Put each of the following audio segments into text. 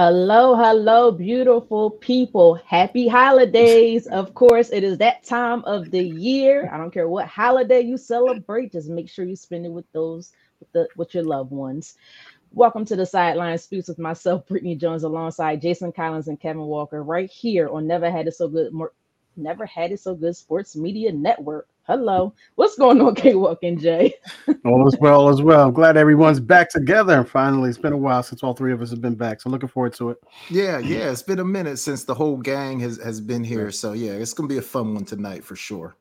Hello, hello, beautiful people. Happy holidays. Of course, it is that time of the year. I don't care what holiday you celebrate, just make sure you spend it with those with the with your loved ones. Welcome to the Sideline Speaks with myself, Brittany Jones, alongside Jason Collins and Kevin Walker, right here on Never Had It So Good, Never Had It So Good Sports Media Network. Hello. What's going on, K Walk and Jay? all is well as well. I'm glad everyone's back together. And finally, it's been a while since all three of us have been back. So looking forward to it. Yeah, yeah. It's been a minute since the whole gang has, has been here. So yeah, it's gonna be a fun one tonight for sure.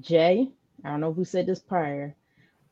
Jay, I don't know who said this prior,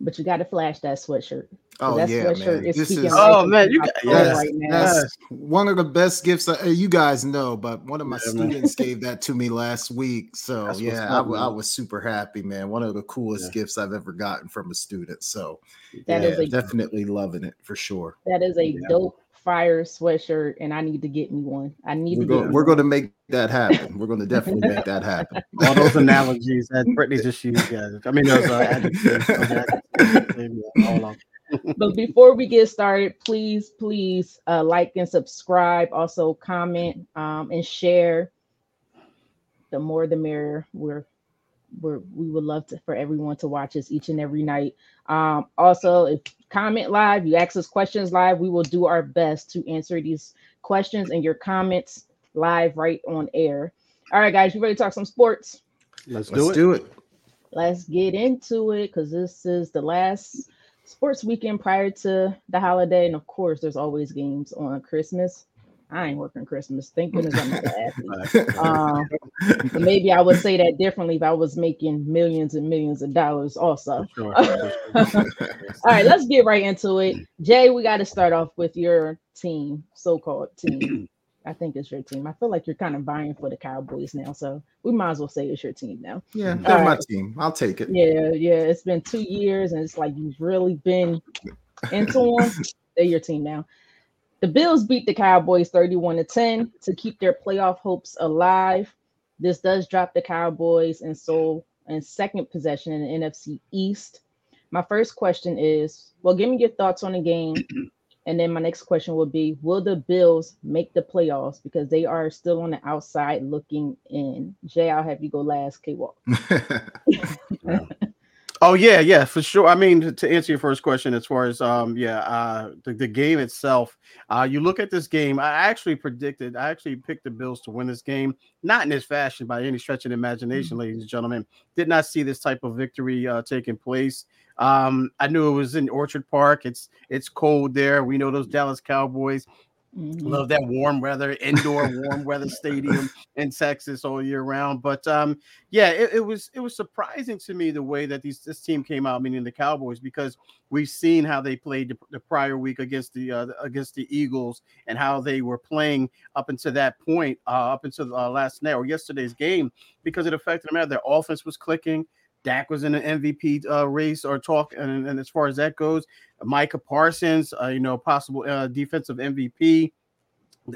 but you got to flash that sweatshirt. Oh that yeah, sweatshirt man. is This speaking is- Oh, to man, you got- soul Yes, right now. that's one of the best gifts. I, you guys know, but one of my Yeah, man. students gave that to me last week. So That's yeah, I, up, w- I man. was super happy, man. One of the coolest Yeah. gifts I've ever gotten from a student. So That yeah, is a definitely loving it for sure. that is a Yeah. dope fire sweatshirt, and I need to get me one. I need We're to going, get we're going to make that happen. We're going to definitely make that happen. All those analogies that Brittany just used, guys. I mean, those uh, adjectives, those adjectives, yeah, all of them. but before we get started, please, please uh, like and subscribe. Also, comment um, and share. The more, the merrier. We're, we're we would love to for everyone to watch us each and every night. Um, also, if comment live, you ask us questions live, we will do our best to answer these questions and your comments live right on air. All right, guys, you ready to talk some sports? Let's, Let's it. do it. let's get into it because this is the last sports weekend prior to the holiday. And of course, there's always games on Christmas. I ain't working Christmas. Thank goodness I'm not an athlete. Um, maybe I would say that differently if I was making millions and millions of dollars also. Sure. All right, let's get right into it. Jay, we got to start off with your team, so called team. I think it's your team. I feel like you're kind of vying for the Cowboys now, so we might as well say it's your team now. Yeah, they're All my team. I'll take it. Yeah, yeah. It's been two years, and it's like you've really been into them. They're your team now. The Bills beat the Cowboys 31 to 10 to keep their playoff hopes alive. This does drop the Cowboys and so in second possession in the NFC East. My first question is well, give me your thoughts on the game. And then my next question will be Will the Bills make the playoffs? Because they are still on the outside looking in. Jay, I'll have you go last. K Walk. Oh yeah, yeah, for sure. I mean, to- answer your first question, as far as um, yeah, uh, the, the game itself, uh, you look at this game. I actually predicted, I actually picked the Bills to win this game, not in this fashion by any stretch of the imagination, ladies and gentlemen. Did not see this type of victory uh, taking place. Um, I knew it was in Orchard Park. It's it's cold there. We know those Dallas Cowboys Mhm. love that warm weather, indoor warm weather stadium in Texas all year round. But um, yeah, it, it was it was surprising to me the way that these this team came out, meaning the Cowboys, because we've seen how they played the, the prior week against the uh, against the Eagles and how they were playing up until that point, uh, up until uh, last night or yesterday's game, because it affected them. Their offense was clicking. Dak was in an MVP uh, race or talk, and, and as far as that goes, Micah Parsons, uh, you know, possible uh, defensive MVP.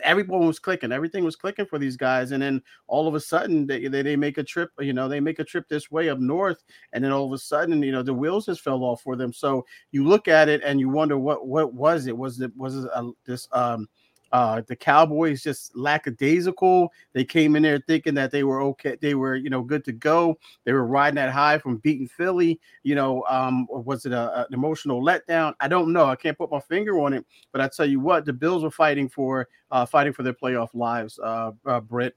Everyone was clicking, everything was clicking for these guys, and then all of a sudden they, they they make a trip, you know, they make a trip this way up north, and then all of a sudden, you know, the wheels just fell off for them. So you look at it and you wonder what what was it? Was it was it a, this um uh the Cowboys just lackadaisical? They came in there thinking that they were okay, they were you know good to go. They were riding that high from beating Philly. You know, um, was it a, an emotional letdown? I don't know. I can't put my finger on it, but I tell you what, the Bills were fighting for uh, fighting for their playoff lives. Uh, uh Britt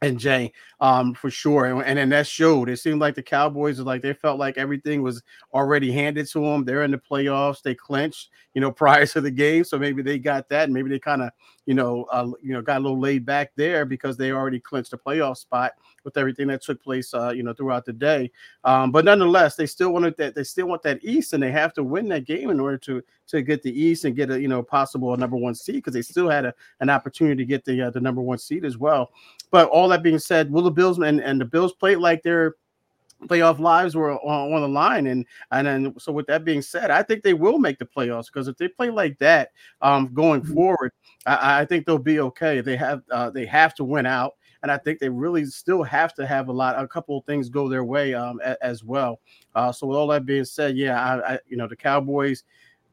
and Jay, um, for sure, and, and that showed. It seemed like the Cowboys was like they felt like everything was already handed to them. They're in the playoffs. They clinched, you know, prior to the game, so maybe they got that. Maybe they kind of, you know, uh, you know, got a little laid back there because they already clinched the playoff spot with everything that took place, uh, you know, throughout the day. Um, but nonetheless, they still wanted that. They still want that East, and they have to win that game in order to to get the East and get a you know possible number one seed because they still had a, an opportunity to get the uh, the number one seed as well. But all that being said, will the Bills and, and the Bills play like their playoff lives were on, on the line, and and then so with that being said, I think they will make the playoffs because if they play like that um, going forward, I, I think they'll be okay. They have uh, they have to win out. And I think they really still have to have a lot, a couple of things go their way um, a, as well. Uh, so with all that being said, yeah, I, I, you know, the Cowboys,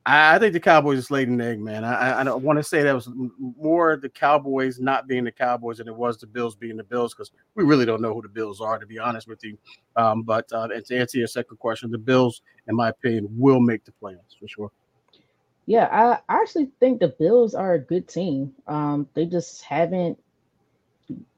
I think the Cowboys just laid an egg, man. I, I don't want to say that was more the Cowboys not being the Cowboys than it was the Bills being the Bills because we really don't know who the Bills are, to be honest with you. Um, but uh, to answer your second question, the Bills, in my opinion, will make the playoffs for sure. Yeah, I, I actually think the Bills are a good team. Um, they just haven't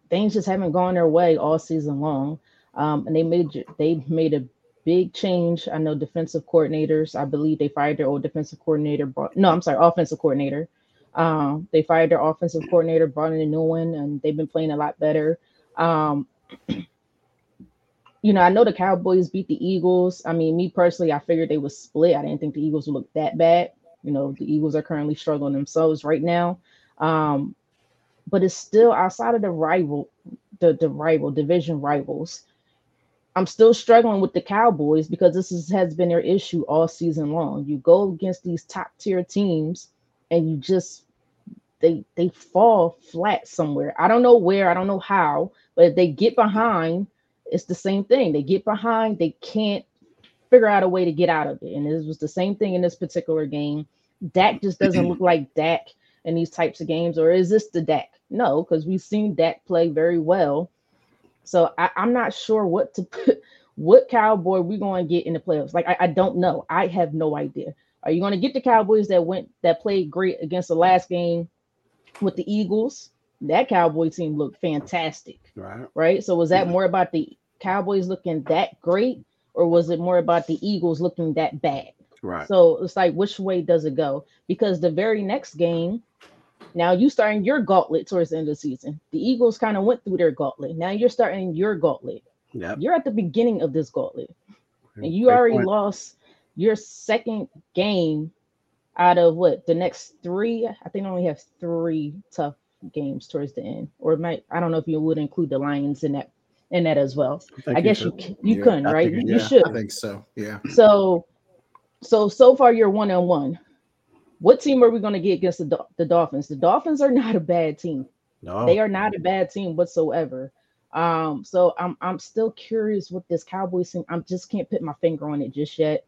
things just haven't gone their way all season long. Um, and they made they made a big change. I know defensive coordinators. I believe they fired their old defensive coordinator. Brought, no, I'm sorry, offensive coordinator. Um, they fired their offensive coordinator, brought in a new one, and they've been playing a lot better. Um, you know, I know the Cowboys beat the Eagles. I mean, me personally, I figured they would split. I didn't think the Eagles would look that bad. You know, the Eagles are currently struggling themselves right now. Um, but it's still outside of the rival, the, the rival division rivals. I'm still struggling with the Cowboys because this is, has been their issue all season long. You go against these top tier teams and you just they they fall flat somewhere. I don't know where, I don't know how, but if they get behind, it's the same thing. They get behind, they can't figure out a way to get out of it. And it was the same thing in this particular game. Dak just doesn't look like Dak in these types of games, or is this the Dak? No, because we've seen Dak play very well so I, am not sure what to put, what cowboy we're going to get in the playoffs. Like I, I don't know. I have no idea. Are you going to get the Cowboys that went that played great against the last game with the Eagles? That Cowboy team looked fantastic. Right. Right. So was that more about the Cowboys looking that great, or was it more about the Eagles looking that bad? Right. So it's like which way does it go? Because the very next game, now you starting your gauntlet towards the end of the season. The Eagles kind of went through their gauntlet. Now you're starting your gauntlet. Yeah. You're at the beginning of this gauntlet. And you already point. lost your second game out of what the next three. I think I only have three tough games towards the end. Or might I don't know if you would include the Lions in that in that as well. I, I guess you you, you yeah, couldn't, right? you yeah, should. I think so. Yeah. So so so far you're one on one. What team are we going to get against the, the Dolphins? The Dolphins are not a bad team. No. They are not a bad team whatsoever. Um, so I'm I'm still curious with this Cowboys team. I just can't put my finger on it just yet.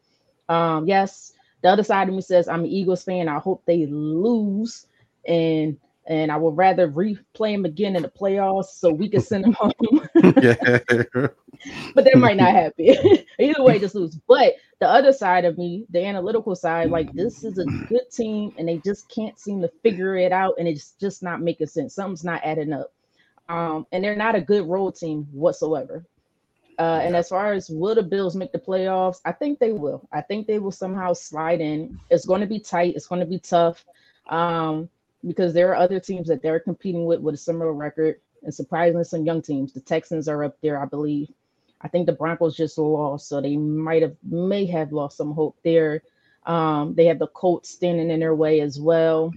Um, yes, the other side of me says I'm an Eagles fan. I hope they lose, and and I would rather replay them again in the playoffs so we can send them home. but that might not happen. Either way, just lose. But the other side of me, the analytical side, like this is a good team and they just can't seem to figure it out and it's just not making sense. Something's not adding up. Um, and they're not a good road team whatsoever. Uh, and as far as will the Bills make the playoffs, I think they will. I think they will somehow slide in. It's going to be tight. It's going to be tough. Um, because there are other teams that they're competing with with a similar record, and surprisingly, some young teams. The Texans are up there, I believe. I think the Broncos just lost, so they might have may have lost some hope there. Um, they have the Colts standing in their way as well,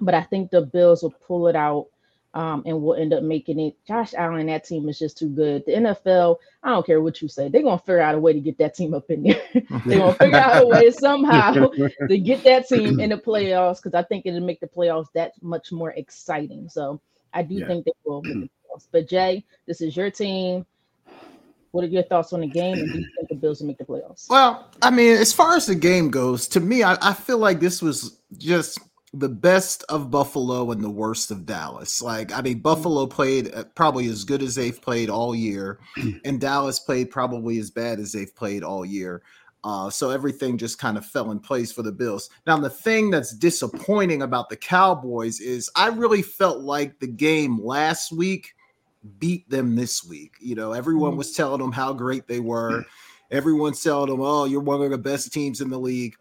but I think the Bills will pull it out um, and will end up making it. Josh Allen, that team is just too good. The NFL, I don't care what you say, they're gonna figure out a way to get that team up in there. they're gonna figure out a way somehow to get that team in the playoffs because I think it'll make the playoffs that much more exciting. So I do yeah. think they will make the playoffs. But Jay, this is your team. What are your thoughts on the game, and do you think the Bills will make the playoffs? Well, I mean, as far as the game goes, to me, I, I feel like this was just the best of Buffalo and the worst of Dallas. Like, I mean, mm. Buffalo played uh, probably as good as they've played all year, and Dallas played probably as bad as they've played all year. Uh, so everything just kind of fell in place for the Bills. Now, the thing that's disappointing about the Cowboys is I really felt like the game last week beat them this week. You know, everyone mm. was telling them how great they were. Everyone's telling them, oh, you're one of the best teams in the league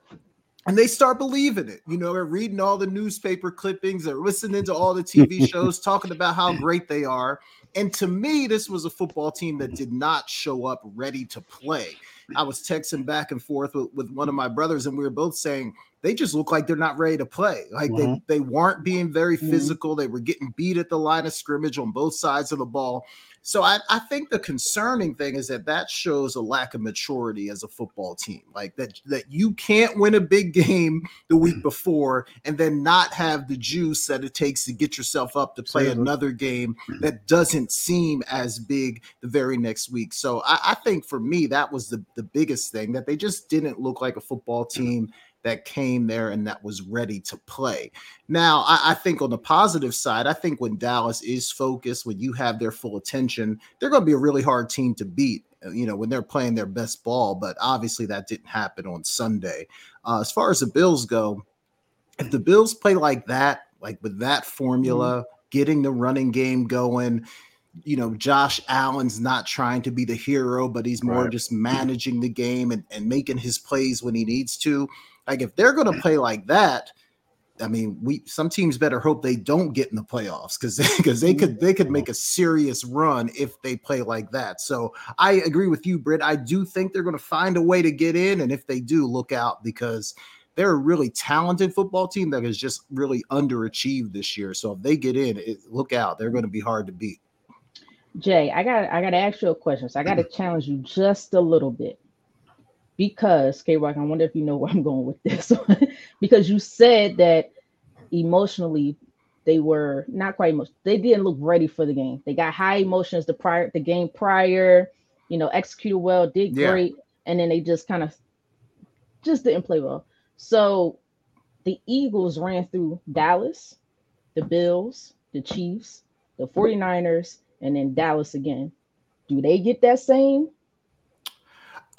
and they start believing it. You know, they're reading all the newspaper clippings, they're listening to all the TV shows talking about how great they are. And to me, this was a football team that did not show up ready to play. I was texting back and forth with, with one of my brothers, and we were both saying they just look like they're not ready to play. Like they, mm-hmm. they weren't being very mm-hmm. physical. They were getting beat at the line of scrimmage on both sides of the ball. So I, I think the concerning thing is that that shows a lack of maturity as a football team. Like that that you can't win a big game the week mm. before and then not have the juice that it takes to get yourself up to play another game mm. that doesn't seem as big the very next week. So I, I think for me that was the, the biggest thing that they just didn't look like a football team that came there and that was ready to play. Now, I, I, think on the positive side, I think when Dallas is focused, when you have their full attention, they're going to be a really hard team to beat. Uh, you know, when they're playing their best ball, but obviously that didn't happen on Sunday. Uh, as far as the Bills go, if the Bills play like that, like with that formula, mm-hmm. getting the running game going, you know, Josh Allen's not trying to be the hero, but he's more right. just managing the game and, and making his plays when he needs to. Like if they're going to play like that, I mean, we some teams better hope they don't get in the playoffs because because they, they, could they could make a serious run if they play like that. So I agree with you, Britt. I do think they're going to find a way to get in, and if they do, look out because they're a really talented football team that has just really underachieved this year. So if they get in, it, look out. They're going to be hard to beat. Jay, I got I got to ask you a question. So I got to challenge you just a little bit because K Rock, I wonder if you know where I'm going with this. because you said that emotionally they were not quite emotional. They didn't look ready for the game. They got high emotions the prior the game prior, you know, executed well, did yeah. great, and then they just kind of just didn't play well. So the Eagles ran through Dallas, the Bills, the Chiefs, the 49ers, and then Dallas again. Do they get that same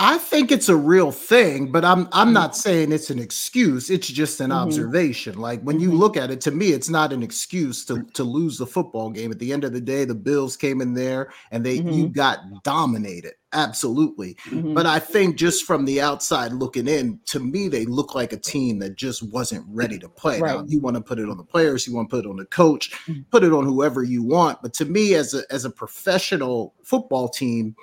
I think it's a real thing, but I'm I'm mm-hmm. not saying it's an excuse. It's just an mm-hmm. observation. Like when you mm-hmm. look at it, to me, it's not an excuse to to lose the football game. At the end of the day, the Bills came in there and they mm-hmm. you got dominated. Absolutely. Mm-hmm. But I think just from the outside looking in, to me, they look like a team that just wasn't ready to play. Right. Now, you want to put it on the players, you want to put it on the coach, mm-hmm. put it on whoever you want. But to me, as a as a professional football team,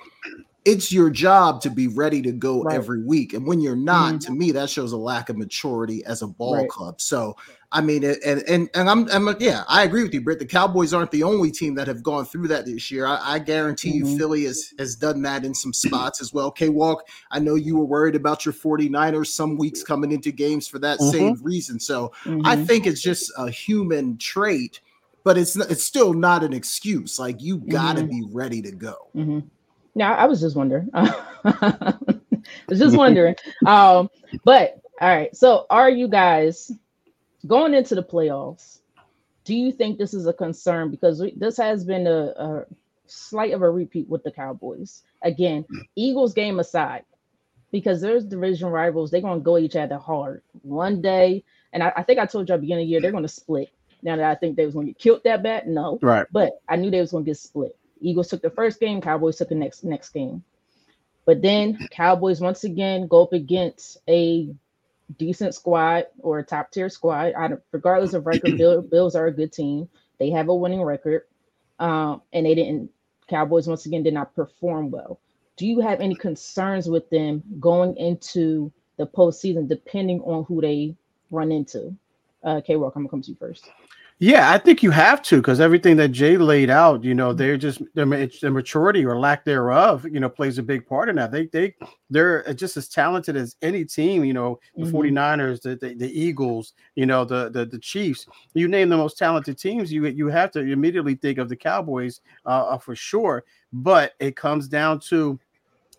it's your job to be ready to go right. every week. And when you're not, mm-hmm. to me, that shows a lack of maturity as a ball right. club. So, I mean, and and and I'm, I'm, yeah, I agree with you, Britt. The Cowboys aren't the only team that have gone through that this year. I, I guarantee mm-hmm. you, Philly has has done that in some spots as well. K Walk, I know you were worried about your 49ers some weeks coming into games for that mm-hmm. same reason. So, I mm-hmm. think it's just a human trait, but it's it's still not an excuse. Like you got to mm-hmm. be ready to go. Now I was just wondering. I was just wondering. um, but all right. So are you guys going into the playoffs? Do you think this is a concern? Because we, this has been a, a slight of a repeat with the Cowboys. Again, Eagles game aside, because there's division rivals, they're gonna go each other hard one day. And I, I think I told you at the beginning of the year they're gonna split. Now that I think they was gonna get killed that bad, no. Right. But I knew they was gonna get split. Eagles took the first game, Cowboys took the next next game. But then Cowboys once again go up against a decent squad or a top tier squad. I regardless of record, Bill, Bills are a good team. They have a winning record, um, and they didn't. Cowboys once again did not perform well. Do you have any concerns with them going into the postseason, depending on who they run into? Uh, K. I'm gonna come to you first. Yeah, I think you have to because everything that Jay laid out, you know, they're just their, their maturity or lack thereof, you know, plays a big part in that. They they they're just as talented as any team, you know, the mm-hmm. 49ers, the, the, the Eagles, you know, the, the the Chiefs. You name the most talented teams, you you have to immediately think of the Cowboys uh, uh for sure. But it comes down to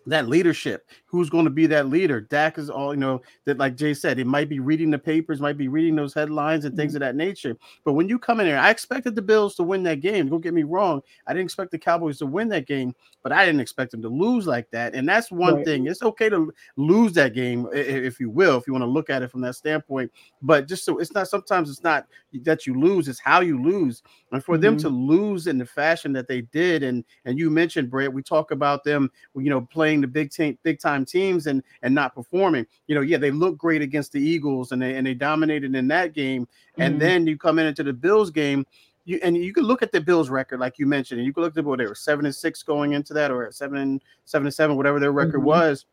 that leadership. Who's going to be that leader? Dak is all, you know, that like Jay said, it might be reading the papers, might be reading those headlines and things mm-hmm. of that nature. But when you come in there, I expected the Bills to win that game. Don't get me wrong. I didn't expect the Cowboys to win that game, but I didn't expect them to lose like that. And that's one right. thing. It's okay to lose that game, if you will, if you want to look at it from that standpoint. But just so it's not sometimes it's not that you lose, it's how you lose. And for mm-hmm. them to lose in the fashion that they did, and and you mentioned Brett, we talk about them, you know, playing the big team, big time teams and and not performing. You know, yeah, they look great against the Eagles and they and they dominated in that game. Mm-hmm. And then you come in into the Bills game. You, and you can look at the Bills record, like you mentioned, and you can look at what they were seven and six going into that, or seven and seven and seven, whatever their record mm-hmm. was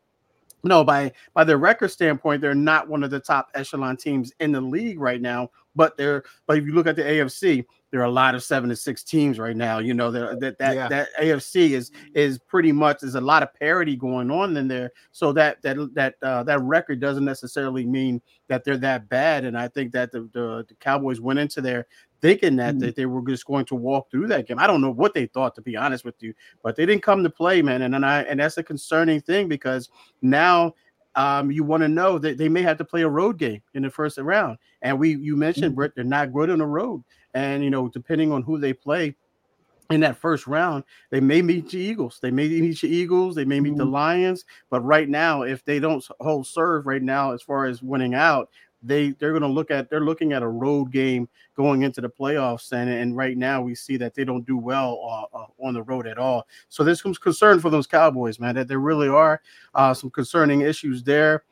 no by by their record standpoint they're not one of the top echelon teams in the league right now but they're but if you look at the afc there are a lot of seven to six teams right now you know that that that, yeah. that afc is is pretty much there's a lot of parity going on in there so that that that uh, that record doesn't necessarily mean that they're that bad and i think that the, the, the cowboys went into there thinking that, mm-hmm. that they were just going to walk through that game. I don't know what they thought, to be honest with you, but they didn't come to play, man. And, and I and that's a concerning thing because now um, you want to know that they may have to play a road game in the first round. And we you mentioned Britt, they're not good on the road, and you know depending on who they play in that first round, they may meet the Eagles. They may meet the Eagles. They may meet mm-hmm. the Lions. But right now, if they don't hold serve right now, as far as winning out, they they're going to look at they're looking at a road game going into the playoffs and and right now we see that they don't do well uh, uh, on the road at all. So there's some concern for those cowboys man that there really are uh, some concerning issues there.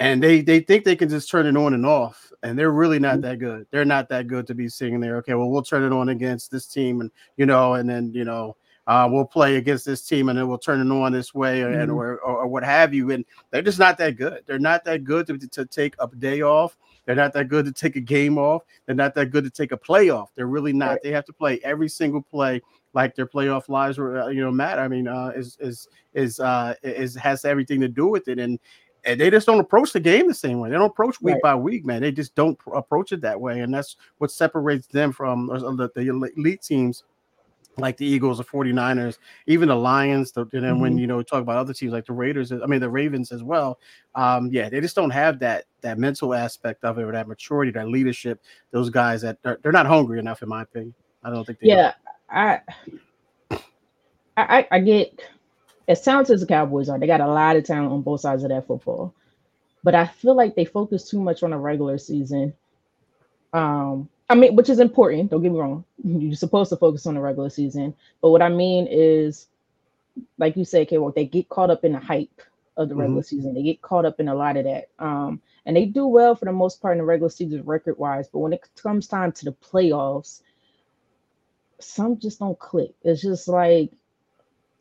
And they they think they can just turn it on and off and they're really not mm-hmm. that good. They're not that good to be sitting there okay well we'll turn it on against this team and you know and then you know uh, we'll play against this team and then we'll turn it on this way or, mm-hmm. or, or, or, what have you. And they're just not that good. They're not that good to, to take a day off. They're not that good to take a game off. They're not that good to take a playoff. They're really not. Right. They have to play every single play like their playoff lives were, uh, you know, matter. I mean, uh, is is is uh is has everything to do with it, and and they just don't approach the game the same way. They don't approach week right. by week, man. They just don't approach it that way, and that's what separates them from the, the elite teams like the Eagles, the 49ers, even the Lions. The, and then mm-hmm. when you know talk about other teams like the Raiders, I mean the Ravens as well. Um, yeah, they just don't have that that mental aspect of it or that maturity, that leadership. Those guys that they're, they're not hungry enough, in my opinion. I don't think. they. yeah, I, I I get as talented as the Cowboys are. They got a lot of talent on both sides of that football, but I feel like they focus too much on the regular season. Um, I mean, which is important. Don't get me wrong. You're supposed to focus on the regular season, but what I mean is, like you said, okay, well, they get caught up in the hype of the regular mm-hmm. season. They get caught up in a lot of that, um, and they do well for the most part in the regular season record wise. But when it comes time to the playoffs, some just don't click. It's just like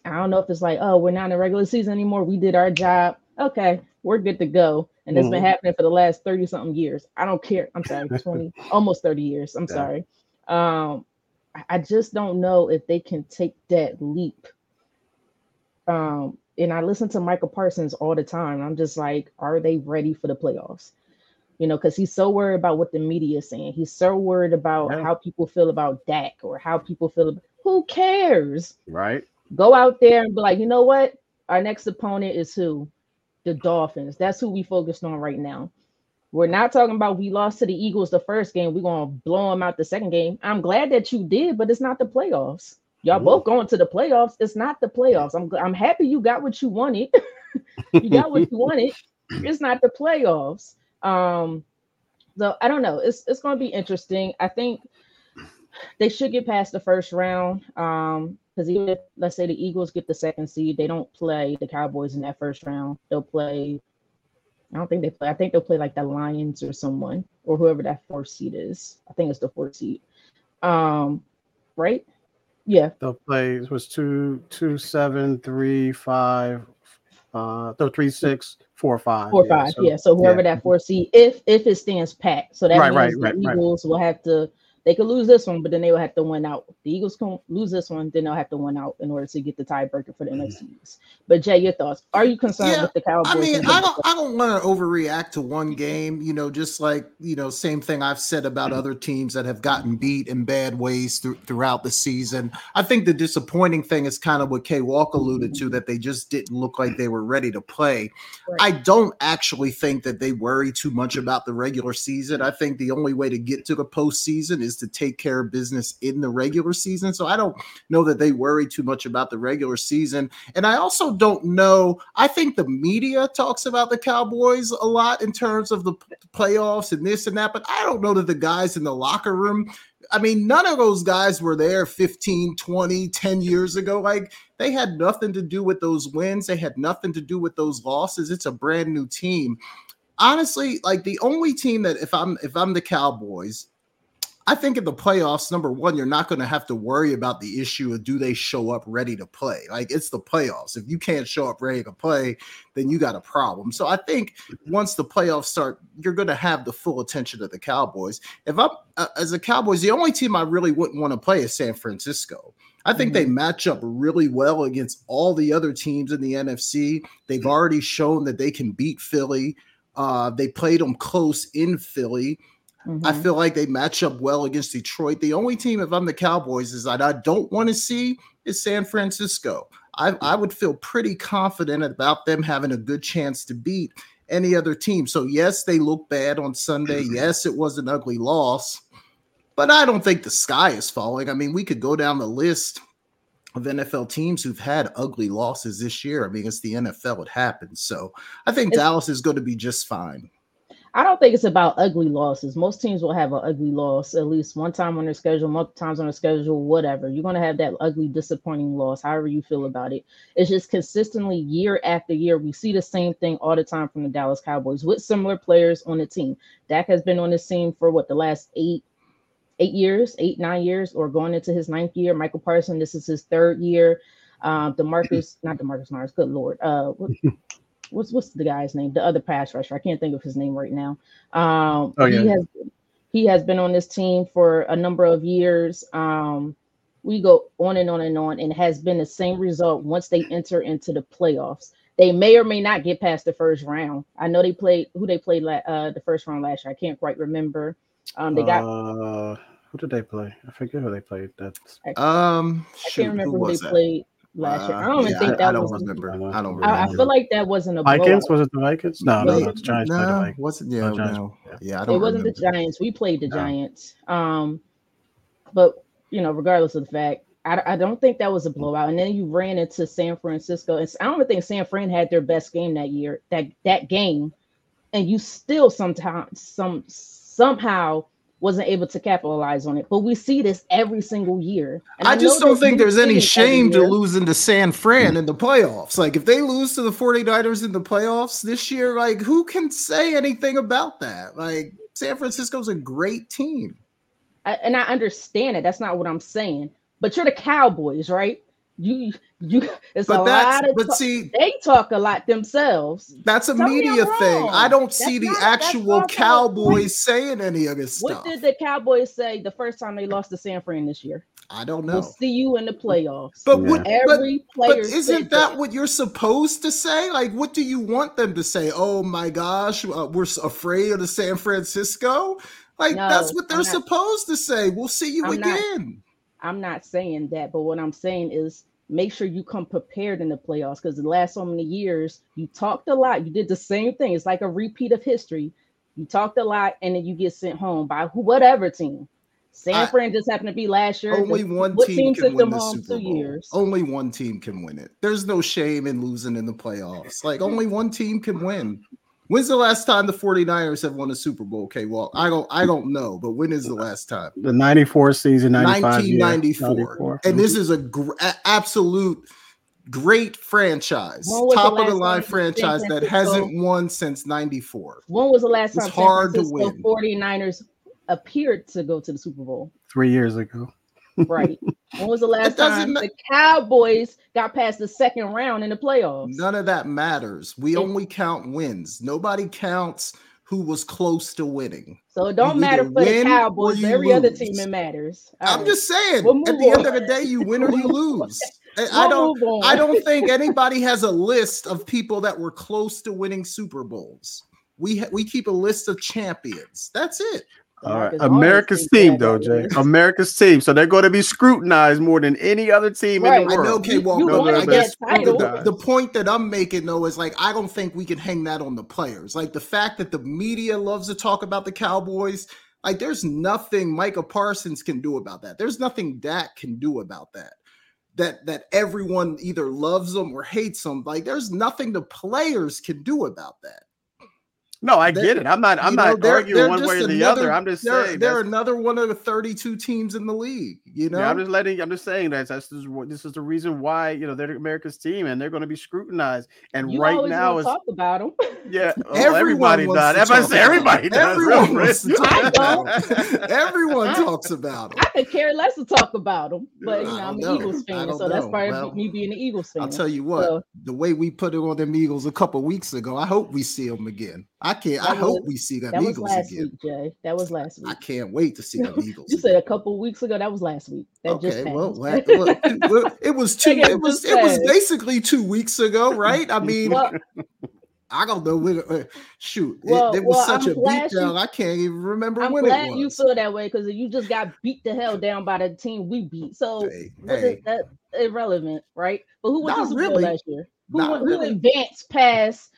I don't know if it's like, oh, we're not in the regular season anymore. We did our job. Okay, we're good to go and it's mm-hmm. been happening for the last 30 something years. I don't care. I'm sorry 20 almost 30 years. I'm yeah. sorry. Um i just don't know if they can take that leap. Um and i listen to michael parsons all the time. I'm just like are they ready for the playoffs? You know because he's so worried about what the media is saying. He's so worried about yeah. how people feel about Dak or how people feel about, who cares? Right. Go out there and be like you know what? Our next opponent is who the Dolphins. That's who we focused on right now. We're not talking about we lost to the Eagles the first game. We're gonna blow them out the second game. I'm glad that you did, but it's not the playoffs. Y'all Ooh. both going to the playoffs. It's not the playoffs. I'm I'm happy you got what you wanted. you got what you wanted. It's not the playoffs. Um, so I don't know. It's it's gonna be interesting. I think they should get past the first round. Um, because even if let's say the Eagles get the second seed, they don't play the Cowboys in that first round. They'll play. I don't think they play. I think they'll play like the Lions or someone or whoever that fourth seed is. I think it's the fourth seed. Um, right? Yeah. They'll play. It was two, two, seven, three, five, uh, no, three, six, four, five. Four, yeah, five. So, yeah. So whoever yeah. that fourth seed, if if it stands pat, so that right, means right, the right, Eagles will have to they could lose this one, but then they will have to win out. The Eagles can lose this one, then they'll have to win out in order to get the tiebreaker for the next mm. NFC. But Jay, your thoughts? Are you concerned yeah, with the Cowboys? I mean, I don't, I don't want to overreact to one game. You know, just like you know, same thing I've said about mm-hmm. other teams that have gotten beat in bad ways th- throughout the season. I think the disappointing thing is kind of what K Walk alluded to that they just didn't look like they were ready to play. Right. I don't actually think that they worry too much about the regular season. I think the only way to get to the postseason is to take care of business in the regular season. So I don't know that they worry too much about the regular season. And I also don't know. I think the media talks about the Cowboys a lot in terms of the playoffs and this and that, but I don't know that the guys in the locker room. I mean, none of those guys were there 15, 20, 10 years ago. Like they had nothing to do with those wins. They had nothing to do with those losses. It's a brand new team honestly like the only team that if i'm if i'm the cowboys I think in the playoffs, number one, you're not going to have to worry about the issue of do they show up ready to play. Like it's the playoffs. If you can't show up ready to play, then you got a problem. So I think once the playoffs start, you're going to have the full attention of the Cowboys. If I'm uh, as a Cowboys, the only team I really wouldn't want to play is San Francisco. I think mm-hmm. they match up really well against all the other teams in the NFC. They've already shown that they can beat Philly. Uh, they played them close in Philly. Mm-hmm. I feel like they match up well against Detroit. The only team, if I'm the Cowboys, is that I don't want to see is San Francisco. I, I would feel pretty confident about them having a good chance to beat. any other team. So yes, they look bad on Sunday. Yes, it was an ugly loss, but I don't think the sky is falling. I mean, we could go down the list of NFL teams who've had ugly losses this year. I mean, it's the NFL; it happens. So I think It's- Dallas is going to be just fine. I don't think it's about ugly losses. Most teams will have an ugly loss at least one time on their schedule, multiple times on their schedule, whatever. You're going to have that ugly, disappointing loss, however you feel about it. It's just consistently year after year, we see the same thing all the time from the Dallas Cowboys with similar players on the team. Dak has been on this team for what the last eight, eight years, eight nine years, or going into his ninth year. Michael Parson, this is his third year. Um, Demarcus, not Demarcus Myers, good lord. Uh, what's what's the guy's name? The other pass rusher. I can't think of his name right now. Um, Oh, he yeah. has he has been on this team for a number of years. Um, we go on and on and on, and has been the same result once they enter into the playoffs. They may or may not get past the first round. I know they played who they played la- uh, the first round last year. I can't quite remember. Um, they got Uh, who did they play? I forget who they played. That's Um, I can't remember who who, they that? played last year. I Uh, don't even yeah, think I, that I don't was. remember. I know. I don't I, I feel like that wasn't a Vikings. blowout. Was it the Vikings? No, no, Wait, no. The Giants played the no, Vikings. wasn't yeah, No, Giants, no, yeah. yeah. I don't It wasn't remember. the Giants. We played the No. Giants. Um, but you know, regardless of the fact, I, I don't think that was a blowout. And then you ran into San Francisco. And I don't even think San Fran had their best game that year. That that game, and you still sometimes some somehow wasn't able to capitalize on it. But we see this every single year. And I just don't think there's any shame to losing to San Fran in the playoffs. Like if they lose to the 49ers in the playoffs this year, like who can say anything about that? Like San Francisco's a great team. I, and I understand it. That's not what I'm saying. But you're the Cowboys, right? You you. It's a But that's lot of. but ta- see, they talk a lot themselves. that's a Tell media I'm thing. I don't That's see the not- that's actual not the Cowboys saying any of this What stuff. did the Cowboys say the first time they lost to San Fran this year? I don't We'll know. see you in the playoffs. But Yeah. what but, Every but player. isn't said that what you're supposed to say? Like, what do you want them to say? Oh my gosh, uh, we're afraid of the San Francisco. Like No, that's what they're not- supposed to say. We'll see you I'm not- again. I'm not saying that, but what I'm saying is make sure you come prepared in the playoffs because the last so many years you talked a lot. You did the same thing. It's like a repeat of history. You talked a lot and then you get sent home by who- whatever team. San I- Fran just happened to be last year. Only one what team can win the home Super two Bowl. years? Only one team can win it. There's no shame in losing in the playoffs. Like only one team can win. When's the last time the 49ers have won a Super Bowl? Okay, well, I don't I don't know, but when is the last time? The 94 season, 95 year, 1994. And this is a gr- absolute great franchise. When was the Top of the line franchise that hasn't won since 94. When was the last It's time San hard to Francisco win. 49ers appeared to go to the Super Bowl? three years ago. Right. when was the last time ma- the Cowboys got past the second round in the playoffs? None of that matters. We It- only count wins. Nobody counts who was close to winning. So it don't You matter for the Cowboys. Every other team it matters. All I'm right. just saying, We'll at the end of the day, you win or you lose. I- I We'll don't. I don't think anybody has a list of people that were close to winning Super Bowls. We ha- we keep a list of champions. That's it. All right. America's team, though, Jay. America's team. So they're going to be scrutinized more than any other team Right. in the I world. know, okay, well, You but I guess the, the point that I'm making though is like I don't think we can hang that on the players. Like the fact that the media loves to talk about the Cowboys, like there's nothing Micah Parsons can do about that. There's nothing Dak can do about that. That that everyone either loves them or hates them. Like there's nothing the players can do about that. No, I They- get it. I'm not. I'm You know, not they're- arguing they're one way or the another- other. I'm just they're, saying. they're another one of the 32 teams in the league. You know, Yeah, I'm just letting. I'm just saying that that's this is, this is the reason why you know they're America's team and they're going to be scrutinized. And You right now want is to talk about them. yeah. well, oh, Everyone everybody wants does. to If I talk say everybody does. Everyone real wants to talk I about it. Everyone talks about them. I could care less to talk about them, but you I know, I'm don't an. Eagles fan, don't so that's know. part Well, of me being an Eagles fan. I'll tell you what, So- the way we put it on them Eagles a couple weeks ago, I hope we see them again. I can't. I That hope we see them that was Eagles last again. week, Jay. That was last week. I can't wait to see them Eagles. You said a couple weeks ago. That was last week. That just okay, passed. well, la- well, well, it was two. It It was it was basically two weeks ago, right? I mean, Well, I don't know. when- uh, Shoot, it- Well, it, was well, such I'm a beatdown. I can't even remember I'm when glad you feel that way because you just got beat the hell down by the team we beat. So Hey, hey. that irrelevant, right? But who Super really. Bowl last year? Who, went, who really. advanced past?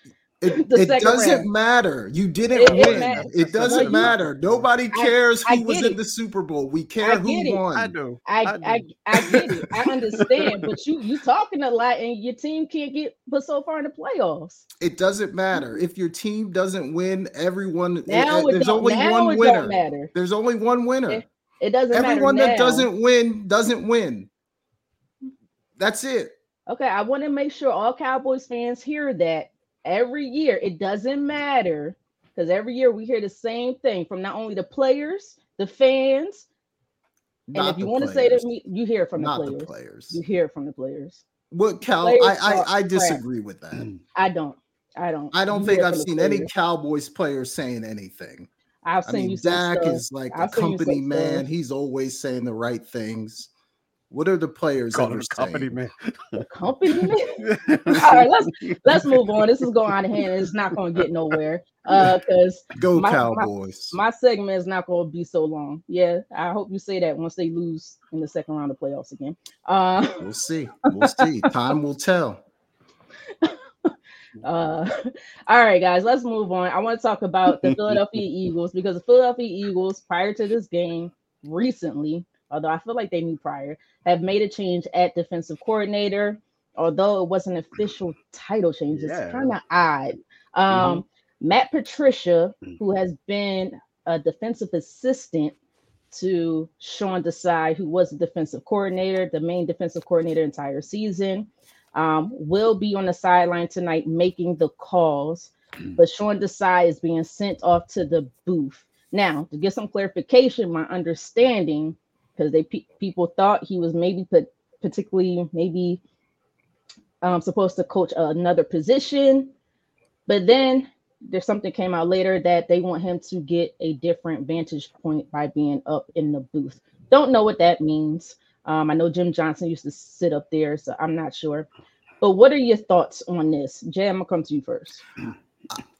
It, it doesn't round. matter. You didn't It- it win. matters. It doesn't Well, you- matter. Nobody cares I who was get in the Super Bowl. We care who it. won. I do. I, I I, do. I get it. I understand, but you you talking a lot, and your team can't get put so far in the playoffs. It doesn't matter if your team doesn't win. Everyone Now uh, it there's only now one it winner. matter. There's only one winner. It- It doesn't Everyone matter that now. doesn't win doesn't win. That's it. Okay, I want to make sure all Cowboys fans hear that every year. It doesn't matter because every year we hear the same thing from not only the players, the fans, and Not if you want to say players. to me, you hear it from the players. the players. You hear it from the players. What Cal? players I, I I crap. disagree with that. I don't. I don't. I don't You think I've seen any. Cowboys players saying anything. I've I seen mean, you say Dak is like I've a company man. stuff. He's always saying the right things. What are the players Call ever him a company man. company. man. All right, let's let's move on. This is going out of hand. and It's not going to get nowhere. Uh, because Go my- my- Cowboys. my segment is not going to be so long. Yeah, I hope you say that once they lose in the second round of playoffs again. Uh, we'll see. We'll see. Time will tell. uh, all right, guys, let's move on. I want to talk about the Philadelphia Eagles because the Philadelphia Eagles, prior to this game, recently, although I feel like they knew prior, have made a change at defensive coordinator. Although it wasn't an official title change, it's Yeah. kind of odd. Um, Matt Patricia, who has been a defensive assistant to Sean Desai, who was the defensive coordinator, the main defensive coordinator entire season, um, will be on the sideline tonight making the calls. But Sean Desai is being sent off to the booth. Now, to get some clarification, my understanding, because they pe- people thought he was maybe put particularly maybe um, supposed to coach another position, but then there's something came out later that they want him to get a different vantage point by being up in the booth. Don't know what that means. Um, I know Jim Johnson used to sit up there, so I'm not sure. But what are your thoughts on this? Jay, I'm gonna come to you first.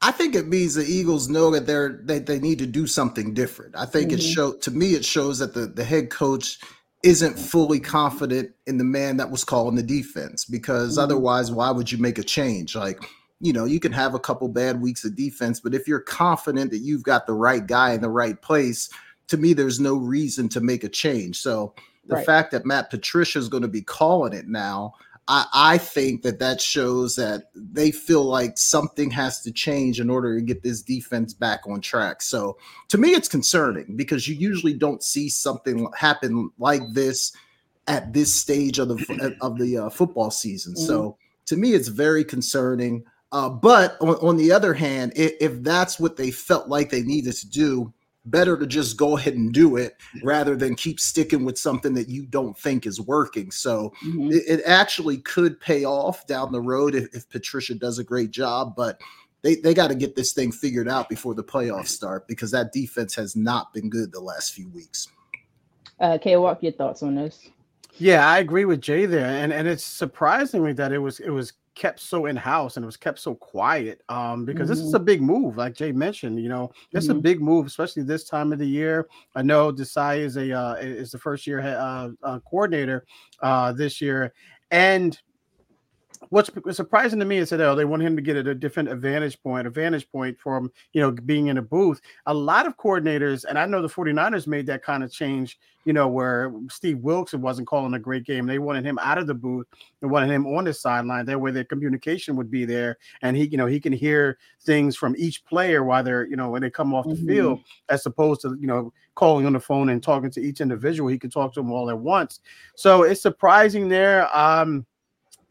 I think it means the Eagles know that they're that they need to do something different. I think it Mhm. show to me it shows that the the head coach isn't fully confident in the man that was calling the defense because Mhm. otherwise why would you make a change? Like, you know, you can have a couple bad weeks of defense, but if you're confident that you've got the right guy in the right place, to me there's no reason to make a change. So the Right. fact that Matt Patricia is going to be calling it now I, I think that that shows that they feel like something has to change in order to get this defense back on track. So to me, it's concerning because you usually don't see something happen like this at this stage of the of the uh, football season. So to me, it's very concerning. Uh, but on, on the other hand, if, if that's what they felt like they needed to do, better to just go ahead and do it rather than keep sticking with something that you don't think is working. So Mhm. it, it actually could pay off down the road if, if Patricia does a great job, but they, they got to get this thing figured out before the playoffs start because that defense has not been good the last few weeks. Uh, Kay, what your thoughts on this? Yeah, I agree with Jay there, and and it's surprisingly that it was it was kept so in house and it was kept so quiet. Um, because this is a big move, like Jay mentioned. You know, this is a big move, especially this time of the year. I know Desai is a uh, is the first year uh, uh, coordinator uh, this year, and what's surprising to me is that oh, they want him to get at a different advantage point, a vantage point from you know being in a booth. A lot of coordinators, and I know the 49ers made that kind of change, you know, where Steve Wilks wasn't calling a great game. They wanted him out of the booth and wanted him on the sideline. That way their communication would be there and he, you know, he can hear things from each player while they're, you know, when they come off the Mhm. field, as opposed to, you know, calling on the phone and talking to each individual. He can talk to them all at once. So it's surprising there. Um,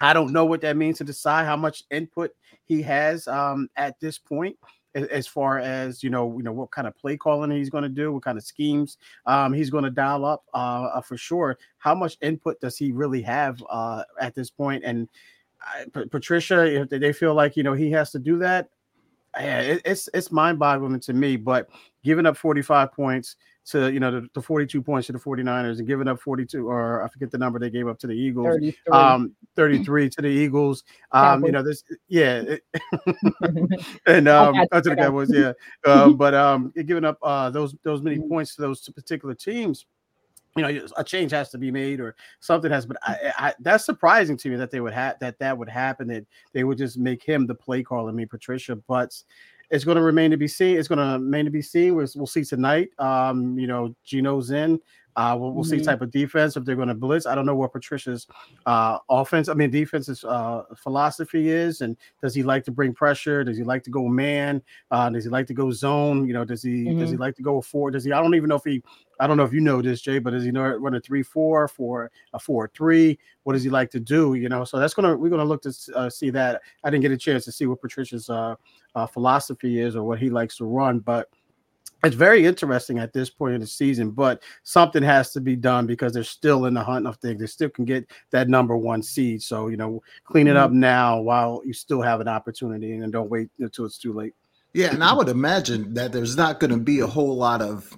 I don't know what that means to Desai how much input he has um, at this point, as far as you know, you know what kind of play calling he's going to do, what kind of schemes um, he's going to dial up uh, uh, for sure. How much input does he really have uh, at this point? And I, P- Patricia, if they feel like you know he has to do that, yeah, it, it's it's mind boggling to me. But giving up 45 points to you know the, the 42 points to the 49ers and giving up 42 or I forget the number they gave up to the Eagles 33. um 33 to the Eagles. Um, you know, this yeah, and um uh, to the Cowboys, yeah. Um, but um giving up uh those those many Mhm. points to those particular teams. you know a change has to be made or something has but I, I, that's surprising to me that they would have that that would happen that they would just make him the play caller I mean Patricia but it's going to remain to be seen it's going to remain to be seen. We'll, see tonight. Um you know Gino's in uh, we'll, we'll mm-hmm. see type of defense if they're going to blitz. I don't know what Patricia's uh, offense, I mean defense's uh, philosophy is, and does he like to bring pressure? Does he like to go man? Uh, does he like to go zone? You know, does he mm-hmm. does he mm-hmm. like to go four? Does he? I don't even know if he. I don't know if you know this, Jay, but does he know run a three four for a four three? What does he like to do? You know, so that's gonna we're gonna look to uh, see that. I didn't get a chance to see what Patricia's uh, uh, philosophy is or what he likes to run, but it's very interesting at this point in the season, but something has to be done because they're still in the hunt of things. They still can get that number one seed. So, you know, clean it mm-hmm. up now while you still have an opportunity and don't wait until it's too late. Yeah. And I would imagine that there's not going to be a whole lot of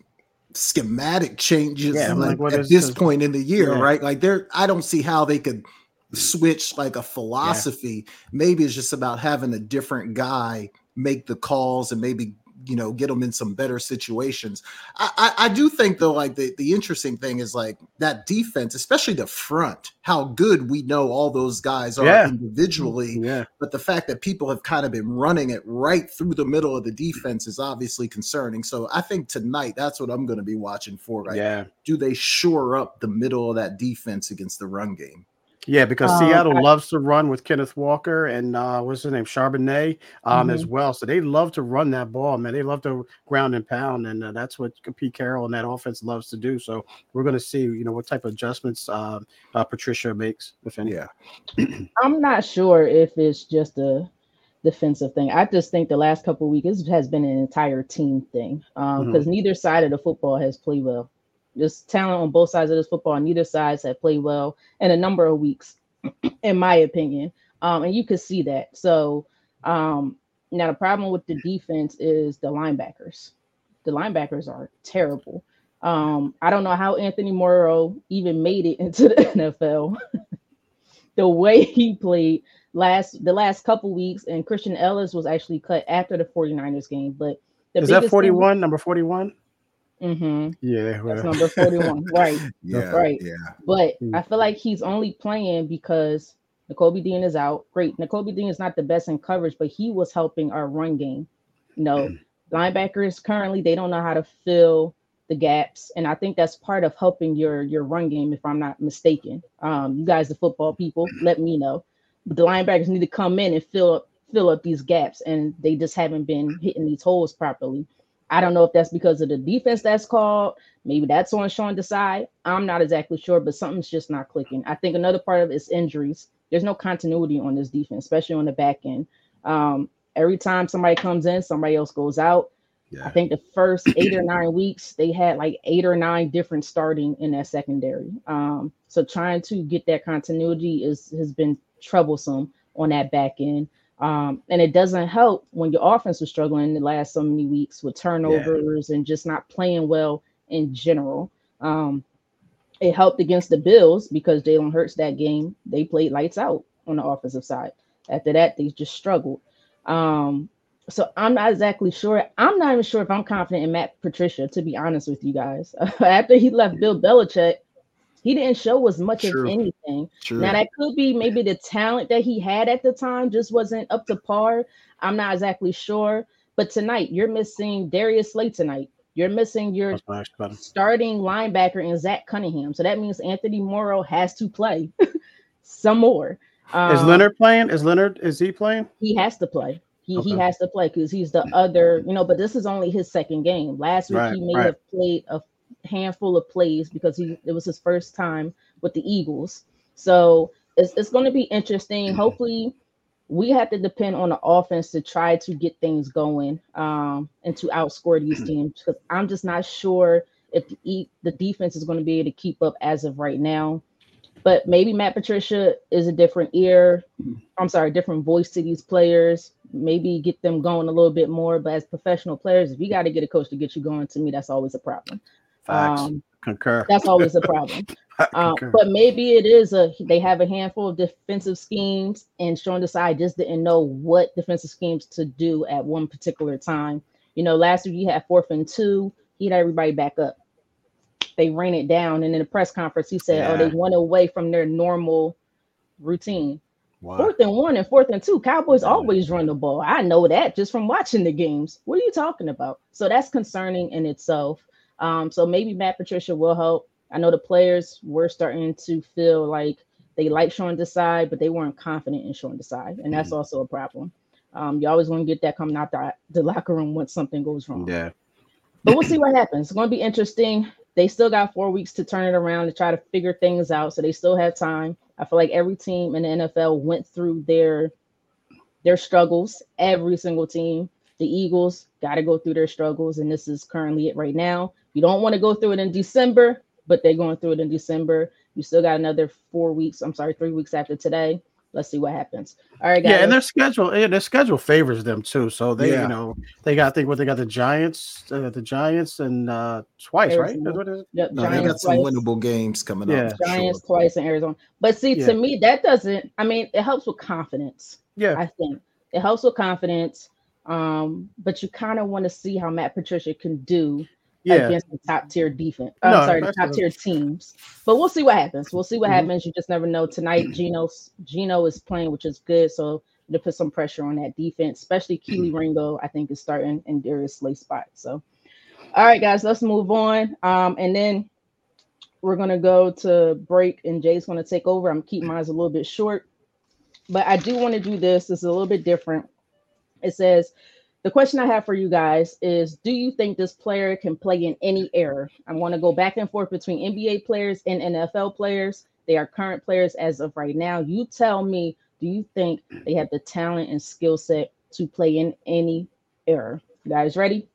schematic changes yeah, like, like at this point in the year, yeah. right? Like there, I don't see how they could switch like a philosophy. Yeah. Maybe it's just about having a different guy make the calls and maybe you know get them in some better situations. I, I, I do think though, like the the interesting thing is like that defense, especially the front. How good we know all those guys are yeah. individually, yeah. but the fact that people have kind of been running it right through the middle of the defense is obviously concerning. So I think tonight that's what I'm going to be watching for. Right? Yeah. Do they shore up the middle of that defense against the run game? Yeah, because uh, Seattle loves to run with Kenneth Walker and uh, what's his name, Charbonnet, um, mm-hmm. as well. So they love to run that ball, man. They love to ground and pound, and uh, that's what Pete Carroll and that offense loves to do. So we're going to see, you know, what type of adjustments uh, uh, Patricia makes, if any. Yeah, I'm not sure if it's just a defensive thing. I just think the last couple weeks has been an entire team thing because um, mm-hmm. neither side of the football has played well. There's talent on both sides of this football. Neither sides have played well in a number of weeks, in my opinion. Um, and you could see that. So um, now the problem with the defense is the linebackers. The linebackers are terrible. Um, I don't know how Anthony Morrow even made it into the NFL. the way he played last the last couple weeks, and Christian Elliss was actually cut after the 49ers game. But is that 41, thing, number 41? Mm-hmm. Yeah, well. that's number 41. right. Yeah. Right. Yeah. But mm. I feel like he's only playing because Nakobe Dean is out. Great. Nakobe Dean is not the best in coverage, but he was helping our run game. You know, mm. linebackers currently they don't know how to fill the gaps. And I think that's part of helping your your run game, if I'm not mistaken. Um, you guys, the football people, let me know. But the linebackers need to come in and fill up fill up these gaps, and they just haven't been hitting these holes properly. I don't know if that's because of the defense that's called. Maybe that's on Sean Desai. I'm not exactly sure, but something's just not clicking. I think another part of it is injuries. There's no continuity on this defense, especially on the back end. Um, every time somebody comes in, somebody else goes out. Yeah. I think the first eight or nine weeks, they had like eight or nine different starting in that secondary. Um, so trying to get that continuity is has been troublesome on that back end. Um, and it doesn't help when your offense was struggling the last so many weeks with turnovers yeah. and just not playing well in general. Um, it helped against the Bills because Jalen Hurts that game, they played lights out on the offensive side. After that, they just struggled. Um, so I'm not exactly sure. I'm not even sure if I'm confident in Matt Patricia, to be honest with you guys. After he left Bill Belichick, he didn't show as much True. of anything. True. Now that could be maybe the talent that he had at the time just wasn't up to par. I'm not exactly sure. But tonight you're missing Darius Slay tonight. You're missing your starting linebacker in Zach Cunningham. So that means Anthony Morrow has to play some more. Um, is Leonard playing? Is Leonard is he playing? He has to play. He, okay. he has to play because he's the other, you know, but this is only his second game. Last week right, he may right. have played a handful of plays because he it was his first time with the Eagles. So it's, it's going to be interesting. Mm-hmm. Hopefully, we have to depend on the offense to try to get things going um, and to outscore these mm-hmm. teams. Because I'm just not sure if the, the defense is going to be able to keep up as of right now. But maybe Matt Patricia is a different ear. Mm-hmm. I'm sorry, different voice to these players. Maybe get them going a little bit more. But as professional players, if you got to get a coach to get you going, to me, that's always a problem. Facts. Um, Concur. That's always a problem. um, but maybe it is a they have a handful of defensive schemes, and Sean Desai just didn't know what defensive schemes to do at one particular time. You know, last week he had fourth and two, he had everybody back up. they ran it down. And in the press conference, he said, "Oh, they went away from their normal routine." Wow. Fourth and one and fourth and two, Cowboys always run the ball. I know that just from watching the games. What are you talking about? So that's concerning in itself. Um, so maybe Matt Patricia will help. I know the players were starting to feel like they like Sean Desai, but they weren't confident in Sean Desai, and that's also a problem. Um, you always want to get that coming out the, the locker room once something goes wrong. Yeah. But we'll see what happens. It's going to be interesting. They still got four weeks to turn it around to try to figure things out, so they still have time. I feel like every team in the NFL went through their their struggles. Every single team. The Eagles got to go through their struggles, and this is currently it right now. You don't want to go through it in December, but they're going through it in December. You still got another four weeks. I'm sorry, three weeks after today. Let's see what happens. All right, guys. Yeah, and their schedule, yeah, their schedule favors them too. So they, Yeah. you know, they got I think what they got the Giants, uh, the Giants, and uh twice, right? Arizona. That's what it is? Yep, No, they Giants got some twice. winnable games coming Yeah. up. Giants sure. twice in Arizona. But see, Yeah. to me, that doesn't. I mean, it helps with confidence. Yeah, I think it helps with confidence. Um, but you kind of want to see how Matt Patricia can do yeah, against the top tier defense. No, I'm sorry, the top tier teams. But we'll see what happens. We'll see what Mhm. happens. You just never know. Tonight, Gino Gino is playing, which is good. So to put some pressure on that defense, especially Kelee Ringo, I think is starting in Darius Slay spot. So, all right, guys, let's move on. Um, and then we're gonna go to break, and Jay's gonna take over. I'm keeping mine a little bit short, but I do want to do this. It's a little bit different. It says, the question I have for you guys is Do you think this player can play in any era? I'm going to go back and forth between NBA players and NFL players. They are current players as of right now. You tell me, do you think they have the talent and skill set to play in any era? You guys ready?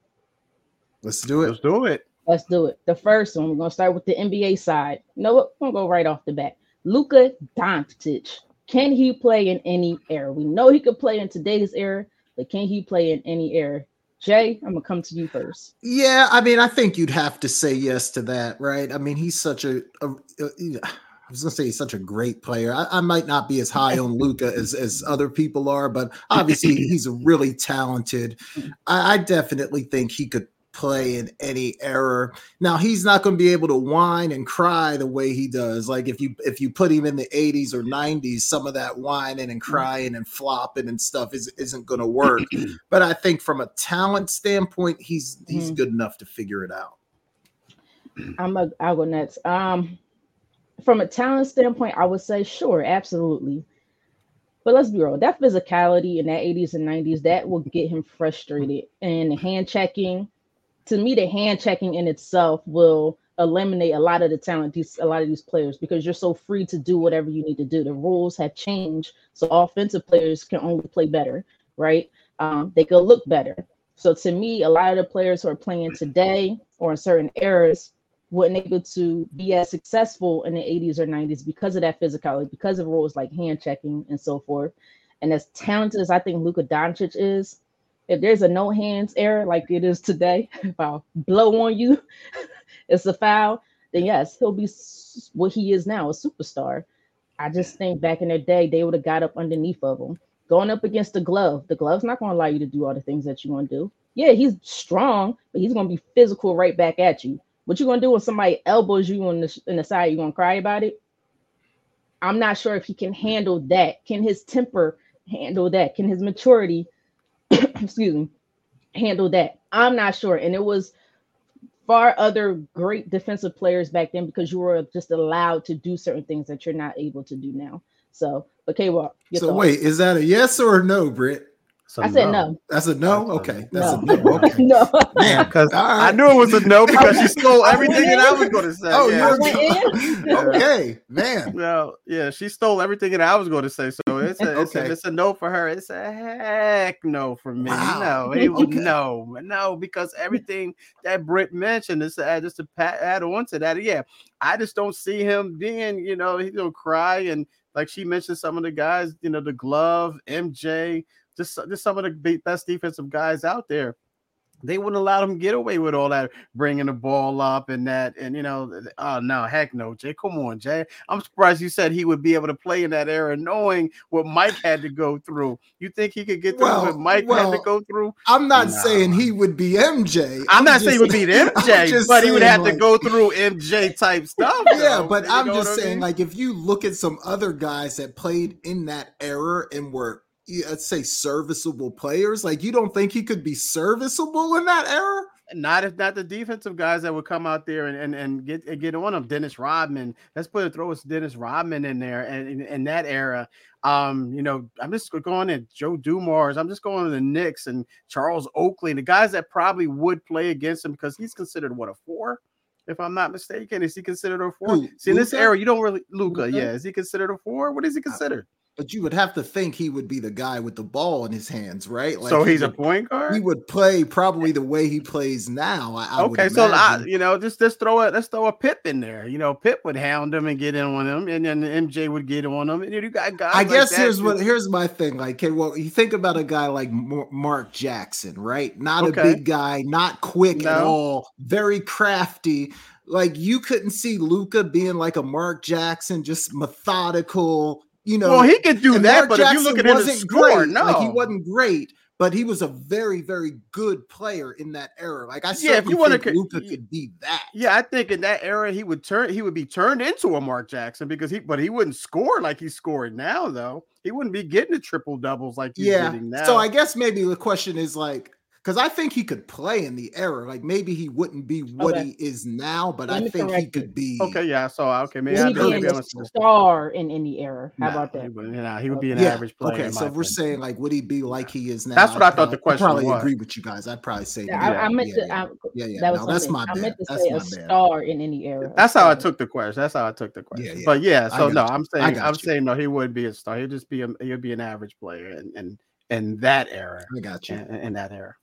Let's do it. let's do it. Let's do it. The first one, we're going to start with the NBA side. You know what? We're going to go right off the bat. Luka Doncic. Can he play in any era? We know he could play in today's era, but can he play in any era? Jay, I'm gonna come to you first. Yeah, I mean, I think you'd have to say yes to that, right? I mean, he's such a, a, a I was gonna say he's such a great player. I, I might not be as high on Luka as as other people are, but obviously he's a really talented. I, I definitely think he could play in any error. Now he's not going to be able to whine and cry the way he does. Like if you if you put him in the 80s or 90s, some of that whining and crying and flopping and stuff is isn't going to work. but I think from a talent standpoint, he's he's Mhm. good enough to figure it out. I'm a I'll go next. Um from a talent standpoint, I would say sure, absolutely. But let's be real, that physicality in that 80s and 90s, that will get him frustrated. And hand checking, to me, the hand checking in itself will eliminate a lot of the talent these a lot of these players because you're so free to do whatever you need to do. The rules have changed, so offensive players can only play better, right? Um, they could look better. So to me, a lot of the players who are playing today or in certain eras weren't able to be as successful in the 80s or 90s because of that physicality, because of rules like hand checking and so forth. And as talented as I think Luka Doncic is, if there's a no hands error like it is today, if I blow on you, it's a foul, then yes, he'll be what he is now, a superstar. I just think back in their day, they would have got up underneath of him. Going up against the glove, the glove's not going to allow you to do all the things that you want to do. Yeah, he's strong, but he's going to be physical right back at you. What you going to do when somebody elbows you in the, in the side? You going to cry about it? I'm not sure if he can handle that. Can his temper handle that? Can his maturity, excuse me, handle that? I'm not sure. And it was far other great defensive players back then because you were just allowed to do certain things that you're not able to do now. So, okay, well, So thoughts. wait, is that a yes or a no, Britt? So I said no. That's a no. Okay, that's No. a no. Okay, no. man. Because All I knew it was a no because she stole everything went that I was going to say. Oh, yeah. you're okay, man. Well, yeah, she stole everything that I was going to say. So it's a, it's, Okay. a, it's a no for her. It's a heck no for me. Wow. No, it, Okay. no, no, because everything that Britt mentioned is uh, just to pat, add on to that. Yeah, I just don't see him being, you know, he's gonna cry and like she mentioned, some of the guys, you know, the glove, MJ, just just some of the best defensive guys out there. They wouldn't allow him get away with all that bringing the ball up and that and you know oh no heck no jay come on jay i'm surprised you said he would be able to play in that era knowing what mike had to go through you think he could get through well, what mike well, had to go through i'm not no. saying he would be mj i'm, I'm not saying he would be mj but he would have like, to go through mj type stuff yeah though. but you i'm just saying I mean? like if you look at some other guys that played in that era and were let's say serviceable players. Like you don't think he could be serviceable in that era? Not if not the defensive guys that would come out there and, and, and get and get on them. Dennis Rodman. Let's put a throw us Dennis Rodman in there and in, in, that era. Um, you know, I'm just going to Joe Dumars. I'm just going to the Knicks and Charles Oakley, the guys that probably would play against him because he's considered what a four, if I'm not mistaken. Is he considered a four? Who, See, in this era, you don't really Luka. Yeah, is he considered a four? What is he considered? But you would have to think he would be the guy with the ball in his hands, right? Like so he's he would, a point guard. He would play probably the way he plays now. I, I okay, so I, you know, just just throw it. Let's throw a Pip in there. You know, Pip would hound him and get in on him, and then MJ would get on him. And you got guys. I guess here's what here's my thing. Like, okay, well, you think about a guy like Mark Jackson, right? Not okay. a big guy, not quick no. at all, very crafty like you couldn't see Luka being like a Mark Jackson, just methodical, you know, well, he could do that, but Jackson if you look at his score, great. no, like he wasn't great, but he was a very, very good player in that era. Like I yeah, if you want to, Luka could be that. Yeah, I think in that era he would turn, he would be turned into a Mark Jackson because he, but he wouldn't score like he's scoring now, though. He wouldn't be getting the triple doubles like he's yeah. getting now. So I guess maybe the question is like, because I think he could play in the era. Like maybe he wouldn't be what okay. he is now, but I think he could be. Okay, yeah. So uh, okay, maybe he be a star in any era. How nah, about that? He would, nah, he would be an yeah. average player. Okay, so if we're saying like, would he be like he is now? That's what I, thought the question. I probably was. agree with you guys. I'd probably say. Yeah, I, I, meant yeah, to. Yeah, yeah, yeah. That was no, that's my bad. I meant to that's say a bad. star in any era. That's how I took the question. That's how I took the question. Yeah, But yeah, so no, I'm saying I'm saying no, he wouldn't be a star. He'd just be a he'd be an average player, and and in that era. I got you. In that era.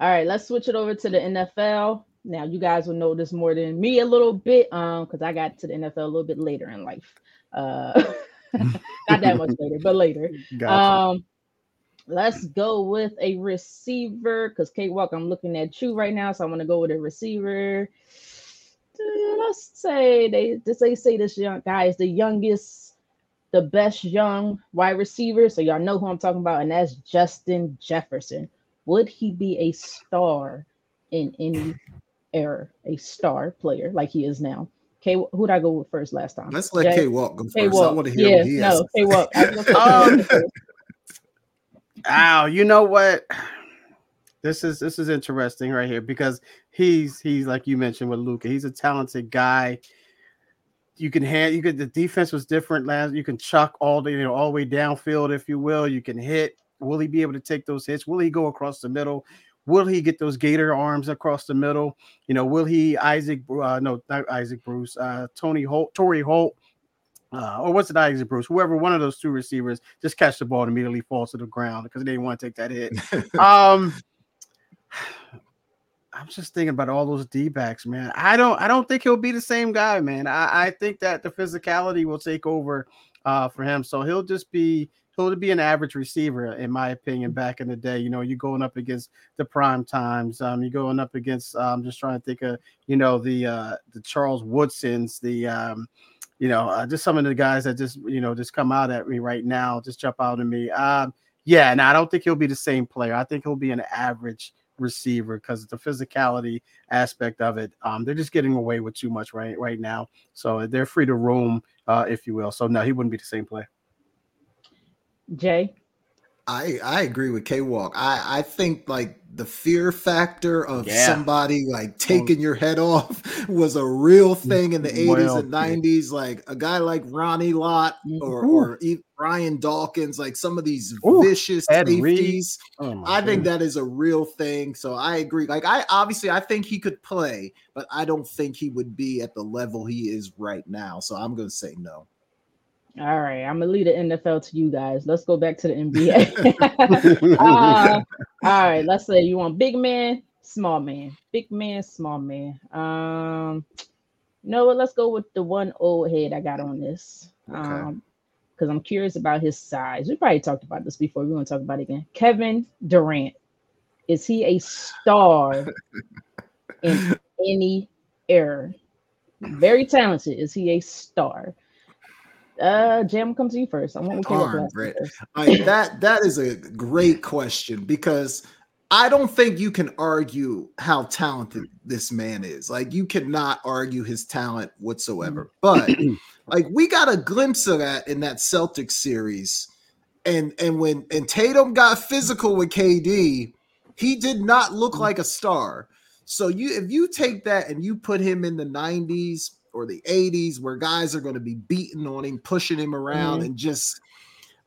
All right, let's switch it over to the NFL. Now you guys will know this more than me a little bit, um, because I got to the NFL a little bit later in life. Uh, not that much later, but later. Gotcha. Um, let's go with a receiver because K Walk, I'm looking at you right now, so I want to go with a receiver. Let's say they just they say this young guy is the youngest, the best young wide receiver. So y'all know who I'm talking about, and that's Justin Jefferson would he be a star in any era, a star player like he is now? K, who'd I go with first last time? Let's let K Walk go first. K-Walk. I want to hear yeah, what he no, K Walk. um, Ow, you know what? This is this is interesting right here because he's he's like you mentioned with Luka. He's a talented guy. You can hand you could the defense was different last. You can chuck all the you know all the way downfield if you will. You can hit. Will he be able to take those hits? Will he go across the middle? Will he get those gator arms across the middle? You know, will he Isaac? Uh, no, not Isaac Bruce. Uh, Tony Holt, Torry Holt, uh, or what's it, Isaac Bruce? Whoever one of those two receivers just catch the ball and immediately falls to the ground because they didn't want to take that hit. um, I'm just thinking about all those D backs, man. I don't, I don't think he'll be the same guy, man. I, I think that the physicality will take over uh, for him, so he'll just be to be an average receiver, in my opinion, back in the day. You know, you're going up against the prime times. Um, you're going up against. I'm um, just trying to think of, you know, the uh, the Charles Woodsons, the um, you know, uh, just some of the guys that just you know just come out at me right now, just jump out at me. Um, yeah, and I don't think he'll be the same player. I think he'll be an average receiver because the physicality aspect of it. Um, they're just getting away with too much right right now, so they're free to roam, uh, if you will. So no, he wouldn't be the same player. Jay? I I agree with K Walk. I I think like the fear factor of yeah. somebody like taking your head off was a real thing in the 80s well, and 90s. Like a guy like Ronnie Lott or, or Brian Dawkins, like some of these Ooh, vicious Ed safeties. Oh I think that is a real thing. So I agree. Like I obviously I think he could play, but I don't think he would be at the level he is right now. So I'm gonna say no. All right, I'm gonna leave the NFL to you guys. Let's go back to the NBA. uh, all right, let's say you want big man, small man, big man, small man. Um, you know what? Let's go with the one old head I got on this. Okay. Um, because I'm curious about his size. We probably talked about this before. We're gonna talk about it again. Kevin Durant Is he a star in any era? Very talented. Is he a star? Uh, Jam, come to you first. I want to Darn, Brett. Like, that that is a great question because I don't think you can argue how talented this man is. Like you cannot argue his talent whatsoever. But like we got a glimpse of that in that Celtics series. And and when and Tatum got physical with KD, he did not look like a star. So you if you take that and you put him in the 90s or the 80s where guys are going to be beating on him, pushing him around, mm-hmm. and just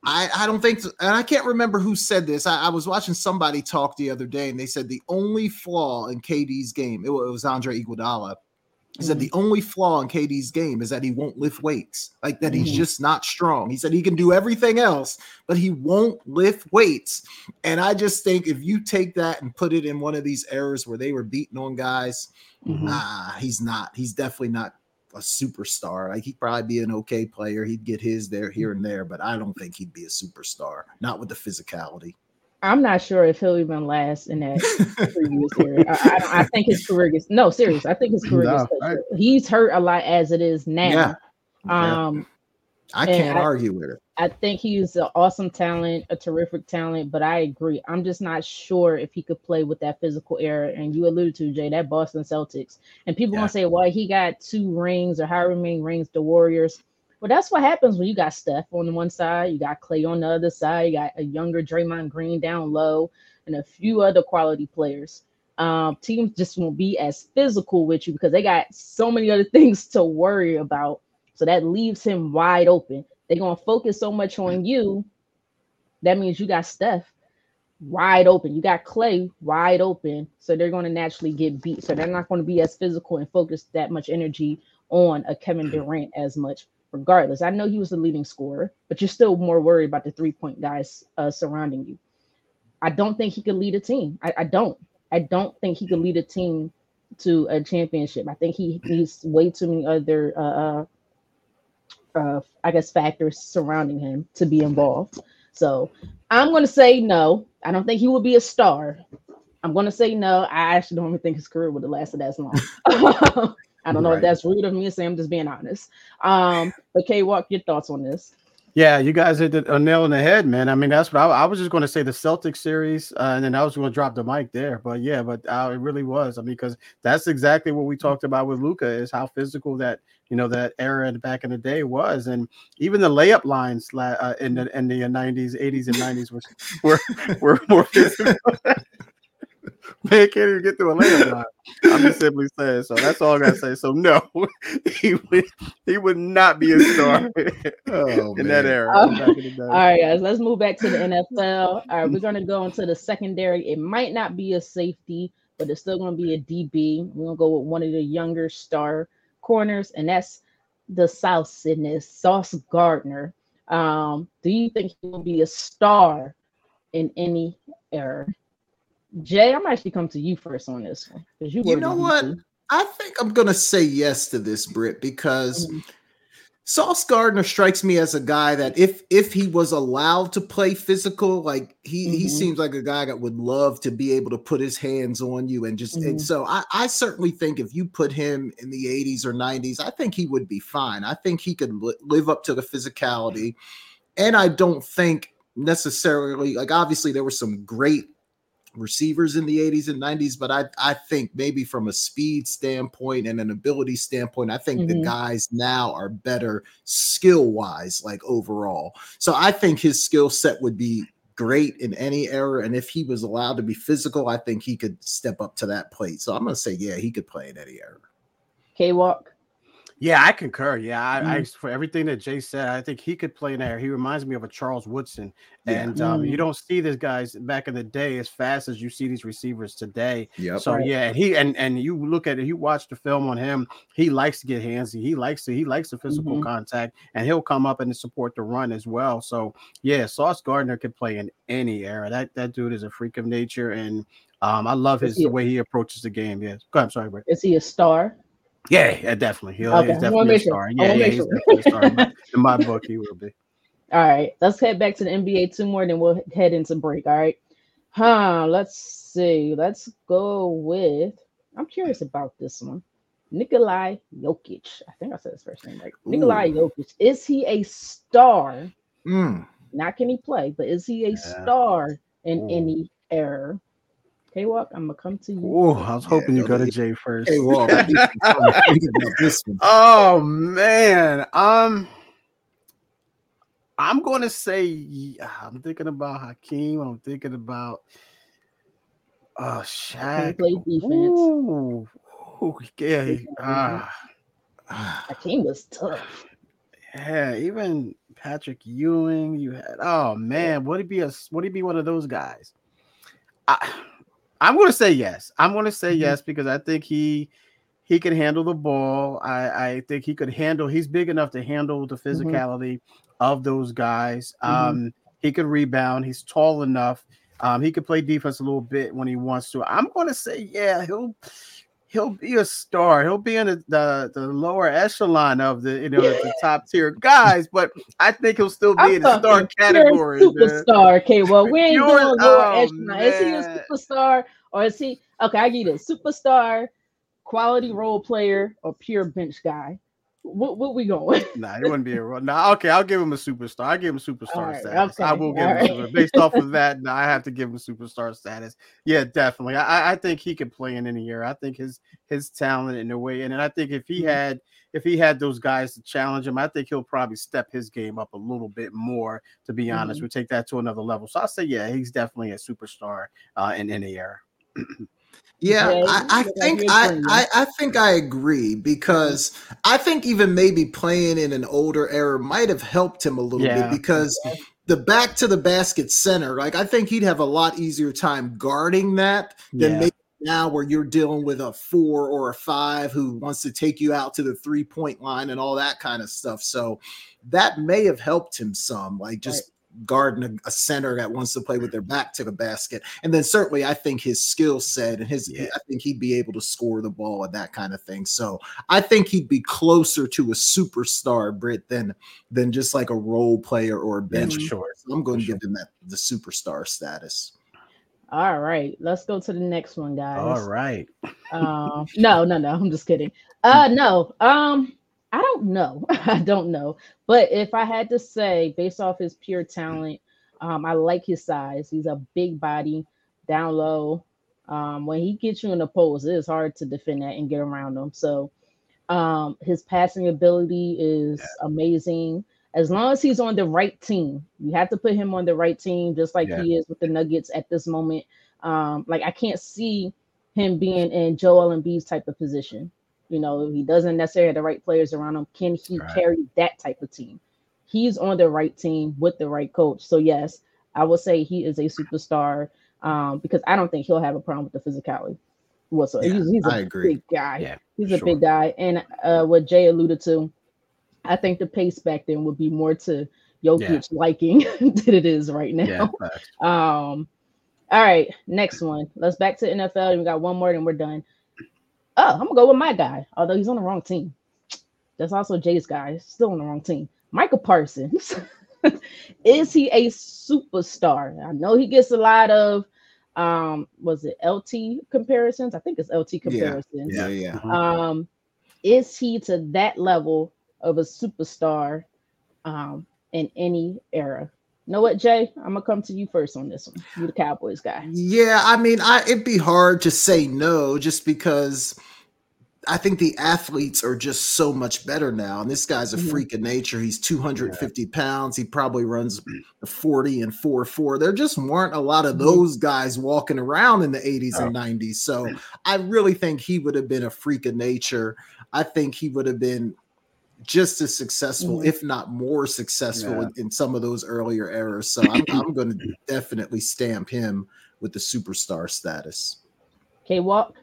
I, I don't think, and I can't remember who said this. I, I, was watching somebody talk the other day, and they said the only flaw in KD's game, it, it was Andre Iguodala. He mm-hmm. said the only flaw in KD's game is that he won't lift weights, like that mm-hmm. he's just not strong. He said he can do everything else, but he won't lift weights. And I just think if you take that and put it in one of these errors where they were beating on guys, mm-hmm. nah, he's not. He's definitely not a superstar. Like he'd probably be an okay player. He'd get his there here and there, but I don't think he'd be a superstar. Not with the physicality. I'm not sure if he'll even last in that previous year. I, I, I, think his career gets no serious. I think his career no, gets he's hurt a lot as it is now. Yeah. Um, I can't argue with it. I think he's an awesome talent, a terrific talent, but I agree. I'm just not sure if he could play with that physical era. And you alluded to Jay, that Boston Celtics. And people yeah. gonna say, well, he got two rings or however many rings the Warriors. Well, that's what happens when you got Steph on the one side, you got Clay on the other side, you got a younger Draymond Green down low, and a few other quality players. Um, teams just won't be as physical with you because they got so many other things to worry about. So that leaves him wide open. They're gonna focus so much on you. That means you got Steph wide open. You got Clay wide open. So they're gonna naturally get beat. So they're not going to be as physical and focus that much energy on a Kevin Durant as much. Regardless, I know he was the leading scorer, but you're still more worried about the three point guys uh, surrounding you. I don't think he could lead a team. I, I don't. I don't think he could lead a team to a championship. I think he needs way too many other uh, uh I guess, factors surrounding him to be involved. So I'm going to say no. I don't think he will be a star. I'm going to say no. I actually don't even think his career would have lasted as long. I don't know right. if that's rude of me to say. I'm just being honest. Um, but K Walk, your thoughts on this? Yeah, you guys hit a nail in the head, man. I mean, that's what I, I was just going to say the Celtics series, uh, and then I was going to drop the mic there. But yeah, but uh, it really was. I mean, because that's exactly what we talked about with Luka is how physical that you know that era back in the day was, and even the layup lines uh, in the in the 90s, 80s, and 90s were were were more physical. Man can't even get through a layup line. I'm just simply saying. So that's all I gotta say. So no, he would he would not be a star oh, in that era. all right, guys, let's move back to the NFL. All right, we're gonna go into the secondary. It might not be a safety, but it's still gonna be a DB. We're gonna go with one of the younger star corners, and that's the South Sydney Sauce Gardner. Um, do you think he will be a star in any era? Jay, I'm actually come to you first on this one because you. You know what? I think I'm gonna say yes to this, Brit, because mm-hmm. Sauce Gardner strikes me as a guy that if if he was allowed to play physical, like he mm-hmm. he seems like a guy that would love to be able to put his hands on you and just mm-hmm. and so I, I certainly think if you put him in the 80s or 90s, I think he would be fine. I think he could li- live up to the physicality, and I don't think necessarily like obviously there were some great receivers in the 80s and 90s, but I, I think maybe from a speed standpoint and an ability standpoint, I think mm-hmm. the guys now are better skill wise, like overall. So I think his skill set would be great in any era. And if he was allowed to be physical, I think he could step up to that plate. So I'm going to say, yeah, he could play in any era. K Walk. Yeah, I concur. Yeah, I, mm. I, for everything that Jay said, I think he could play in there. He reminds me of a Charles Woodson, and yeah. um, mm. you don't see these guys back in the day as fast as you see these receivers today. Yeah. So yeah, and he and and you look at it, you watch the film on him. He likes to get handsy. He likes to he likes the physical mm-hmm. contact, and he'll come up and support the run as well. So yeah, Sauce Gardner can play in any era. That that dude is a freak of nature, and um, I love his the way he approaches the game. Yes. Go ahead, I'm sorry, Brett. Is he a star? Yeah, yeah, definitely. He'll, okay. He's definitely a star. Sure. Yeah, yeah, he's definitely a star. In my, in my book, he will be. All right, let's head back to the NBA two more, then we'll head into break. All right. Huh, let's see. Let's go with I'm curious about this one. Nikolai Jokic. I think I said his first name right. Ooh. Nikolai Jokic. Is he a star? Mm. Not can he play, but is he a yeah. star in Ooh. any era? K Walk, I'm gonna come to you. Oh, I was hoping yeah, you go to Jay first. K Walk. oh man. Um I'm gonna say I'm thinking about Hakeem. I'm thinking about uh Shaq. Play defense. Ooh, ooh yeah. Uh, Hakeem was tough. Yeah, even Patrick Ewing. You had oh man, would he be a would he be one of those guys? I I'm gonna say yes. I'm gonna say mm-hmm. yes because I think he he can handle the ball. I, I think he could handle. He's big enough to handle the mm-hmm. physicality mm-hmm. of those guys. Mm-hmm. Um, he could rebound. He's tall enough. Um, he could play defense a little bit when he wants to. I'm going to say, yeah, he'll he'll be a star. He'll be in the, the, the lower echelon of the you know the top tier guys, but I think he'll still be I'm in the star category. Superstar, okay. Well, we ain't doing lower oh, echelon. Man. Is he a superstar or is he okay? I get it. Superstar, quality role player, or pure bench guy. What what we going? nah, it wouldn't be a nah. Okay, I'll give him a superstar. I give him superstar right, status. Okay, I will give him super, based off of that. Nah, I have to give him superstar status. Yeah, definitely. I, I think he could play in any year. I think his his talent in a way, and, I think if he mm-hmm. had if he had those guys to challenge him, I think he'll probably step his game up a little bit more. To be honest, mm-hmm. we take that to another level. So I say, yeah, he's definitely a superstar uh, in any era. Yeah, I, I think I, I, I think I agree because I think even maybe playing in an older era might have helped him a little yeah. bit because the back to the basket center, like I think he'd have a lot easier time guarding that than yeah. maybe now where you're dealing with a four or a five who wants to take you out to the three point line and all that kind of stuff. So that may have helped him some, like just guarding a, a, center that wants to play with their back to the basket. And then certainly I think his skill set and his yeah. I think he'd be able to score the ball and that kind of thing. So I think he'd be closer to a superstar Brit than than just like a role player or a bench. Yeah, sure. So I'm going to sure. give him that the superstar status. All right, let's go to the next one, guys. All right. um, no, no, no. I'm just kidding. Uh, no. Um, I don't know. I don't know. But if I had to say, based off his pure talent, um, I like his size. He's a big body, down low. Um, when he gets you in the post, it is hard to defend that and get around him. So um, his passing ability is amazing. As long as he's on the right team, you have to put him on the right team, just like yeah. he is with the Nuggets at this moment. Um, like I can't see him being in Joel Embiid's type of position. You know, he doesn't necessarily have the right players around him. Can he right. carry that type of team? He's on the right team with the right coach. So yes, I would say he is a superstar um, because I don't think he'll have a problem with the physicality whatsoever. Yeah, he's, he's a big guy. Yeah, he's sure. a big guy. And uh, what Jay alluded to, I think the pace back then would be more to Jokic yeah. liking than it is right now. Yeah, um, all right, next one. Let's back to NFL. We got one more, and we're done. Oh, I'm gonna go with my guy, although he's on the wrong team. That's also Jay's guy, still on the wrong team. Michael Parsons. is he a superstar? I know he gets a lot of um was it LT comparisons? I think it's LT comparisons. Yeah, yeah, yeah. Um, is he to that level of a superstar um in any era? Know what, Jay? I'm gonna come to you first on this one. You the Cowboys guy. Yeah, I mean, I it'd be hard to say no just because I think the athletes are just so much better now. And this guy's a mm-hmm. freak of nature. He's 250 yeah. pounds. He probably runs 40 and 4 4. There just weren't a lot of mm-hmm. those guys walking around in the 80s oh. and 90s. So I really think he would have been a freak of nature. I think he would have been just as successful, mm-hmm. if not more successful, yeah. in, in, some of those earlier eras. So I'm, I'm going to definitely stamp him with the superstar status. Okay, Walk.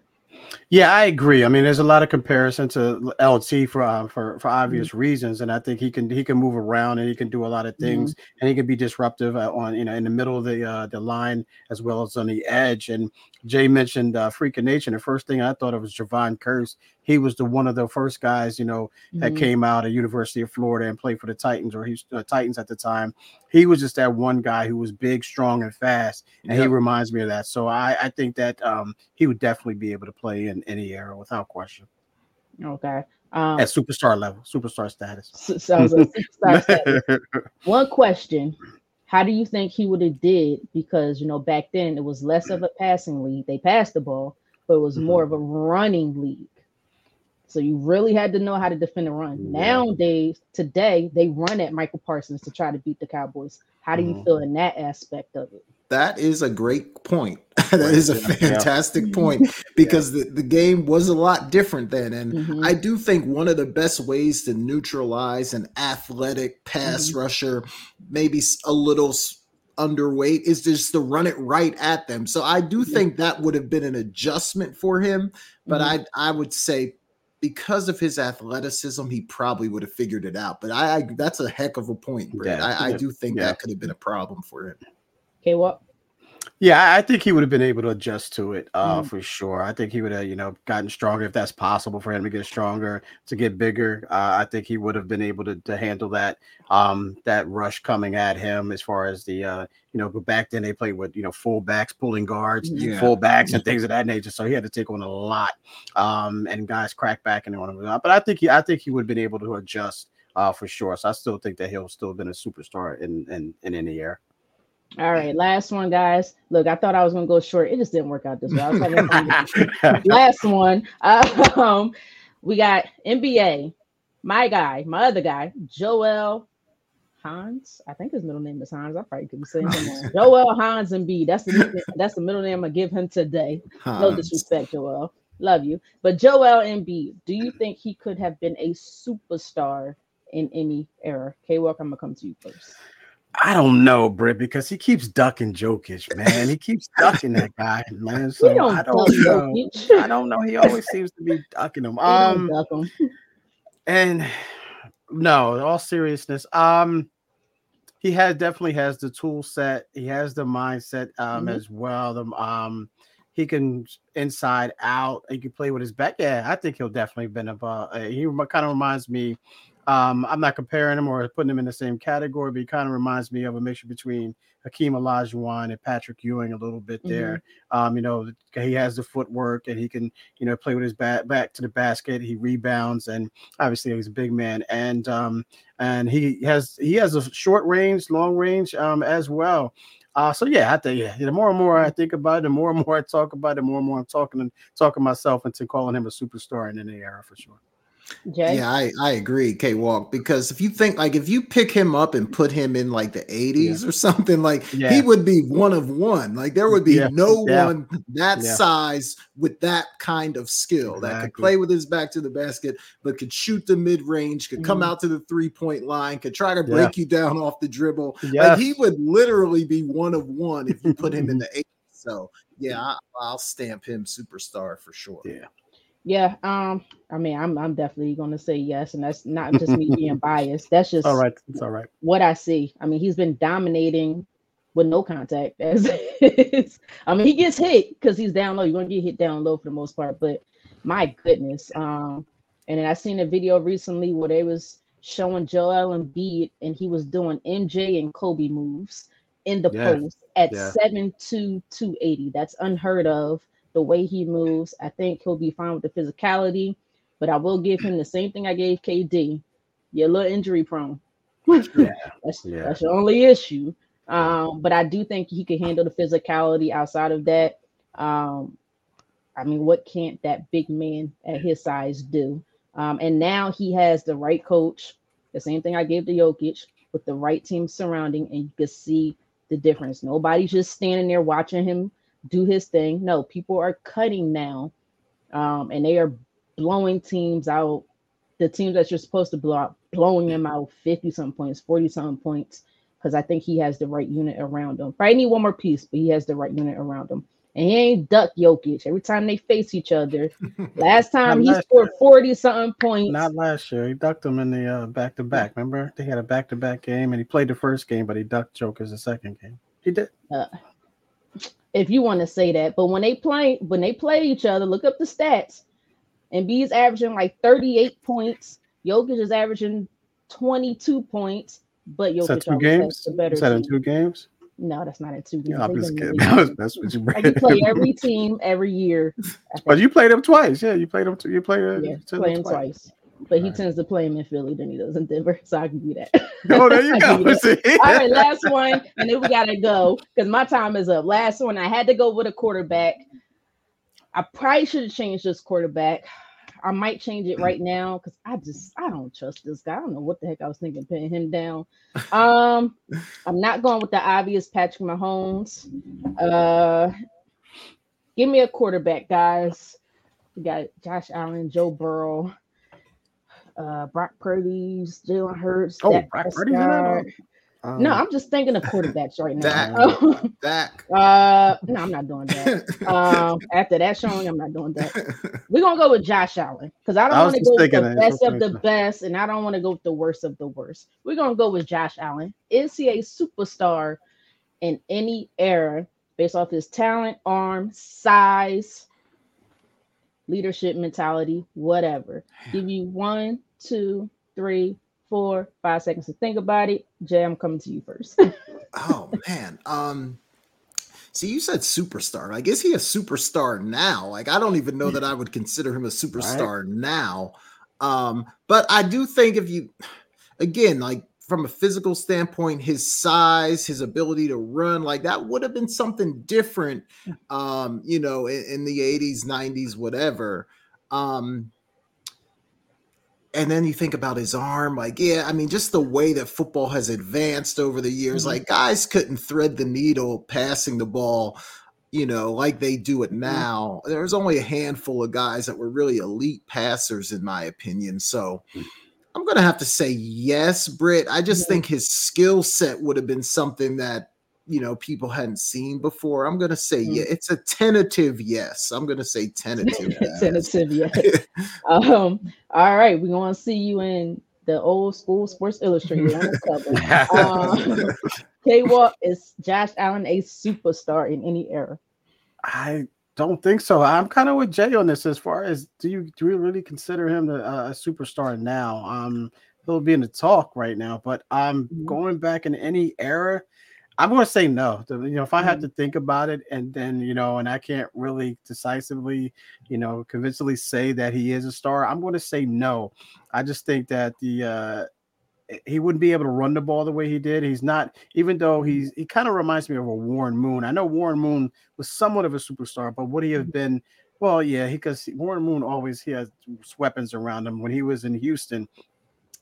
Yeah, I agree. I mean, there's a lot of comparison to LT for uh, for for obvious mm-hmm. reasons, and I think he can he can move around and he can do a lot of things, mm-hmm. and he can be disruptive uh, on you know in the middle of the uh, the line as well as on the edge. And Jay mentioned uh, Freak of Nature. The first thing I thought of was Jevon Kearse. He was the one of the first guys, you know, mm-hmm. that came out of University of Florida and played for the Titans or he's uh, Titans at the time. He was just that one guy who was big, strong, and fast, and yep. he reminds me of that. So I, I think that um, he would definitely be able to play in any era without question. Okay. Um, At superstar level, superstar status. So, so superstar status. One question how do you think he would have did? Because you know, back then it was less of a passing league. They passed the ball, but it was mm-hmm. more of a running league. So you really had to know how to defend a run. Yeah. Nowadays, today, they run at Michael Parsons to try to beat the Cowboys. How do you mm-hmm. feel in that aspect of it? That is a great point. that is a fantastic yeah. point because yeah. the, the game was a lot different then. And mm-hmm. I do think one of the best ways to neutralize an athletic pass mm-hmm. rusher, maybe a little underweight, is just to run it right at them. So I do think that would have been an adjustment for him. But mm-hmm. I I would say because of his athleticism, he probably would have figured it out. But I, I that's a heck of a point, Brett. Yeah. I, I, do think yeah. that could have been a problem for him. Okay, what? Yeah, I think he would have been able to adjust to it uh, mm. for sure. I think he would have, you know, gotten stronger if that's possible for him to get stronger, to get bigger. Uh, I think he would have been able to, to handle that um, that rush coming at him as far as the, uh, you know, but back then they played with, you know, fullbacks, pulling guards, yeah. fullbacks, and things of that nature. So he had to take on a lot, um, and guys crack back and on him. But I think he, I think he would have been able to adjust uh, for sure. So I still think that he'll still have been a superstar in in in any year. All right, last one, guys. Look, I thought I was gonna go short. It just didn't work out this way. last one. Um, we got NBA. My guy, my other guy, Joel Hans. I think his middle name is Hans. I probably could be saying him Joel Hans and B. That's the that's the middle name I give him today. Hans. No disrespect, Joel. Love you, but Joel Embiid. Do you think he could have been a superstar in any era? K. Walk, I'm gonna come to you first. I don't know, Britt, because he keeps ducking Jokic, man. He keeps ducking that guy, man. So don't I don't know. I don't know. He always seems to be ducking him. Um, duck him. and no, all seriousness, um, he has definitely has the tool set. He has the mindset um mm-hmm. as well. The um, he can inside out. He can play with his back. Yeah, I think he'll definitely been about. Uh, he kind of reminds me um, I'm not comparing him or putting him in the same category, but he kind of reminds me of a mixture between Hakeem Olajuwon and Patrick Ewing a little bit there. Mm-hmm. Um, you know, he has the footwork and he can, you know, play with his back back to the basket. He rebounds and obviously he's a big man and um, and he has he has a short range, long range um, as well. Uh, so yeah, I think yeah, the more and more I think about it, the more and more I talk about it, the more and more I'm talking and talking myself into calling him a superstar in any era for sure. Jay? Yeah, I, I agree, K Walk, because if you think like if you pick him up and put him in like the 80s yeah. or something, like yeah. he would be one of one. Like there would be yeah. no one that size with that kind of skill exactly. that could play with his back to the basket, but could shoot the mid range, could come mm-hmm. out to the three point line, could try to break you down off the dribble. Yes. Like he would literally be one of one if you put him in the 80s. So yeah, I, I'll stamp him superstar for sure. Yeah. Yeah, um, I mean, I'm I'm definitely gonna say yes, and that's not just me being biased. That's just all right. It's all right. What I see. I mean, he's been dominating with no contact. As I mean, he gets hit because he's down low. You're gonna get hit down low for the most part, but my goodness. Um, and then I seen a video recently where they was showing Joel Embiid, and he was doing MJ and Kobe moves in the yeah. post at yeah. seven two two eighty. That's unheard of the way he moves. I think he'll be fine with the physicality, but I will give him the same thing I gave KD. You're a little injury prone. Yeah. that's, yeah. that's your only issue. Um, but I do think he can handle the physicality outside of that. Um, I mean, what can't that big man at his size do? Um, and now he has the right coach, the same thing I gave to Jokic, with the right team surrounding, and you can see the difference. Nobody's just standing there watching him do his thing. No, people are cutting now, um, and they are blowing teams out. The teams that you're supposed to blow out, blowing them out 50 some points, 40 some points, because I think he has the right unit around him. Probably need one more piece, but he has the right unit around him. and he ain't duck Jokic every time they face each other. Last time he last scored 40 something points. Not last year. He ducked him in the uh, back to back. Remember, they had a back to back game, and he played the first game, but he ducked Joker's the second game. He did. Uh, if you want to say that, but when they play when they play each other, look up the stats. And B's averaging like 38 points. Jokic is averaging 22 points, but Is Jokic two games? the better Is that in two games? No, that's not in two games. Yeah, I'm just kidding. really- That's, what you Like you play every team every year. But you played them twice. Yeah, you played them. T- you played. Uh, yeah, play him twice. But he Alright. tends to play him in Philly than he does in Denver. So I can do that. Oh, there you go. All right, last one, and then we gotta go because my time is up. Last one, I had to go with a quarterback. I probably should have changed this quarterback. I might change it right now because I just I don't trust this guy. I don't know what the heck I was thinking putting him down. Um, I'm not going with the obvious Patrick Mahomes. Uh, give me a quarterback, guys. We got Josh Allen, Joe Burrow, uh, Brock Purdy, Jalen Hurts. Oh, Dak Brock Purdy's in that? Um, No, I'm just thinking of quarterbacks right now. Dak. uh, no, I'm not doing that. Um, after that showing, I'm not doing that. We're gonna go with Josh Allen because I don't want to go with the best of the best, and I don't want to go with the worst of the worst. We're gonna go with Josh Allen. Is he a superstar in any era based off his talent, arm, size, leadership mentality, whatever? Give you one, two, three, four, five seconds to think about it. Jay, I'm coming to you first. Oh man. Um see you said superstar. Like is he a superstar now? Like I don't even know that I would consider him a superstar now. Um but I do think if you again like from a physical standpoint his size his ability to run like that would have been something different um you know in, in the 80s 90s whatever um and then you think about his arm like yeah i mean just the way that football has advanced over the years Mhm. like guys couldn't thread the needle passing the ball you know like they do it now there's only a handful of guys that were really elite passers in my opinion so i'm gonna have to say yes Britt. i just think his skill set would have been something that you know people hadn't seen before i'm gonna say Mhm. yeah it's a tentative yes i'm gonna say tentative. Tentative, yeah. um, all right, we're gonna see you in the old school Sports Illustrated on the cover. Um, K Walk is Josh Allen a superstar in any era? I don't think so. I'm kind of with Jay on this. As far as do you do you really consider him the, uh, a superstar now? Um, he'll be in the talk right now, but um, Mhm. going back in any era, I'm going to say no. You know, if I had Mhm. to think about it, and then you know, and I can't really decisively, you know, convincingly say that he is a star, I'm going to say no. I just think that the uh, he wouldn't be able to run the ball the way he did. He's not, even though he's he kind of reminds me of a Warren Moon. I know Warren Moon was somewhat of a superstar, but would he have been? Well, yeah, because Warren Moon always he has weapons around him. When he was in Houston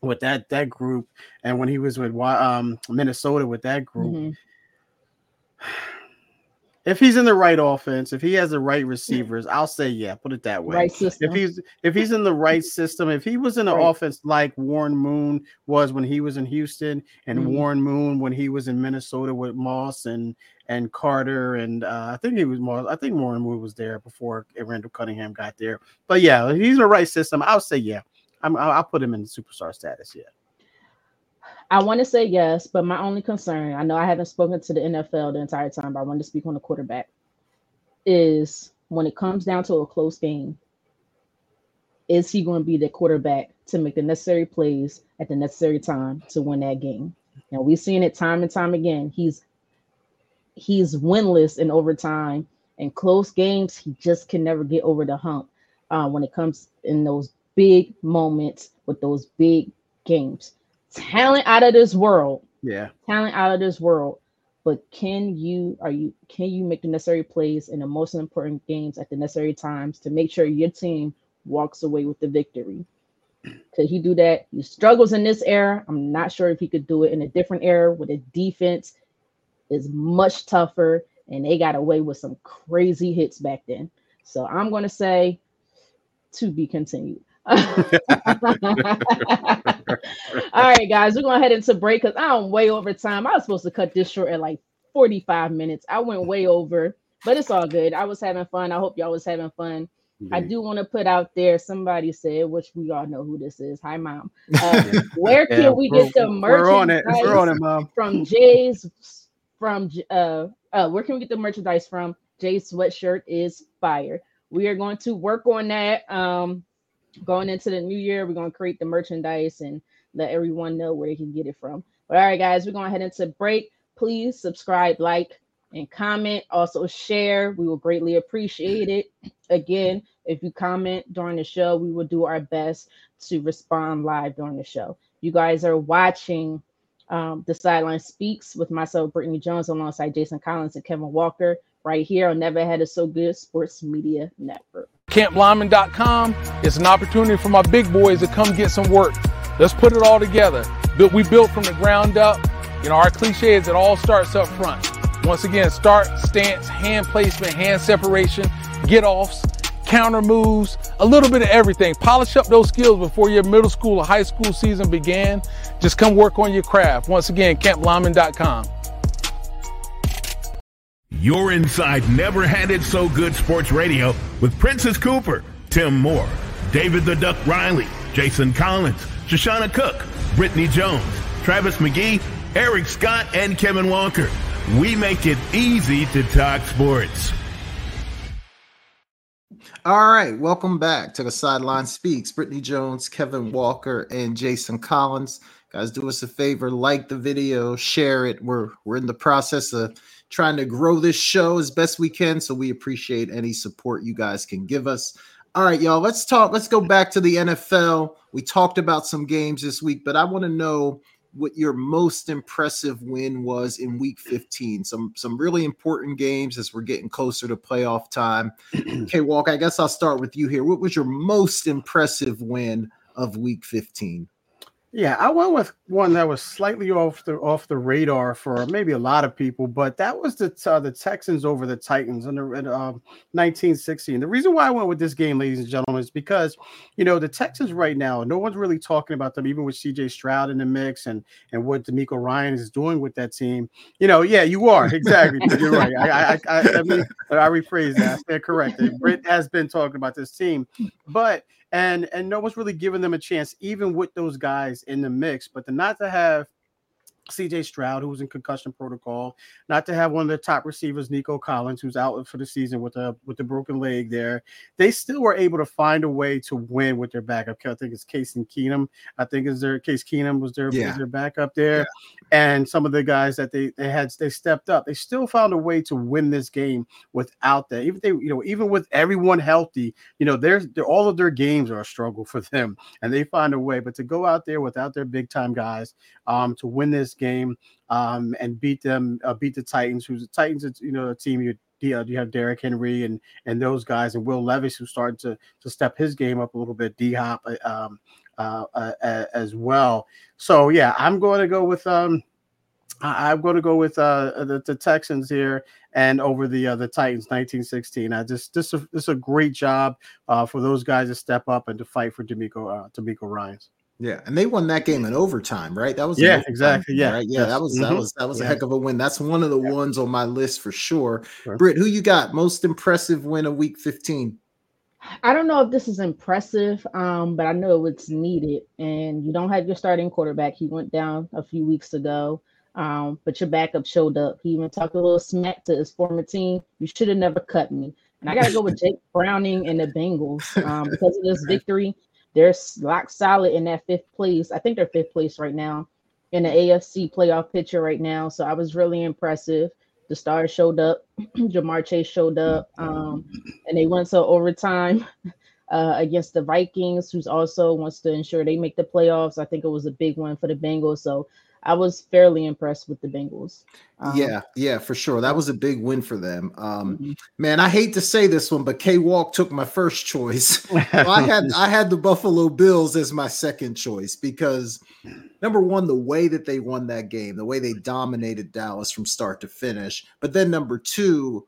with that that group, and when he was with um, Minnesota with that group, Mhm. If he's in the right offense, if he has the right receivers, I'll say yeah. Put it that way. Right. If he's if he's in the right system, if he was in an Right. offense like Warren Moon was when he was in Houston, and Mhm. Warren Moon when he was in Minnesota with Moss and and Carter, and uh, I think he was Moss. I think Warren Moon was there before Randall Cunningham got there. But yeah, if he's in the right system. I'll say yeah. I'm, I'll, I'll put him in superstar status. Yeah. I want to say yes, but my only concern, I know I haven't spoken to the NFL the entire time, but I want to speak on the quarterback, is when it comes down to a close game, is he going to be the quarterback to make the necessary plays at the necessary time to win that game? Now we've seen it time and time again. He's he's winless in overtime and close games. He just can never get over the hump uh, when it comes in those big moments with those big games talent out of this world. Yeah. talent out of this world. But can you are you can you make the necessary plays in the most important games at the necessary times to make sure your team walks away with the victory? Could he do that? He struggles in this era. I'm not sure if he could do it in a different era where the defense. Is much tougher and they got away with some crazy hits back then. So i'm going to say to be continued All right, guys, we're gonna head into break because I'm way over time. I was supposed to cut this short at like 45 minutes. I went way over. but it's all good. I was having fun. I hope y'all was having fun. I do want to put out there. Somebody said, which we all know who this is. Hi, mom. Uh, where can yeah, we get the merchandise we're on it. We're on it, mom. from Jay's? From uh, uh, where can we get the merchandise from? Jay's sweatshirt is fire. We are going to work on that. Um, going into the new year, we're going to create the merchandise and let everyone know where they can get it from. But all right, guys, we're going to head into break. Please subscribe, like, and comment. Also share. We will greatly appreciate it. Again, if you comment during the show, we will do our best to respond live during the show. You guys are watching um, the Sideline Speaks with myself, Brittany Jones, alongside Jason Collins and Kevin Walker, right here on Never Had It So Good Sports Media Network. CampLyman.com is an opportunity for my big boys to come get some work. Let's put it all together. We built from the ground up. You know, our cliche is it all starts up front. Once again, start, stance, hand placement, hand separation, get offs, counter moves, a little bit of everything. Polish up those skills before your middle school or high school season began. Just come work on your craft. Once again, camplyman.com. You're inside Never Had It So Good Sports Radio with Princess Cooper, Tim Moore, David the Duck Riley, Jason Collins, Shoshana Cook, Brittany Jones, Travis McGee, Eric Scott, and Kevin Walker. We make it easy to talk sports. All right, welcome back to the Sideline Speaks. Brittany Jones, Kevin Walker, and Jason Collins. Guys, do us a favor, like the video, share it. We're we're in the process of trying to grow this show as best we can, so we appreciate any support you guys can give us. All right, y'all, let's talk. Let's go back to the NFL. We talked about some games this week, but I want to know what your most impressive win was in week 15 some some really important games as we're getting closer to playoff time okay walk i guess i'll start with you here what was your most impressive win of week 15 yeah, I went with one that was slightly off the off the radar for maybe a lot of people, but that was the uh, the Texans over the Titans in, the, in uh, 1960. And the reason why I went with this game, ladies and gentlemen, is because you know the Texans right now, no one's really talking about them, even with C.J. Stroud in the mix and and what DeMeco Ryan is doing with that team. You know, yeah, you are exactly. You're right. I I, I, I, mean, I rephrase that. I stand corrected. Britt has been talking about this team, but and and no one's really giving them a chance, even with those guys in the mix. But to not to have CJ Stroud, who was in concussion protocol, not to have one of the top receivers, Nico Collins, who's out for the season with a with a broken leg there. They still were able to find a way to win with their backup. I think it's Case and Keenum. I think is their Case Keenum was their, yeah. was their backup there. Yeah. And some of the guys that they, they had they stepped up. They still found a way to win this game without that. Even they, you know, even with everyone healthy, you know, there's all of their games are a struggle for them. And they find a way. But to go out there without their big time guys, um, to win this game um, and beat them, uh, beat the Titans, who's the Titans, you know, a team you you, you have Derrick Henry and and those guys, and Will Levis who's starting to to step his game up a little bit. D Hop, uh, um, uh, uh, as well. So yeah, I'm going to go with um, I'm going to go with uh, the, the Texans here and over the uh, the Titans 1916. I just this is this is a great job uh, for those guys to step up and to fight for DeMeco uh, DeMeco Ryans. Yeah, and they won that game in overtime, right? That was yeah, exactly. Yeah, right? yeah, yes. that was mm-hmm. that was that was yeah. a heck of a win. That's one of the yeah. ones on my list for sure. sure. Britt, who you got? Most impressive win of Week 15. I don't know if this is impressive, um, but I know it's needed. And you don't have your starting quarterback. He went down a few weeks ago, um, but your backup showed up. He even talked a little smack to his former team. You should have never cut me. And I got to go with Jake Browning and the Bengals um, because of this victory. They're lock solid in that fifth place. I think they're fifth place right now in the AFC playoff picture right now. So I was really impressive. The stars showed up, Ja'Marr Chase showed up, um, and they went to overtime uh, against the Vikings, who's also wants to ensure they make the playoffs. I think it was a big one for the Bengals. So I was fairly impressed with the Bengals. Um, yeah, yeah, for sure. That was a big win for them. Um, mm-hmm. Man, I hate to say this one, but K Walk took my first choice. I had I had the Buffalo Bills as my second choice because number one, the way that they won that game, the way they dominated Dallas from start to finish, but then number two,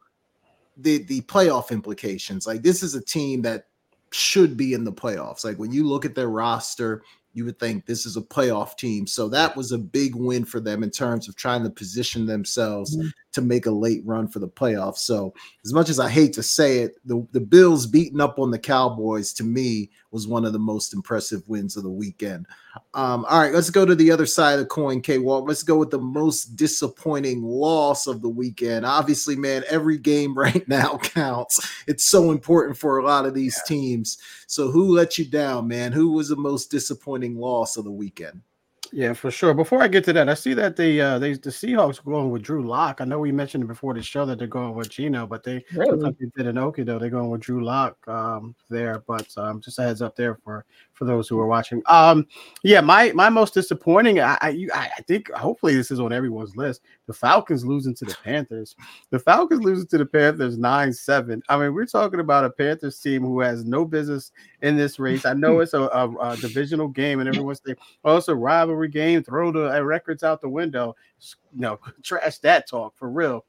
the the playoff implications. Like this is a team that should be in the playoffs. Like when you look at their roster, you would think this is a playoff team. So that was a big win for them in terms of trying to position themselves mm-hmm. to make a late run for the playoffs. So as much as I hate to say it, the, the Bills beating up on the Cowboys to me was one of the most impressive wins of the weekend. Um, all right, let's go to the other side of the coin, K Walk. Let's go with the most disappointing loss of the weekend. Obviously, man, every game right now counts. It's so important for a lot of these yeah. teams. So, who let you down, man? Who was the most disappointing loss of the weekend? Yeah, for sure. Before I get to that, I see that they uh they the Seahawks are going with Drew Lock. I know we mentioned before the show that they're going with Geno, but they really? they did in Okie though. They're going with Drew Lock um there. But um just a heads up there for for those who are watching. Um yeah, my my most disappointing, I I, I think hopefully this is on everyone's list. The Falcons losing to the Panthers. The Falcons losing to the Panthers 9-7. I mean, we're talking about a Panthers team who has no business in this race. I know it's a, a, a divisional game and everyone's saying, oh, it's a rivalry rivalry game, throw the uh, records out the window. You know, trash that talk for real.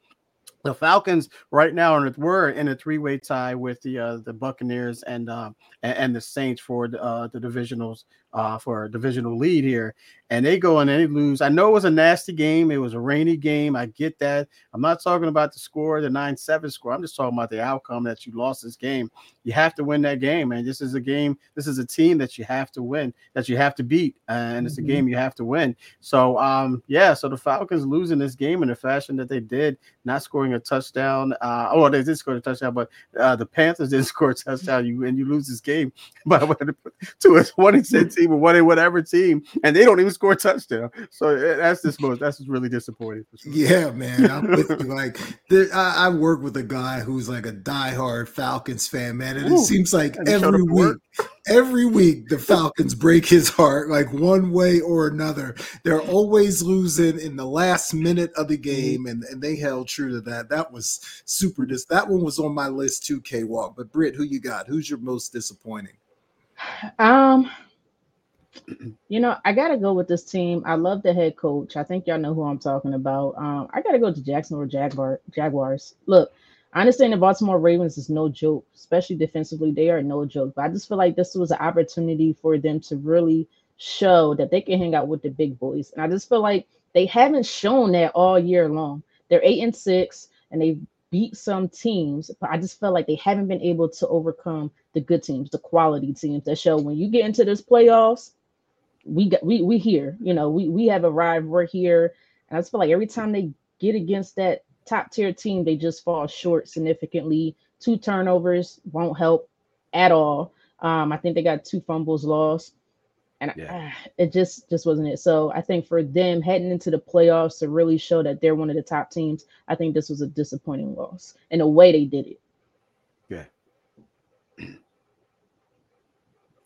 The Falcons right now and we're in a three way tie with the uh, the Buccaneers and uh, and the Saints for the, uh, the divisionals uh, for a divisional lead here, and they go and they lose. I know it was a nasty game. It was a rainy game. I get that. I'm not talking about the score, the nine seven score. I'm just talking about the outcome that you lost this game. You have to win that game, man. This is a game. This is a team that you have to win, that you have to beat, and it's a mm-hmm. game you have to win. So, um, yeah. So the Falcons losing this game in the fashion that they did, not scoring a touchdown. Uh, oh, they did score a touchdown, but uh, the Panthers didn't score a touchdown. You and you lose this game by to a 26 team or one whatever team, and they don't even score a touchdown. So eh, that's this most that's just really disappointing. Sure. Yeah, man, I'm with you. Like I, I, work with a guy who's like a diehard Falcons fan, man, and Ooh, it seems like every week, every week the Falcons break his heart, like one way or another. They're always losing in the last minute of the mm-hmm. game, and, and they held true to that. That was super. Dis- that one was on my list too, K Walk. But Britt, who you got? Who's your most disappointing? Um, you know, I gotta go with this team. I love the head coach. I think y'all know who I'm talking about. Um, I gotta go to Jacksonville Jaguar Jaguars. Look, I understand the Baltimore Ravens is no joke, especially defensively. They are no joke. But I just feel like this was an opportunity for them to really show that they can hang out with the big boys. And I just feel like they haven't shown that all year long. They're eight and six, and they beat some teams, but I just felt like they haven't been able to overcome the good teams, the quality teams that show when you get into this playoffs, we got we we here, you know, we we have arrived, we're here. And I just feel like every time they get against that top tier team, they just fall short significantly. Two turnovers won't help at all. Um, I think they got two fumbles lost, and yeah. uh, it just just wasn't it. So I think for them heading into the playoffs to really show that they're one of the top teams, I think this was a disappointing loss in the way they did it. Yeah. I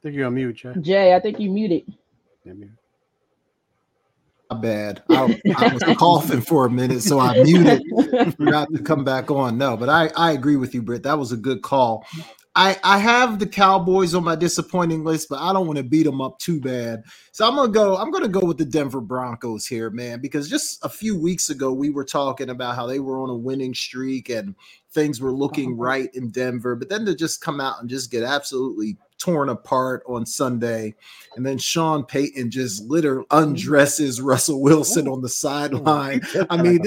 think you're on mute, Jay. Jay, I think you muted. My bad. I, I, was coughing for a minute, so I muted. Forgot to come back on. No, but I, I agree with you, Britt. That was a good call. I, I have the Cowboys on my disappointing list, but I don't want to beat them up too bad. So I'm gonna go. I'm gonna go with the Denver Broncos here, man, because just a few weeks ago we were talking about how they were on a winning streak and things were looking right in Denver, but then to just come out and just get absolutely torn apart on Sunday. And then Sean Payton just literally undresses Russell Wilson on the sideline. I mean,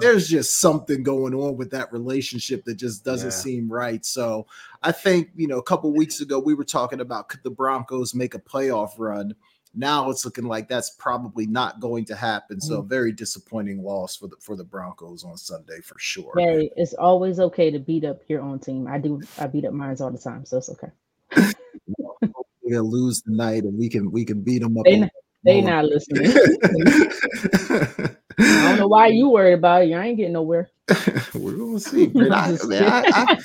there's just something going on with that relationship that just doesn't yeah. seem right. So I think, you know, a couple weeks ago, we were talking about could the Broncos make a playoff run? Now it's looking like that's probably not going to happen. So, mm. very disappointing loss for the for the Broncos on Sunday for sure. Hey, it's always okay to beat up your own team. I do. I beat up mine all the time, so it's okay to lose tonight, and we can we can beat them up. They, they not listening. I don't know why you worried about it. I ain't getting nowhere. We're gonna see, man. I, man, I,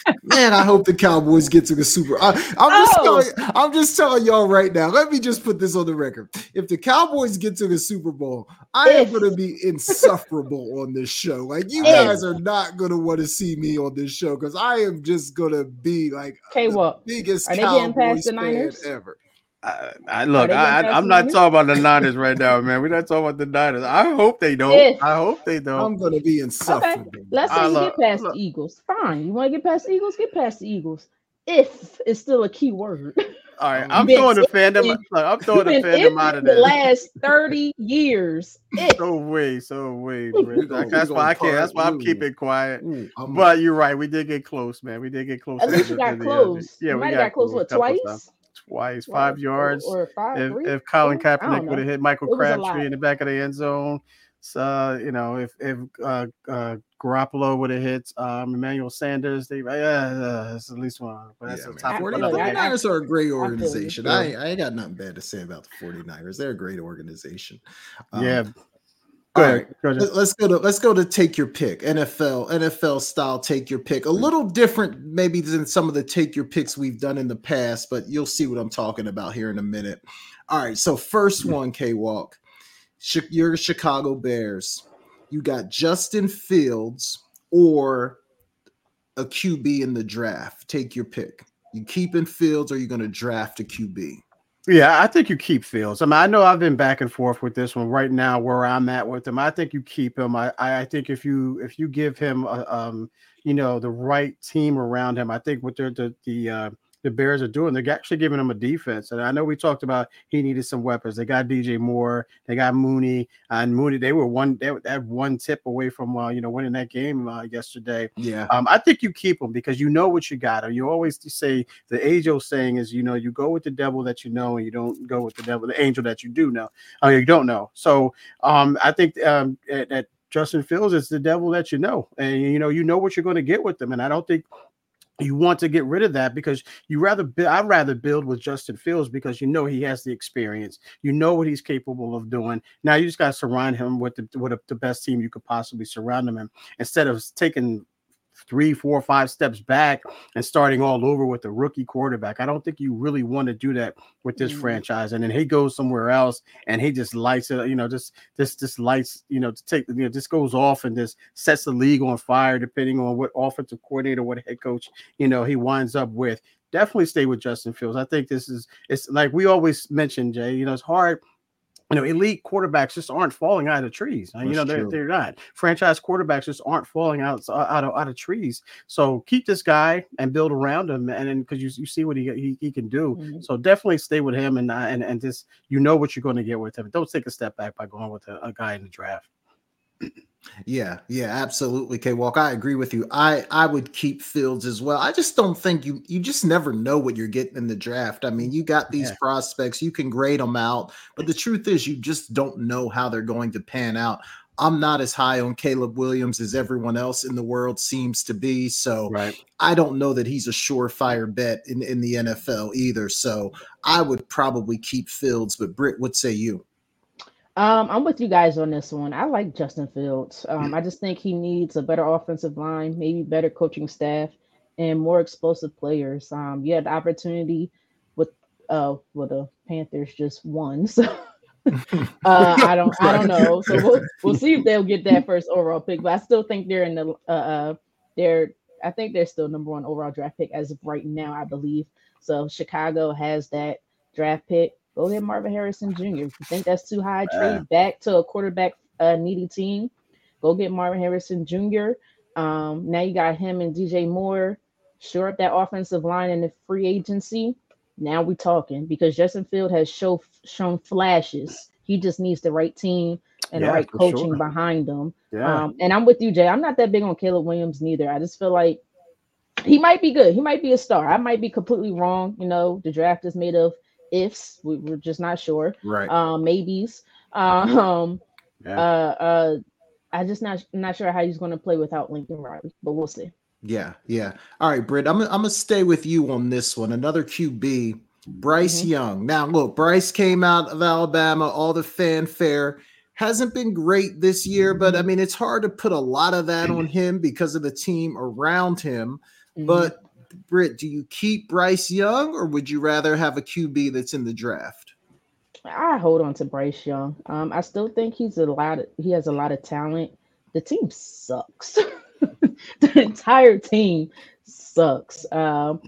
I, man, I hope the Cowboys get to the Super. I, am just oh. telling, I'm just telling y'all right now. Let me just put this on the record. If the Cowboys get to the Super Bowl, I if. am gonna be insufferable on this show. Like you if. guys are not gonna want to see me on this show because I am just gonna be like okay, well, biggest are Cowboys fan ever. I, I look, I, am not talking about the Niners right now, man. We're not talking about the Niners. I hope they don't. If, I hope they don't. I'm gonna be insufferable. Okay. Let's say you get past the Eagles. Fine. You want to get past the Eagles? Get past the Eagles. If it's still a key word. All right, um, I'm throwing the fandom. Look, I'm throwing the fandom out of the last 30 years. If. So way, so way. Like, that's why I can't. That's why I'm keeping quiet. Ooh, I'm- But you're right. We did get close, man. We did get close. At least to you got to the, close. Yeah, you we might got have got close, what, twice? Times. Twice, Or- five or- yards. Or, five, if, three? if Colin Kaepernick would have hit Michael It was a lot. Crabtree in the back of the end zone, so you know if if uh, uh, Garoppolo would have hit um, Emmanuel Sanders, they yeah, uh, that's at least one. But that's Yeah, the man. top. Forty- The look, 49ers are a great organization. Yeah. I, I ain't got nothing bad to say about the 49ers. They're a great organization. Um, yeah. All Go right. ahead. Go. Let- Let's go to let's go to take your pick. NFL NFL style take your pick. A little different maybe than some of the take your picks we've done in the past, but you'll see what I'm talking about here in a minute. All right, so first one, K Walk. Your Chicago Bears. You got Justin Fields or a QB in the draft. Take your pick. You keeping Fields or you going to draft a QB? Yeah, I think you keep Fields. I mean, I know I've been back and forth with this one. Right now, where I'm at with him, I think you keep him. I, I think if you if you give him a, um you know the right team around him, I think with they're the the uh, the Bears are doing, they're actually giving him a defense. And I know we talked about he needed some weapons. They got DJ Moore, they got Mooney, and Mooney. They were one they had one tip away from uh, you know winning that game uh, yesterday. Yeah. Um, I think you keep them because you know what you got. Or You always say the age old saying is, you know, you go with the devil that you know, and you don't go with the devil, the angel that you do know, or you don't know. So um, I think um, that Justin Fields is the devil that you know, and you know, you know what you're going to get with them. And I don't think you want to get rid of that because you rather bu- I'd rather build with Justin Fields because you know he has the experience, you know what he's capable of doing. Now you just got to surround him with the with the best team you could possibly surround him in instead of taking three, four, five steps back and starting all over with a rookie quarterback. I don't think you really want to do that with this Mhm. franchise. And then he goes somewhere else and he just lights it, you know, just this this lights, you know, to take you know, just goes off and just sets the league on fire depending on what offensive coordinator, what head coach, you know, he winds up with. Definitely stay with Justin Fields. I think this is it's like we always mention, Jay, you know, it's hard you know, elite quarterbacks just aren't falling out of trees. Uh, You know, they're, true. they're not. Franchise quarterbacks just aren't falling out out of, out of trees. So keep this guy and build around him, and then because you, you see what he, he he can do. Mhm. So definitely stay with him, and uh, and and just you know what you're going to get with him. Don't take a step back by going with a, a guy in the draft. Yeah, yeah, absolutely. K Walk, I agree with you. I I would keep Fields as well. I just don't think you you just never know what you're getting in the draft. I mean, you got these Yeah. prospects, you can grade them out, but the truth is you just don't know how they're going to pan out. I'm not as high on Caleb Williams as everyone else in the world seems to be, so Right. I don't know that he's a surefire bet in in the NFL either. So I would probably keep Fields, but Britt, what say you? Um, I'm with you guys on this one. I like Justin Fields. Um, I just think he needs a better offensive line, maybe better coaching staff, and more explosive players. Um, you had the opportunity with uh well the Panthers just won, so uh, I don't I don't know. So we'll we'll see if they'll get that first overall pick. But I still think they're in the uh, uh they're I think they're still number one overall draft pick as of right now, I believe. So Chicago has that draft pick. Go get Marvin Harrison Jr. If you think that's too high, trade back to a quarterback uh, needy team. Go get Marvin Harrison Jr. Um, now you got him and DJ Moore. Shore up that offensive line in the free agency. Now we're talking because Justin Field has show, shown flashes. He just needs the right team and Yeah, the right coaching sure. behind him. Yeah. Um, and I'm with you, Jay. I'm not that big on Caleb Williams neither. I just feel like he might be good. He might be a star. I might be completely wrong. You know, the draft is made of ifs. We, we're just not sure. Right. Um, maybes. Um, Yeah. uh, uh, I just not not sure how he's going to play without Lincoln Riley, but we'll see. Yeah, yeah. All right, Britt, I'm, I'm gonna stay with you on this one. Another QB, Bryce Mhm. Young. Now, look, Bryce came out of Alabama, all the fanfare. Hasn't been great this year, but I mean, it's hard to put a lot of that on him because of the team around him. Mhm. But Britt, do you keep Bryce Young or would you rather have a QB that's in the draft? I hold on to Bryce Young. Um, I still think he's a lot. Of, he has a lot of talent. The team sucks. the entire team sucks. Um,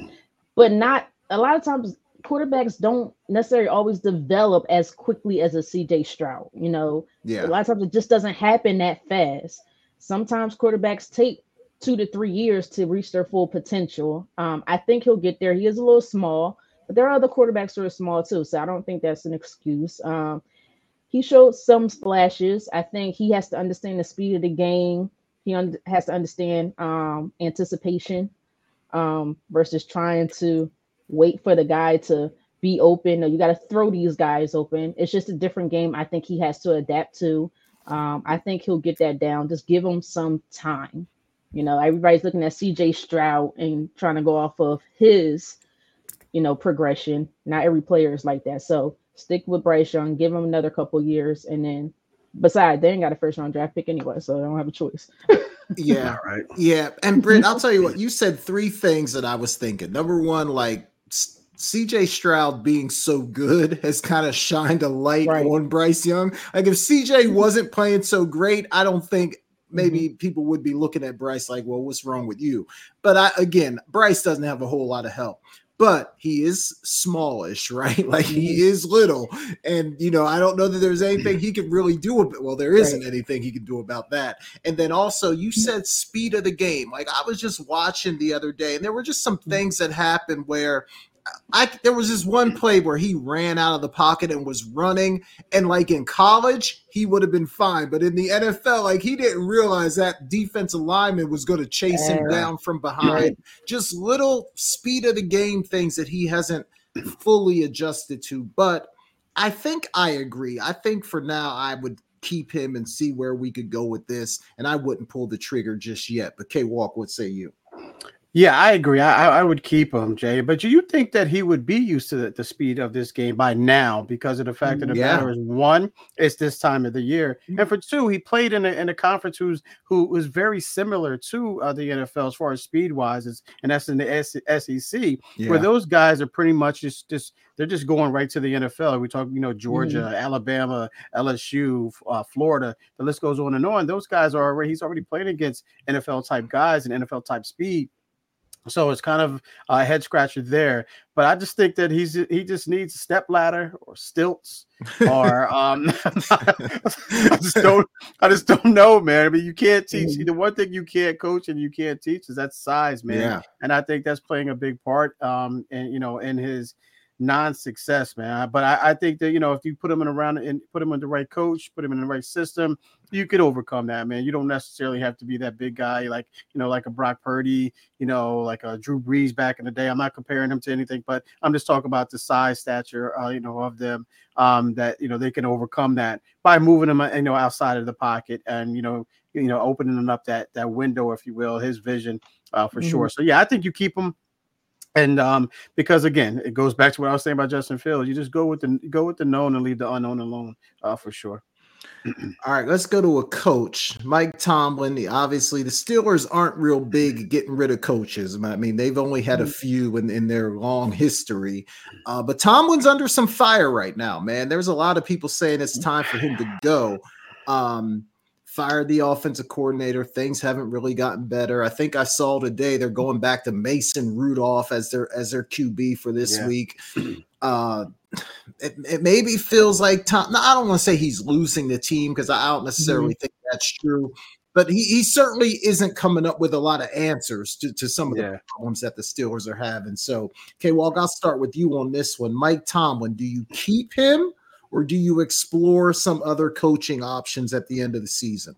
but not a lot of times. Quarterbacks don't necessarily always develop as quickly as a CJ Stroud. You know, yeah. a lot of times it just doesn't happen that fast. Sometimes quarterbacks take two to three years to reach their full potential. Um, I think he'll get there. He is a little small, but there are other quarterbacks who are small too. So I don't think that's an excuse. Um, he showed some splashes. I think he has to understand the speed of the game. He un- has to understand um, anticipation um, versus trying to wait for the guy to be open or you got to throw these guys open. It's just a different game. I think he has to adapt to. Um, I think he'll get that down. Just give him some time. You know, everybody's looking at CJ Stroud and trying to go off of his, you know, progression. Not every player is like that. So stick with Bryce Young, give him another couple years, and then besides, they ain't got a first round draft pick anyway, so they don't have a choice. yeah, right. Yeah, and Britt, I'll tell you what. You said three things that I was thinking. Number one, like CJ Stroud being so good has kind of shined a light right. on Bryce Young. Like if CJ wasn't playing so great, I don't think maybe mm-hmm. people would be looking at Bryce like, well, what's wrong with you? But I again, Bryce doesn't have a whole lot of help but he is smallish, right? Like he mm-hmm. is little. And, you know, I don't know that there's anything he can really do. About, well, there isn't right. anything he can do about that. And then also, you mm-hmm. said speed of the game. Like I was just watching the other day, and there were just some mm-hmm. things that happened where I there was this one play where he ran out of the pocket and was running, and like in college, he would have been fine. But in the NFL, like he didn't realize that defensive lineman was going to chase him down from behind. Just little speed of the game things that he hasn't fully adjusted to. But I think I agree. I think for now I would keep him and see where we could go with this. And I wouldn't pull the trigger just yet. But K Walk, what say you? Yeah, I agree. I, I would keep him, Jay. But do you think that he would be used to the, the speed of this game by now because of the fact that the yeah. matter is one, it's this time of the year, mm. and for two, he played in a, in a conference who's who was very similar to uh, the NFL as far as speed wise, and that's in the SEC, yeah. where those guys are pretty much just just they're just going right to the NFL. We talk, you know, Georgia, mm. Alabama, LSU, uh, Florida. The list goes on and on. Those guys are already he's already playing against NFL type guys and NFL type speed so it's kind of a head scratcher there. But I just think that he's he just needs a step ladder or stilts or um I just don't I just don't know, man. I mean, you can't teach mm-hmm. the one thing you can't coach and you can't teach is that size, man. Yeah. And I think that's playing a big part um and you know in his non-success, man. But I, I, think that you know if you put him in around and put him in the right coach, put him in the right system, you could overcome that, man. You don't necessarily have to be that big guy like you know like a Brock Purdy, you know like a Drew Brees back in the day. I'm not comparing him to anything, but I'm just talking about the size, stature, uh, you know, of them. Um, that you know they can overcome that by moving them, you know, outside of the pocket and you know you know opening up that that window, if you will, his vision uh, for mm-hmm. sure. So yeah, I think you keep him and um, because again, it goes back to what I was saying about Justin Fields. You just go with the go with the known and leave the unknown alone, uh, for sure. All right, let's go to a coach, Mike Tomlin. The, obviously, the Steelers aren't real big getting rid of coaches. I mean, they've only had a mm-hmm. few in, in their long history, uh, but Tomlin's under some fire right now, man. There's a lot of people saying it's time for him to go. Um, fired the offensive coordinator. Things haven't really gotten better. I think I saw today they're going back to Mason Rudolph as their as their QB for this yeah. week. Uh, it, it, maybe feels like Tom. I don't want to say he's losing the team because I don't necessarily mm-hmm. think that's true. But he, he certainly isn't coming up with a lot of answers to, to some of yeah. the problems that the Steelers are having. So, okay, well, I'll start with you on this one. Mike Tomlin, do you keep him or do you explore some other coaching options at the end of the season?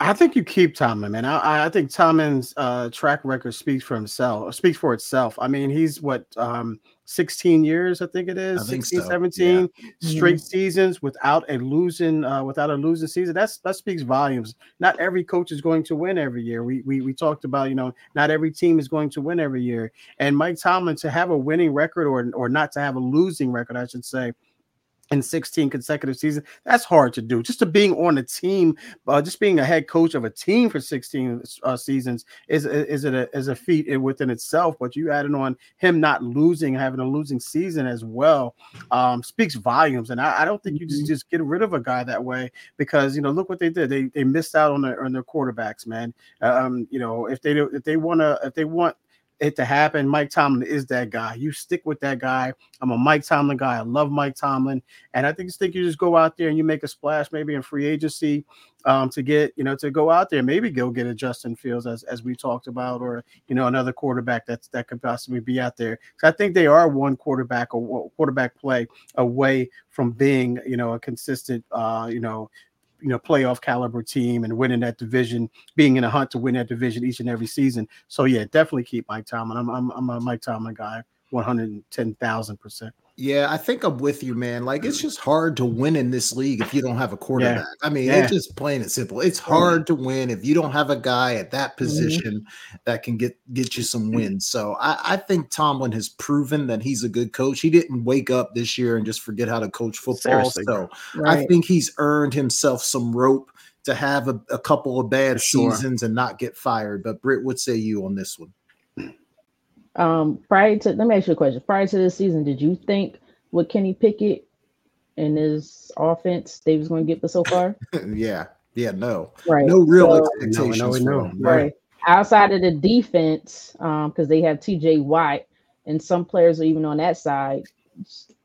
I think you keep Tomlin, man. I, I think Tomlin's uh, track record speaks for himself, speaks for itself. I mean, he's what um, 16 years, I think it is, think 16, so. 17 yeah. straight mm-hmm. seasons without a losing, uh, without a losing season. That's that speaks volumes. Not every coach is going to win every year. We we we talked about, you know, not every team is going to win every year. And Mike Tomlin to have a winning record or or not to have a losing record, I should say in 16 consecutive seasons that's hard to do. Just to being on a team uh, just being a head coach of a team for 16 uh, seasons is is it a, is a feat within itself but you added on him not losing having a losing season as well um, speaks volumes and I, I, don't think you just, mm-hmm. just get rid of a guy that way because you know look what they did. They they missed out on their on their quarterbacks man. Um, you know if they if they want to if they want it to happen. Mike Tomlin is that guy. You stick with that guy. I'm a Mike Tomlin guy. I love Mike Tomlin, and I think just think you just go out there and you make a splash, maybe in free agency, um, to get you know to go out there, maybe go get a Justin Fields as as we talked about, or you know another quarterback that's that could possibly be out there. So I think they are one quarterback or quarterback play away from being you know a consistent uh, you know you know playoff caliber team and winning that division, being in a hunt to win that division each and every season. So yeah, definitely keep Mike Tomlin. I'm I'm, I'm a Mike Tomlin guy, one hundred ten thousand percent. Yeah, I think I'm with you, man. Like it's just hard to win in this league if you don't have a quarterback. Yeah. I mean, Yeah. it's just plain and simple. It's hard to win if you don't have a guy at that mm-hmm. position that can get get you some mm-hmm. wins. So I, I think Tomlin has proven that he's a good coach. He didn't wake up this year and just forget how to coach football. Seriously, so I think he's earned himself some rope to have a, a couple of bad sure. seasons and not get fired. But Britt, what say you on this one? Um, prior to let me ask you a question. Prior to this season, did you think with Kenny Pickett and his offense they was going to get this so far? yeah, yeah, no, Right. no real So- expectations. No, no, for no. him. right. Outside of the defense, um, because they have T.J. Watt and some players are even on that side,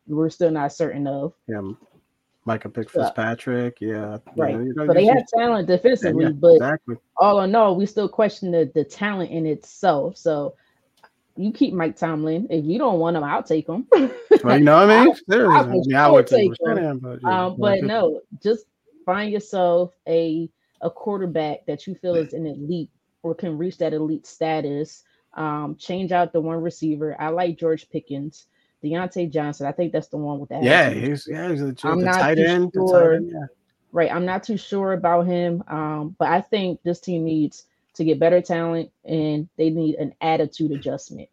we're still not certain of. Yeah, Micah Pick Yeah. Fitzpatrick. Yeah, Right. You know, So they have should- talent yeah, defensively, yeah, but exactly. all in all, we still question the, the talent in itself. So you keep Mike Tomlin. If you don't want him, I'll take him. Well, you know what I mean? I yeah, I would take him. him, but, yeah, um, but no, just find yourself a a quarterback that you feel is an elite or can reach that elite status. Um, change out the one receiver. I like George Pickens, Diontae Johnson. I think that's the one with that. Yeah, he's yeah, he's a I'm the not tight end. the tight end, yeah. right. I'm not too sure about him, um, but I think this team needs to get better talent and they need an attitude adjustment.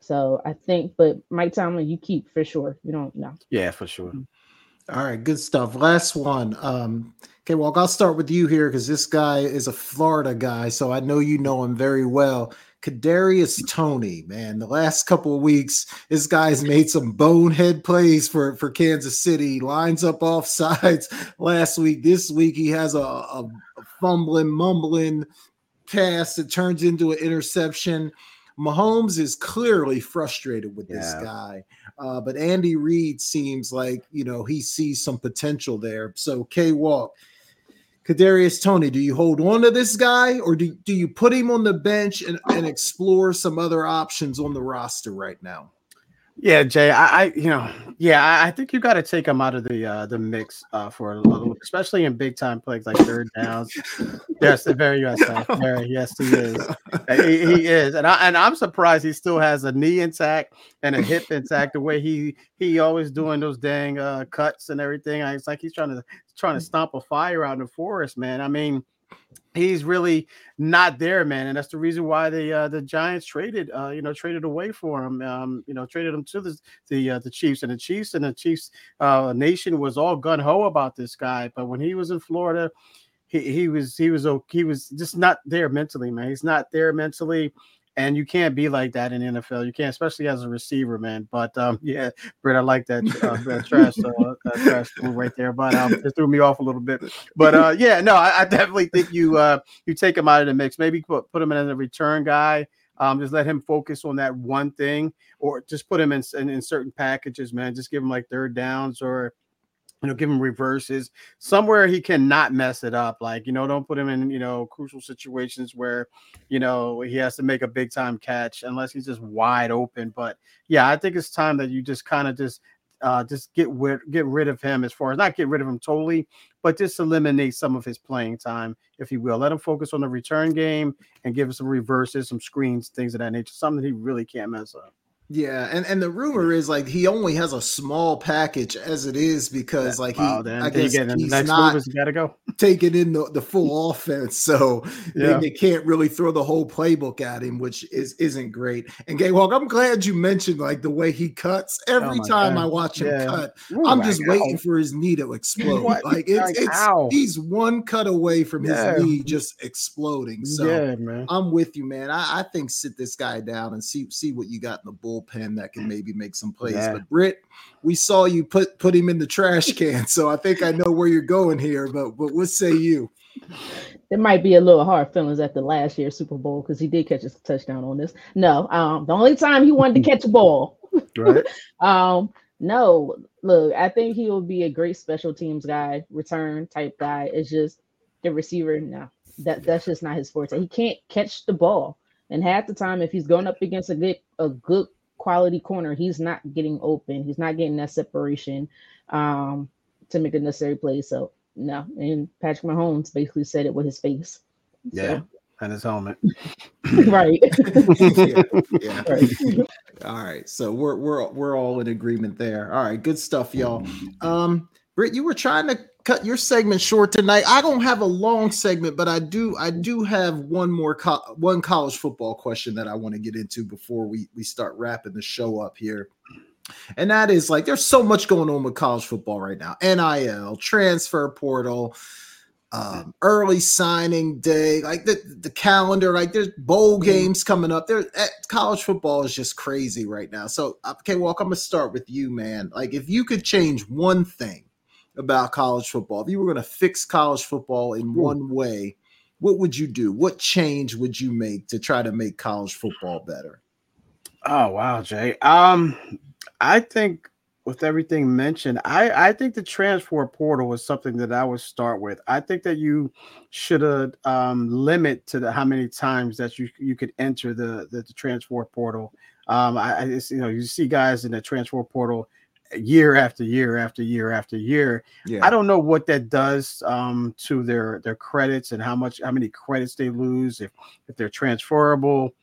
So I think, but Mike Tomlin, you keep for sure. You don't know. Yeah, for sure. All right, good stuff. Last one. Um, okay, well, I'll start with you here because this guy is a Florida guy, so I know you know him very well. Kadarius Toney, man, the last couple of weeks, this guy's made some bonehead plays for for Kansas City. Lines up off sides last week. This week, he has a, a, a fumbling, mumbling pass that turns into an interception. Mahomes is clearly frustrated with this guy. Uh, but Andy Reid seems like you know he sees some potential there. So K Walk, Kadarius Toney, do you hold on to this guy or do, do you put him on the bench and, and explore some other options on the roster right now? Yeah, Jay, I, I you know, yeah, I, I think you got to take him out of the uh, the mix uh, for a little, especially in big time plays like third downs. yes, very yes, very yes, he is. He, he is, and I and I'm surprised he still has a knee intact and a hip intact. The way he he always doing those dang uh, cuts and everything. I- It's like he's trying to trying to stomp a fire out in the forest, man. I mean, he's really not there, man, and that's the reason why the uh, the Giants traded, uh, you know, traded away for him, um, you know, traded him to the the uh, the Chiefs, and the Chiefs and the Chiefs uh, nation was all gun ho about this guy, but when he was in Florida. He, he was he was. He was just not there mentally, man. He's not there mentally, and you can't be like that in the NFL. You can't, especially as a receiver, man. But um, yeah, Britt, I like that, uh, that trash uh, that trash move right there, but um, it threw me off a little bit. But uh, yeah, no, I, I definitely think you uh, you take him out of the mix. Maybe put put him in as a return guy. Um, just let him focus on that one thing, or just put him in, in in certain packages, man. Just give him like third downs or you know, give him reverses somewhere he cannot mess it up. Like, you know, don't put him in, you know, crucial situations where, you know, he has to make a big time catch unless he's just wide open. But yeah, I think it's time that you just kind of just uh just get rid get rid of him as far as not get rid of him totally, but just eliminate some of his playing time, if you will. Let him focus on the return game and give him some reverses, some screens, things of that nature, something he really can't mess up. Yeah, and, and the rumor is like he only has a small package as it is because like he Wow, I guess get in the he's not gotta go. taking in the, the full offense, so they, Yeah. they can't really throw the whole playbook at him, which is isn't great. And K Walk, I'm glad you mentioned like the way he cuts. Oh Every Oh time God. I watch him Yeah. cut, I'm just ow. waiting for his knee to explode. Like it's Like, it's ow. he's one cut away from his knee just exploding. So yeah, man. I'm with you, man. I, I think sit this guy down and see see what you got in the bullpen that can maybe make some plays. Yeah. But Britt, we saw you put put him in the trash can, so I think I know where you're going here. But but what say you? there might be a little hard feelings after the last year's Super Bowl because he did catch a touchdown on this. No, um, the only time he wanted to catch a ball. Right. um, no, look, I think he will be a great special teams guy, return type guy. It's just the receiver. No, that that's just not his forte. He can't catch the ball, and half the time, if he's going up against a good a good quality corner, he's not getting open. He's not getting that separation um, to make a necessary play. So no, and Patrick Mahomes basically said it with his face. Yeah. So. And his helmet. right. yeah, yeah. Right. All right. So we're we're we're all in agreement there. All right, good stuff, y'all. Um, Britt, you were trying to cut your segment short tonight. I don't have a long segment, but I do I do have one more co- one college football question that I want to get into before we we start wrapping the show up here. And that is like there's so much going on with college football right now. NIL, transfer portal, um, early signing day, like the, the calendar, like there's bowl mm-hmm. games coming up. There, eh, college football is just crazy right now. So, okay, Walk, I'm gonna start with you, man. Like, if you could change one thing about college football, if you were gonna fix college football in one way, what would you do? What change would you make to try to make college football better? Oh wow, Jay. Um, I think with everything mentioned, I, I think the transfer portal is something that I would start with. I think that you should um, limit to the how many times that you you could enter the the, the transfer portal. Um, I, I just, you know you see guys in the transfer portal year after year after year after year. Yeah. I don't know what that does um, to their their credits and how much how many credits they lose if if they're transferable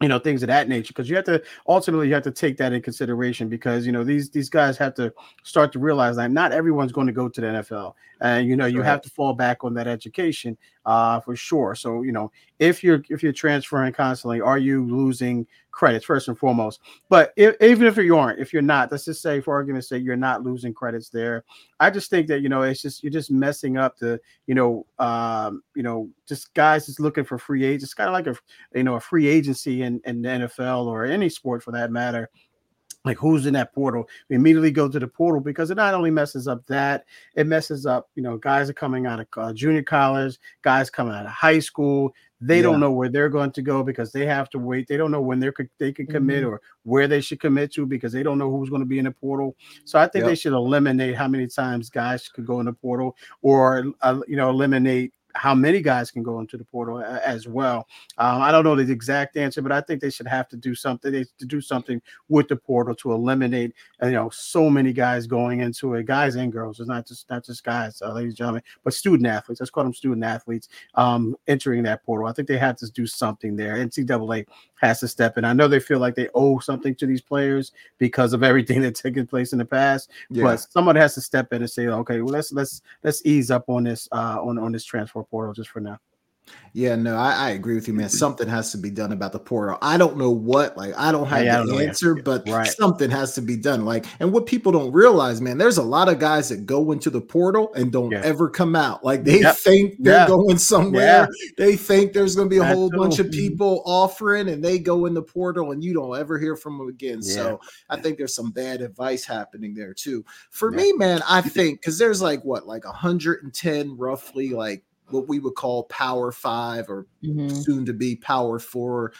you know things of that nature because you have to ultimately you have to take that in consideration because you know these these guys have to start to realize that not everyone's going to go to the NFL and you know you right. have to fall back on that education uh for sure so you know if you're if you're transferring constantly are you losing credits first and foremost. But if, even if you aren't, if you're not, let's just say for argument's sake, you're not losing credits there. I just think that you know it's just you're just messing up the you know um, you know just guys just looking for free agents, It's kind of like a you know a free agency in, in the NFL or any sport for that matter like who's in that portal we immediately go to the portal because it not only messes up that it messes up you know guys are coming out of uh, junior college guys coming out of high school they yeah. don't know where they're going to go because they have to wait. They don't know when they're they can commit mm-hmm. or where they should commit to because they don't know who's going to be in the portal. So I think yep. they should eliminate how many times guys could go in the portal, or uh, you know, eliminate how many guys can go into the portal as well. Um, I don't know the exact answer, but I think they should have to do something. They to do something with the portal to eliminate, you know, so many guys going into it, guys and girls. It's not just not just guys, uh, ladies and gentlemen, but student athletes. Let's call them student athletes um, entering that portal. I think they have to do something there. NCAA has to step in. I know they feel like they owe something to these players because of everything that's taken place in the past, yeah. but someone has to step in and say, okay, well, let's let's let's ease up on this uh, on on this transfer portal just for now. Yeah, no, I, I, agree with you, man. Something has to be done about the portal. I don't know what, like, I don't have hey, the don't answer, but right. something has to be done. Like, and what people don't realize, man, there's a lot of guys that go into the portal and don't yeah. ever come out. Like, they yep. think they're yeah. going somewhere. Yeah. They think there's going to be a That's whole bunch of mm-hmm. people offering, and they go in the portal, and you don't ever hear from them again. So, I think there's some bad advice happening there too. For me, man, I think because there's like what, like 110 roughly, like what we would call power five or mm-hmm. soon to be power four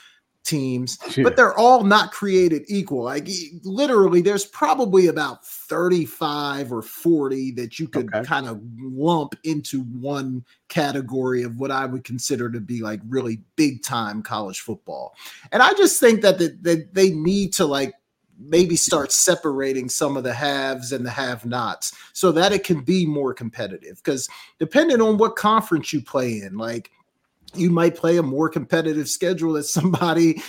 teams, but they're all not created equal. Like literally, there's probably about 35 or 40 that you could okay. kind of lump into one category of what I would consider to be like really big time college football. And I just think that, that, that they need to like maybe start separating some of the haves and the have nots so that it can be more competitive. Because depending on what conference you play in, like you might play a more competitive schedule than somebody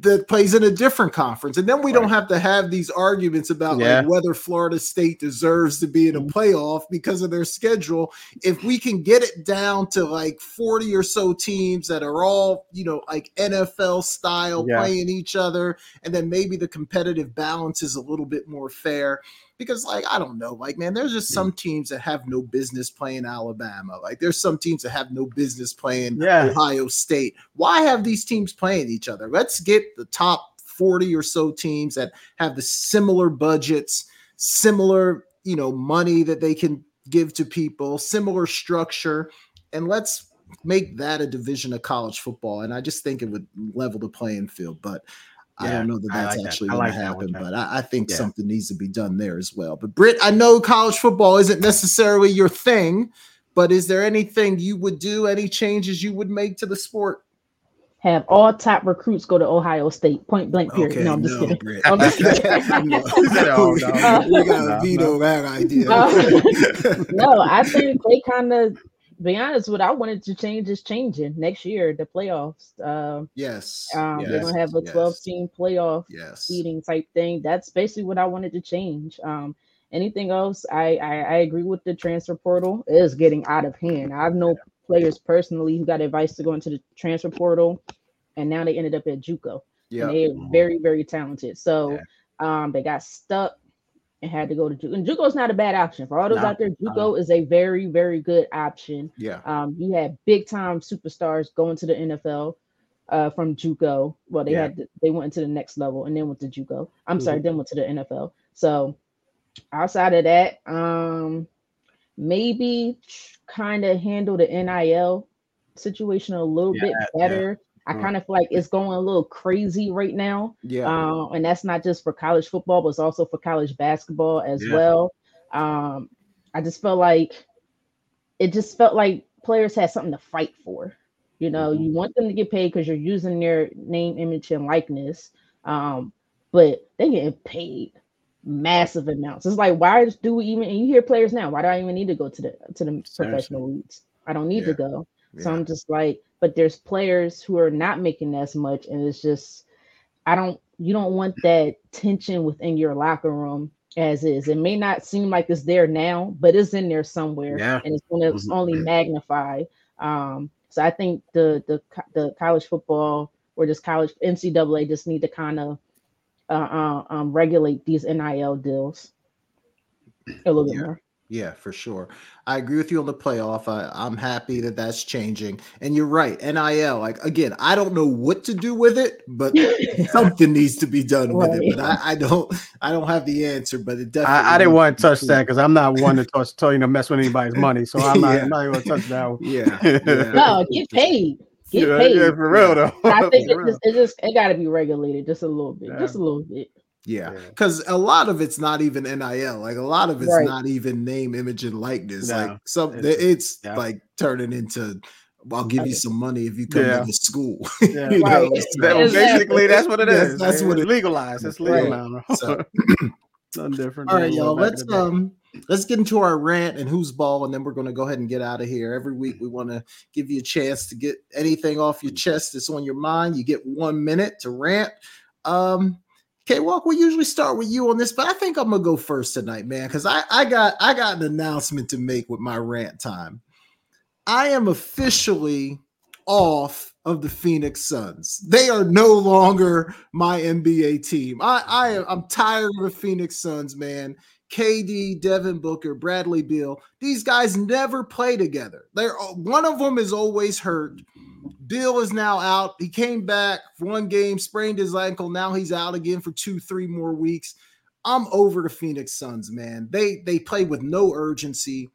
that plays in a different conference. And then we right. don't have to have these arguments about yeah. like whether Florida State deserves to be in a mm-hmm. playoff because of their schedule. If we can get it down to like 40 or so teams that are all, you know, like NFL style yeah. playing each other, and then maybe the competitive balance is a little bit more fair because like I don't know, like man, there's just some teams that have no business playing Alabama. Like there's some teams that have no business playing yeah. Ohio State. Why have these teams playing each other? Let's get the top 40 or so teams that have the similar budgets, similar, you know, money that they can give to people, similar structure and let's make that a division of college football. And I just think it would level the playing field. But I don't know that that's like actually I going like to happen. But I, I think Yeah. something needs to be done there as well. But Britt, I know college football isn't necessarily your thing. But is there anything you would do? Any changes you would make to the sport? Have all top recruits go to Ohio State. Point blank. Period. no, I'm just kidding. Britt. I'm just No. No, no, we gotta no, veto no. that idea. Uh, no, I think they kind of. Be honest, what I wanted to change is changing next year. The playoffs. Um, yes. um, they're gonna have a yes, 12 team playoff Yes. seating type thing. That's basically what I wanted to change. Um, anything else? I, I I agree with the transfer portal. It is getting out of hand. I've known players personally who got advice to go into the transfer portal, and now they ended up at JUCO. Yeah. And they're very very talented. So um, they got stuck and had to go to JUCO. And JUCO is not a bad option for all those No, out there. JUCO is a very very good option. Yeah. Um, you had big time superstars going to the NFL uh, from JUCO. Well, they Yeah. had they went into the next level and then went to JUCO. I'm sorry, then went to the NFL. So outside of that, um, maybe kind of handle the NIL situation a little Yeah, bit better. I Mm. kind of feel like it's going a little crazy right now. Yeah. Um, and that's not just for college football, but it's also for college basketball as Yeah. well. Um, I just felt like it just felt like players had something to fight for. You know, Mm-hmm. you want them to get paid because you're using their name, image, and likeness. Um, but they getting paid massive amounts. It's like, why do we even? And you hear players now. Why do I even need to go to the to the professional leagues? I don't need Yeah. to go. So I'm just like, but there's players who are not making as much, and it's just, I don't, you don't want that tension within your locker room as is. It may not seem like it's there now, but it's in there somewhere, Yeah. and it's going to Mhm. only magnify. Um, so I think the the the college football or just college NCAA just need to kind of uh, uh, um, regulate these NIL deals a little bit more. Yeah, for sure. I agree with you on the playoff. I, I'm happy that that's changing. And you're right. NIL, like again, I don't know what to do with it, but something needs to be done with it. But I, I don't, I don't have the answer. But it definitely. I, I didn't want to be touch that because I'm not one to touch, tell you to mess with anybody's money. So I'm not, Yeah. Not even gonna touch that. one. Yeah. yeah. No, get paid. Get yeah, paid. yeah, for real though. I think For it real. just, it just it got to be regulated just a little bit, just a little bit. Yeah, Yeah. because a lot of it's not even NIL. Like a lot of it's Right. not even name, image, and likeness. No, like some, it's- it's, yeah. like turning into. I'll give you some money if you come Yeah. to the school. Yeah. You know, Right. so- That- Exactly. basically, that's what it is. That's- that's what it's it- legalized. It's legal Right. now. So- Nothing different. All than right, it y'all. Let's in the day. um let's get into our rant and who's ball, and then we're gonna go ahead and get out of here. Every week we want to give you a chance to get anything off your chest that's on your mind. You get one minute to rant. Um K Walk, we usually start with you on this, but I think I'm gonna go first tonight, man, because I, I got I got an announcement to make with my rant time. I am officially off of the Phoenix Suns. They are no longer my NBA team. I, I am I'm tired of the Phoenix Suns, man. KD, Devin Booker, Bradley Beal. These guys never play together. They're one of them is always hurt. Beal is now out. He came back for one game, sprained his ankle. Now he's out again for two, three more weeks. I'm over the Phoenix Suns, man. They they play with no urgency.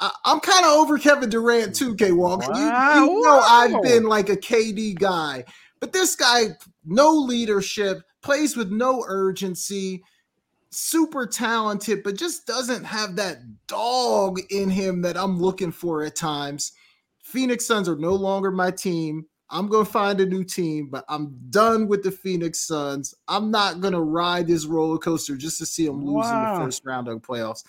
I, am kind of over Kevin Durant too, K Walk. You, Wow. you know I've been like a KD guy, but this guy, no leadership, plays with no urgency, super talented, but just doesn't have that dog in him that I'm looking for at times. Phoenix Suns are no longer my team. I'm going to find a new team, but I'm done with the Phoenix Suns. I'm not going to ride this roller coaster just to see them lose in the first round of the playoffs.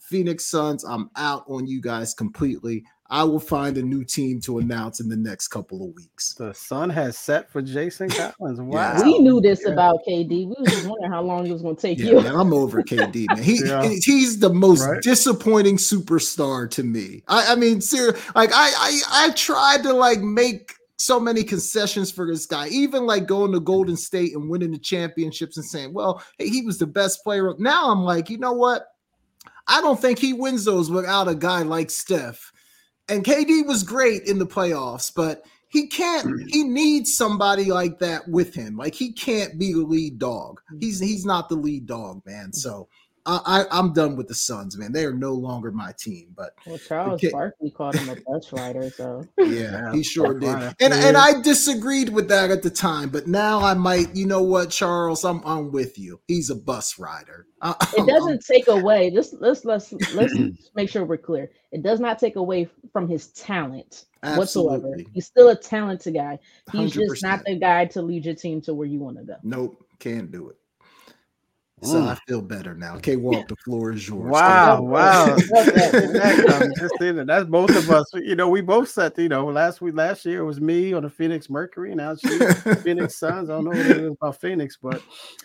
Phoenix Suns, I'm out on you guys completely. I will find a new team to announce in the next couple of weeks. The sun has set for Jason Collins. Wow. Yeah. We knew this Yeah. about KD. We was just wondering how long it was going to take Yeah, you. man, I'm over KD, man. He, Yeah. he's the most Right. disappointing superstar to me. I, I mean, seriously, like I, I I tried to like make so many concessions for this guy, even like going to Golden State and winning the championships and saying, well, hey, he was the best player. Now I'm like, you know what? I don't think he wins those without a guy like Steph. And KD was great in the playoffs, but he can't mm. he needs somebody like that with him. Like he can't be the lead dog. Mm. He's he's not the lead dog, man. So I, I am done with the Suns, man. They are no longer my team. But well, Charles Barkley called him a bus rider, so yeah, he sure did. And and I disagreed with that at the time, but now I might. You know what, Charles? I'm I'm with you. He's a bus rider. I, it doesn't take away. Let's let's let's let's make sure we're clear. It does not take away from his talent Absolutely. whatsoever. He's still a talented guy. He's 100%. just not the guy to lead your team to where you want to go. Nope, can't do it. So mm. I feel better now. Okay, Walk, the floor is yours. Wow, wow. That's both of us. You know, we both set, you know, last week, last year it was me on the Phoenix Mercury, now she Phoenix Suns. I don't know what it is about Phoenix, but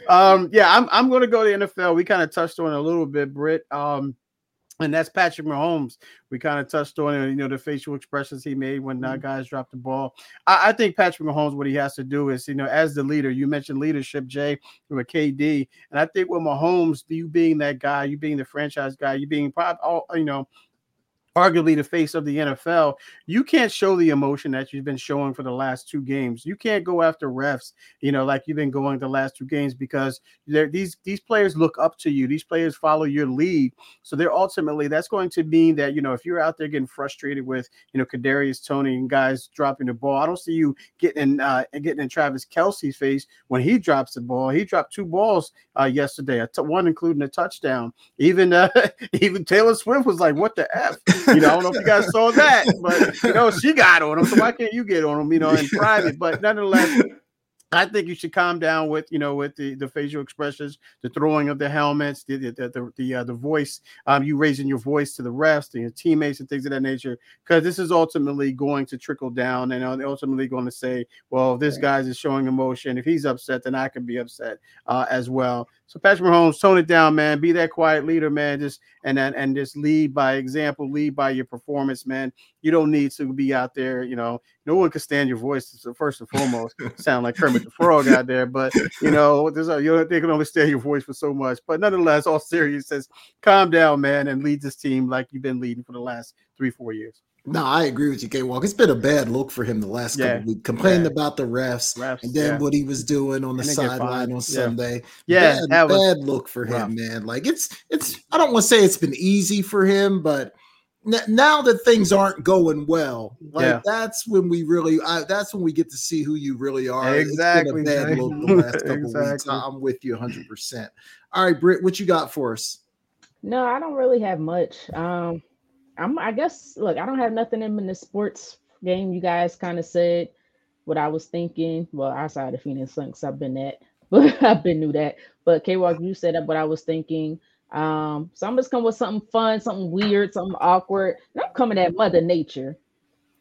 um, yeah, I'm I'm gonna go to NFL. We kind of touched on a little bit, Britt. Um, and that's Patrick Mahomes. We kind of touched on it, you know, the facial expressions he made when uh, mm-hmm. guys dropped the ball. I, I, think Patrick Mahomes, what he has to do is, you know, as the leader, you mentioned leadership, Jay, with KD, and I think with Mahomes, you being that guy, you being the franchise guy, you being probably, all, you know, arguably the face of the NFL, you can't show the emotion that you've been showing for the last two games. You can't go after refs, you know, like you've been going the last two games because these these players look up to you. These players follow your lead. So they're ultimately that's going to mean that, you know, if you're out there getting frustrated with, you know, Kadarius Toney and guys dropping the ball, I don't see you getting uh getting in Travis Kelce's face when he drops the ball. He dropped two balls uh yesterday, one including a touchdown. Even uh even Taylor Swift was like, what the F? You know, I don't know if you guys saw that, but you know, she got on him. So why can't you get on him, you know, in private? But nonetheless, I think you should calm down with you know with the, the facial expressions, the throwing of the helmets, the the the the, uh, the voice, um, you raising your voice to the refs and your teammates and things of that nature, because this is ultimately going to trickle down and uh, ultimately going to say, well, if this guy's is showing emotion. If he's upset, then I can be upset uh, as well. So Patrick Mahomes, tone it down, man. Be that quiet leader, man. Just and and, and just lead by example, lead by your performance, man. You don't need to be out there, you know. No one can stand your voice. So first and foremost, sound like Kermit the Frog out there, but you know, there's a, you know they can only stand your voice for so much. But nonetheless, all serious says, calm down, man, and lead this team like you've been leading for the last three, four years. No, I agree with you, K Walk. It's been a bad look for him the last yeah. couple weeks. Complaining yeah. about the refs, refs, and then yeah. what he was doing on the sideline on Sunday. Yeah, bad, bad look for him, man. Like it's it's I don't want to say it's been easy for him, but now that things aren't going well, like that's when we really I, that's when we get to see who you really are. Exactly. It's been a bad look the last couple exactly. weeks. I'm with you 100. percent All right, Britt, what you got for us? No, I don't really have much. Um I'm I guess look, I don't have nothing in the sports game. You guys kind of said what I was thinking. Well, outside of Phoenix Suns, I've been that, but I've been knew that. But K Walk, you said what I was thinking. Um, so I'm just coming with something fun, something weird, something awkward. And I'm coming at Mother Nature.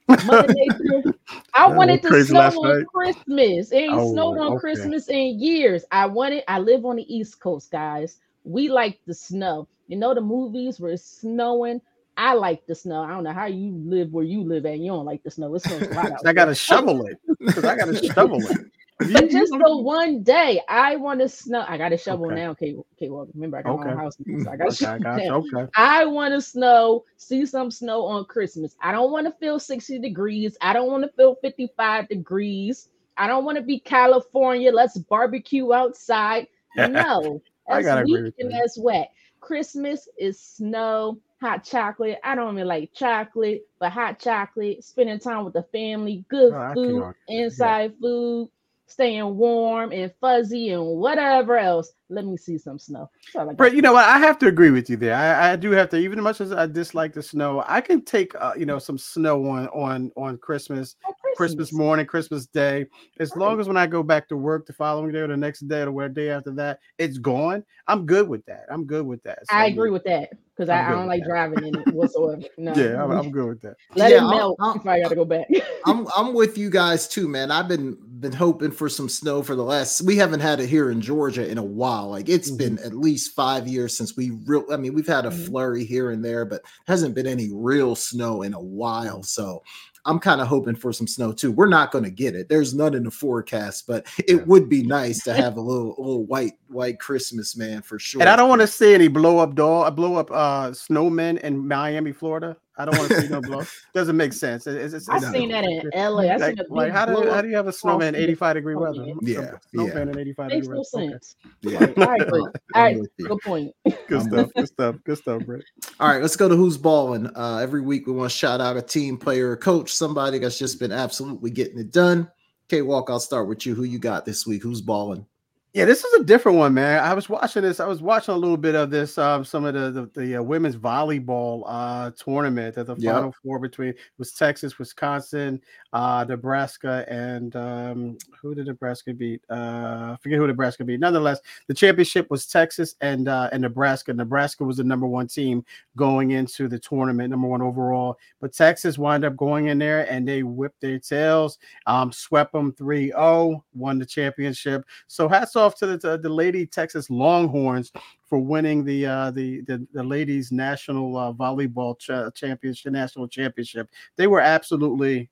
Mother Nature. I wanted to snow on night. Christmas. It ain't oh, snowed on okay. Christmas in years. I wanted. I live on the East Coast, guys. We like the snow. You know the movies where it's snowing. I like the snow. I don't know how you live where you live at. You don't like the snow. It snows a lot I got to shovel it because I got to shovel it. But just the one day, I want to snow. I got to shovel okay. now. Okay, okay. Well, remember I got okay. my own house, so I got okay, shovel now. Okay. I want to snow. See some snow on Christmas. I don't want to feel sixty degrees. I don't want to feel fifty-five degrees. I don't want to be California. Let's barbecue outside. No, that's weak and that's wet. Christmas is snow hot chocolate. I don't even like chocolate, but hot chocolate, spending time with the family, good oh, food, inside yeah. food, staying warm and fuzzy and whatever else. Let me see some snow. But you know what? I have to agree with you there. I, I do have to, even as much as I dislike the snow, I can take uh, you know some snow on on on Christmas, oh, Christmas, Christmas morning, Christmas Day. As right. long as when I go back to work the following day or the next day or the day after that, it's gone. I'm good with that. I'm good with that. So, I agree with that because I, I, don't like that. driving in it whatsoever. No. yeah, I'm, I'm, good with that. Let yeah, it melt I'm, if I got to go back. I'm I'm with you guys too, man. I've been been hoping for some snow for the last. We haven't had it here in Georgia in a while. Like it's mm-hmm. been at least five years since we real. I mean, we've had a mm-hmm. flurry here and there, but hasn't been any real snow in a while. So I'm kind of hoping for some snow too. We're not going to get it. There's none in the forecast, but it yeah. would be nice to have a little little white white Christmas man for sure. And I don't want to see any blow up doll, blow up uh snowmen in Miami, Florida. I don't want to see no blow. Doesn't make sense. It's, it's, I've it's- seen that in LA. I Like, seen a like big how do how do you have a snowman in 85 degree weather? Yeah, snowman yeah. in 85 Makes degree no weather. Okay. sense. Yeah. I agree. All I'm right, with you. good point. Good stuff. Good stuff. Good stuff, Brett. All right, let's go to who's balling. Uh, every week we want to shout out a team, player, or coach, somebody that's just been absolutely getting it done. Okay, Walk, I'll start with you. Who you got this week? Who's balling? Yeah, this is a different one, man. I was watching this. I was watching a little bit of this. Um, some of the the, the uh, women's volleyball uh tournament at the Yep. final four between was Texas, Wisconsin, uh, Nebraska, and um, who did Nebraska beat? Uh, I forget who Nebraska beat. Nonetheless, the championship was Texas and uh, and Nebraska. Nebraska was the number one team going into the tournament, number one overall. But Texas wound up going in there and they whipped their tails, um, swept them 3-0, won the championship. So hats off to the, to the Lady Texas Longhorns for winning the uh, the, the the ladies national uh, volleyball cha- championship, national championship. They were absolutely.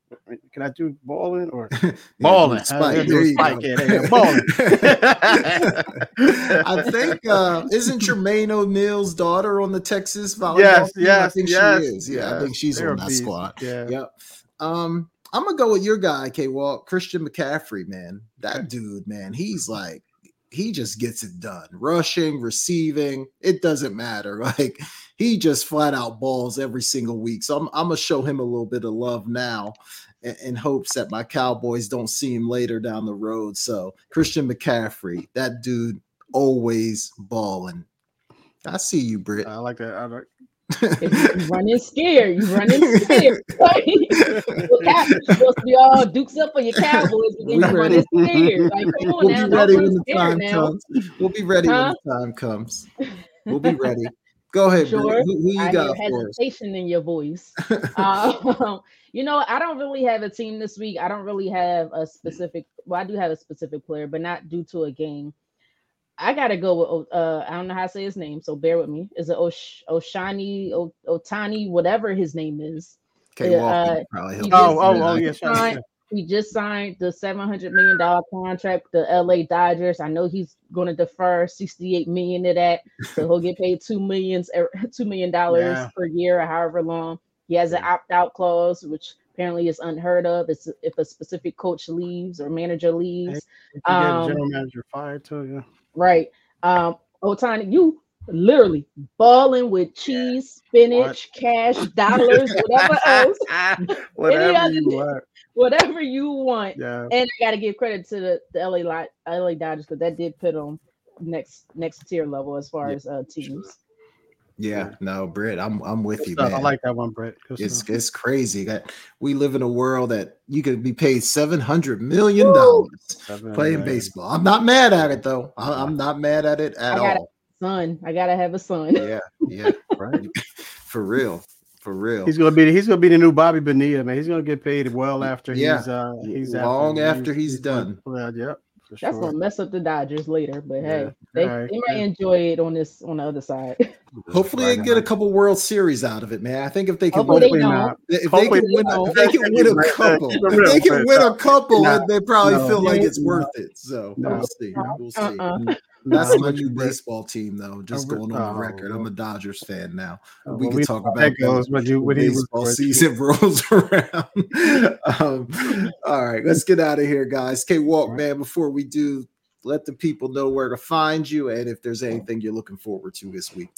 Can I do balling or balling? Spike, there Spike, yeah, there you go. balling. I think uh isn't Jermaine O'Neal's daughter on the Texas volleyball yes, team? I yes, think yes, she is. Yeah, I think she's They're on that beast. squad. Yeah. Yep. Um, I'm gonna go with your guy, K Walk, Christian McCaffrey, man. That dude, man, he's like he just gets it done. Rushing, receiving, it doesn't matter. Like he just flat out balls every single week. So I'm, I'm gonna show him a little bit of love now in, in hopes that my Cowboys don't see him later down the road. So Christian McCaffrey, that dude always balling. I see you, Britt. I like that. I like, you running scared, you running scared. Cap- you're supposed to be all dukes up for your Cowboys, but then you running scared. Like, come on We'll now, be ready when the time now. comes. We'll be ready Huh? when the time comes. We'll be ready. Go ahead. Sure. Who, who you I got hear hesitation in your voice. Um, you know, I don't really have a team this week. I don't really have a specific. Well, I do have a specific player, but not due to a game. I gotta go with. Uh, I don't know how to say his name, so bear with me. Is it Osh- Oshani O- Ohtani, whatever his name is? Okay, Yeah, uh, probably he oh, just- oh, oh, I- yeah. Sean, Fine. yeah. He just signed the seven hundred million dollar contract. The LA Dodgers. I know he's going to defer sixty eight million of that, so he'll get paid two millions, er, two million dollars Yeah. per year, or however long. He has an opt out clause, which apparently is unheard of. It's if a specific coach leaves or manager leaves, You can get Um, general manager fired too. Yeah. Right? Um, Ohtani, you literally balling with cheese, spinach, cash, dollars, whatever else, Whatever other- you want. whatever you want. Yeah. And I got to give credit to the, the LA LA Dodgers because that did put on next next tier level as far Yeah, as uh, teams. Yeah, no, Britt, I'm I'm with Good you, stuff. man. I like that one, Brett. Good it's stuff. it's crazy that we live in a world that you could be paid seven hundred million dollars playing baseball. I'm not mad at it though. I, I'm not mad at it at I all. Son, I gotta have a son. Yeah, yeah, right. For real, for real. He's gonna be he's gonna be the new Bobby Bonilla, man. He's gonna get paid well after Yeah. he's uh he's Long after he's done. done. Yeah, yep, for That's sure. gonna mess up the Dodgers later, but Yeah, hey, they, alright, they might yeah. enjoy it on this on the other side. Hopefully, they get a couple World Series out of it, man. I think if they can Hopefully win, they don't. if they can win, don't. if they can win a couple, if they can win a couple, they probably No. feel like it's worth it. So No. we'll see. We'll see. Uh-uh. Mm. That's my new baseball team, though. Just Oh, going on the oh, record, I'm a Dodgers fan now. Oh, we well, can we talk about that goes, you when when he was baseball season rolls around. um, all right, let's get out of here, guys. Okay, Walk, right. man. Before we do, let the people know where to find you and if there's anything you're looking forward to this week.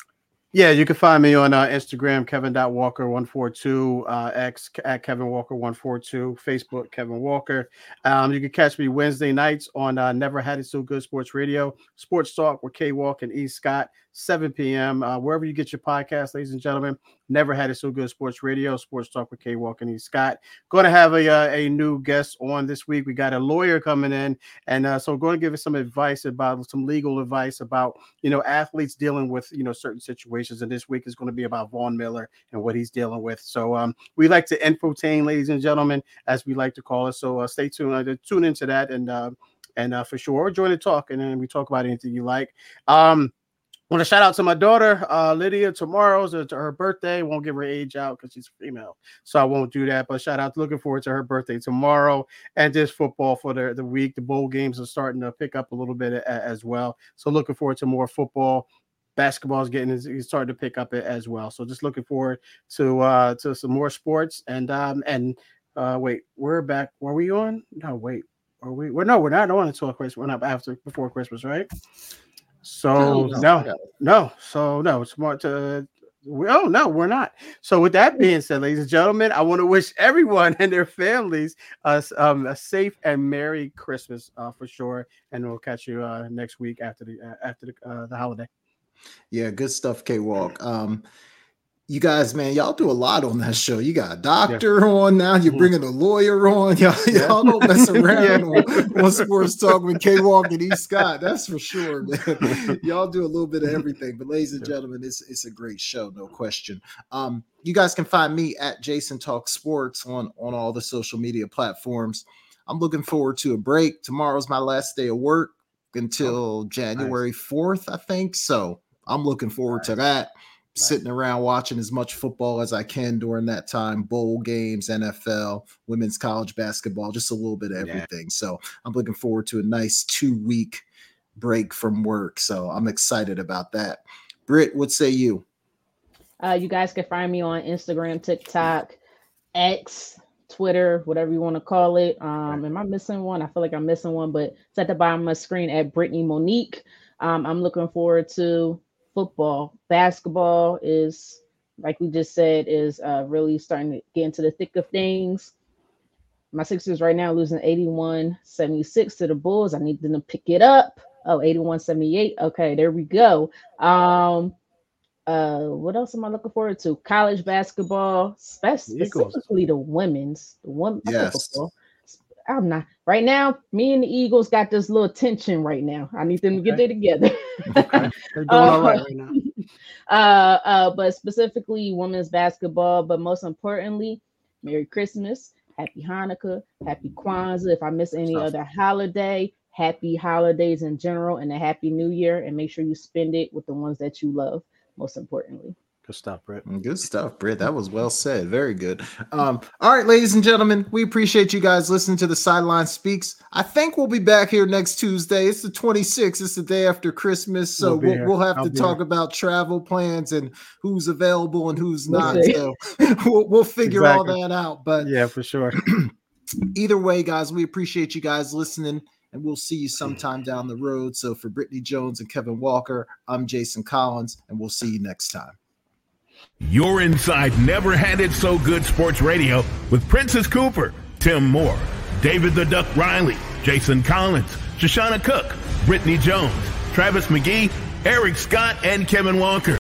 Yeah, you can find me on uh, Instagram, Kevin.Walker142, uh, X at Kevin Walker142, Facebook, Kevin Walker. Um, you can catch me Wednesday nights on uh, Never Had It So Good Sports Radio, Sports Talk with K Walk and E Scott, 7 p.m. Uh, wherever you get your podcast, ladies and gentlemen. Never Had It So Good Sports Radio, Sports Talk with K Walk and E Scott. Going to have a, uh, a new guest on this week. We got a lawyer coming in. And uh, so going to give us some advice about some legal advice about you know, athletes dealing with, you know, certain situations. And this week is going to be about Von Miller and what he's dealing with. So um, we like to infotain, ladies and gentlemen, as we like to call it. So uh, stay tuned, uh, tune into that and, uh, and for sure, join the talk and then we talk about anything you like. Um, want to shout out to my daughter, uh, Lydia. Tomorrow's uh, her birthday. Won't give her age out because she's female, so I won't do that. But shout out, looking forward to her birthday tomorrow, and just football for the, the week. The bowl games are starting to pick up a little bit a- as well, so looking forward to more football. basketball is getting is starting to pick up as well. So just looking forward to uh to some more sports and um and uh wait, we're back. Were we on? No, wait. Are we? Well, no, we're not I on until Christmas. We're not after before Christmas, right? So no, no, so no. It's more to. Oh no, we're not. So with that being said, ladies and gentlemen, I want to wish everyone and their families uh, um, a safe and merry Christmas uh, for sure, and we'll catch you uh, next week after the uh, after the, uh, the holiday. Yeah, good stuff, K Walk. Um, you guys, man, y'all do a lot on that show. You got a doctor yeah. on now. You're mm-hmm. bringing a lawyer on. Y'all, yeah. y'all don't mess around yeah. on, on, Sports Talk with K Walk and E Scott. That's for sure, man. y'all do a little bit of everything. But ladies and gentlemen, it's it's a great show, no question. Um, you guys can find me at Jason Talk Sports on on all the social media platforms. I'm looking forward to a break. Tomorrow's my last day of work until oh, January nice. 4th, I think. So I'm looking forward nice. to that sitting around watching as much football as I can during that time bowl games, NFL, women's college basketball, just a little bit of everything. Yeah. So I'm looking forward to a nice two week break from work. So I'm excited about that. Britt, what say you? Uh, you guys can find me on Instagram, TikTok, X, Twitter, whatever you want to call it. Um, am I missing one? I feel like I'm missing one, but it's at the bottom of my screen at Brittany Monique. Um, I'm looking forward to football. Basketball is, like we just said, is uh, really starting to get into the thick of things. My Sixers right now losing 81 76 to the Bulls. I need them to pick it up. Oh, 81 78. Okay, there we go. Um, uh, what else am I looking forward to? College basketball, specifically the women's, the women. Yes. I'm not right now. Me and the Eagles got this little tension right now. I need them to get there together. okay. They're doing uh, all right right now. Uh, uh, but specifically women's basketball. But most importantly, Merry Christmas, Happy Hanukkah, Happy Kwanzaa. If I miss any Stuff. other holiday, Happy holidays in general, and a Happy New Year. And make sure you spend it with the ones that you love. Most importantly. Good stuff, Britt. Mm, good stuff, Britt. That was well said. Very good. Um, all right, ladies and gentlemen, we appreciate you guys listening to the Sideline Speaks. I think we'll be back here next Tuesday. It's the 26th. It's the day after Christmas. So we'll, we'll, we'll have I'll to talk here. about travel plans and who's available and who's not. So we'll, we'll figure exactly. all that out. But yeah, for sure. either way, guys, we appreciate you guys listening and we'll see you sometime down the road. So for Brittany Jones and Kevin Walker, I'm Jason Collins, and we'll see you next time. You're inside Never Had It So Good Sports Radio with Princess Cooper, Tim Moore, David the Duck Riley, Jason Collins, Shoshana Cook, Brittany Jones, Travis McGee, Eric Scott, and Kevin Walker.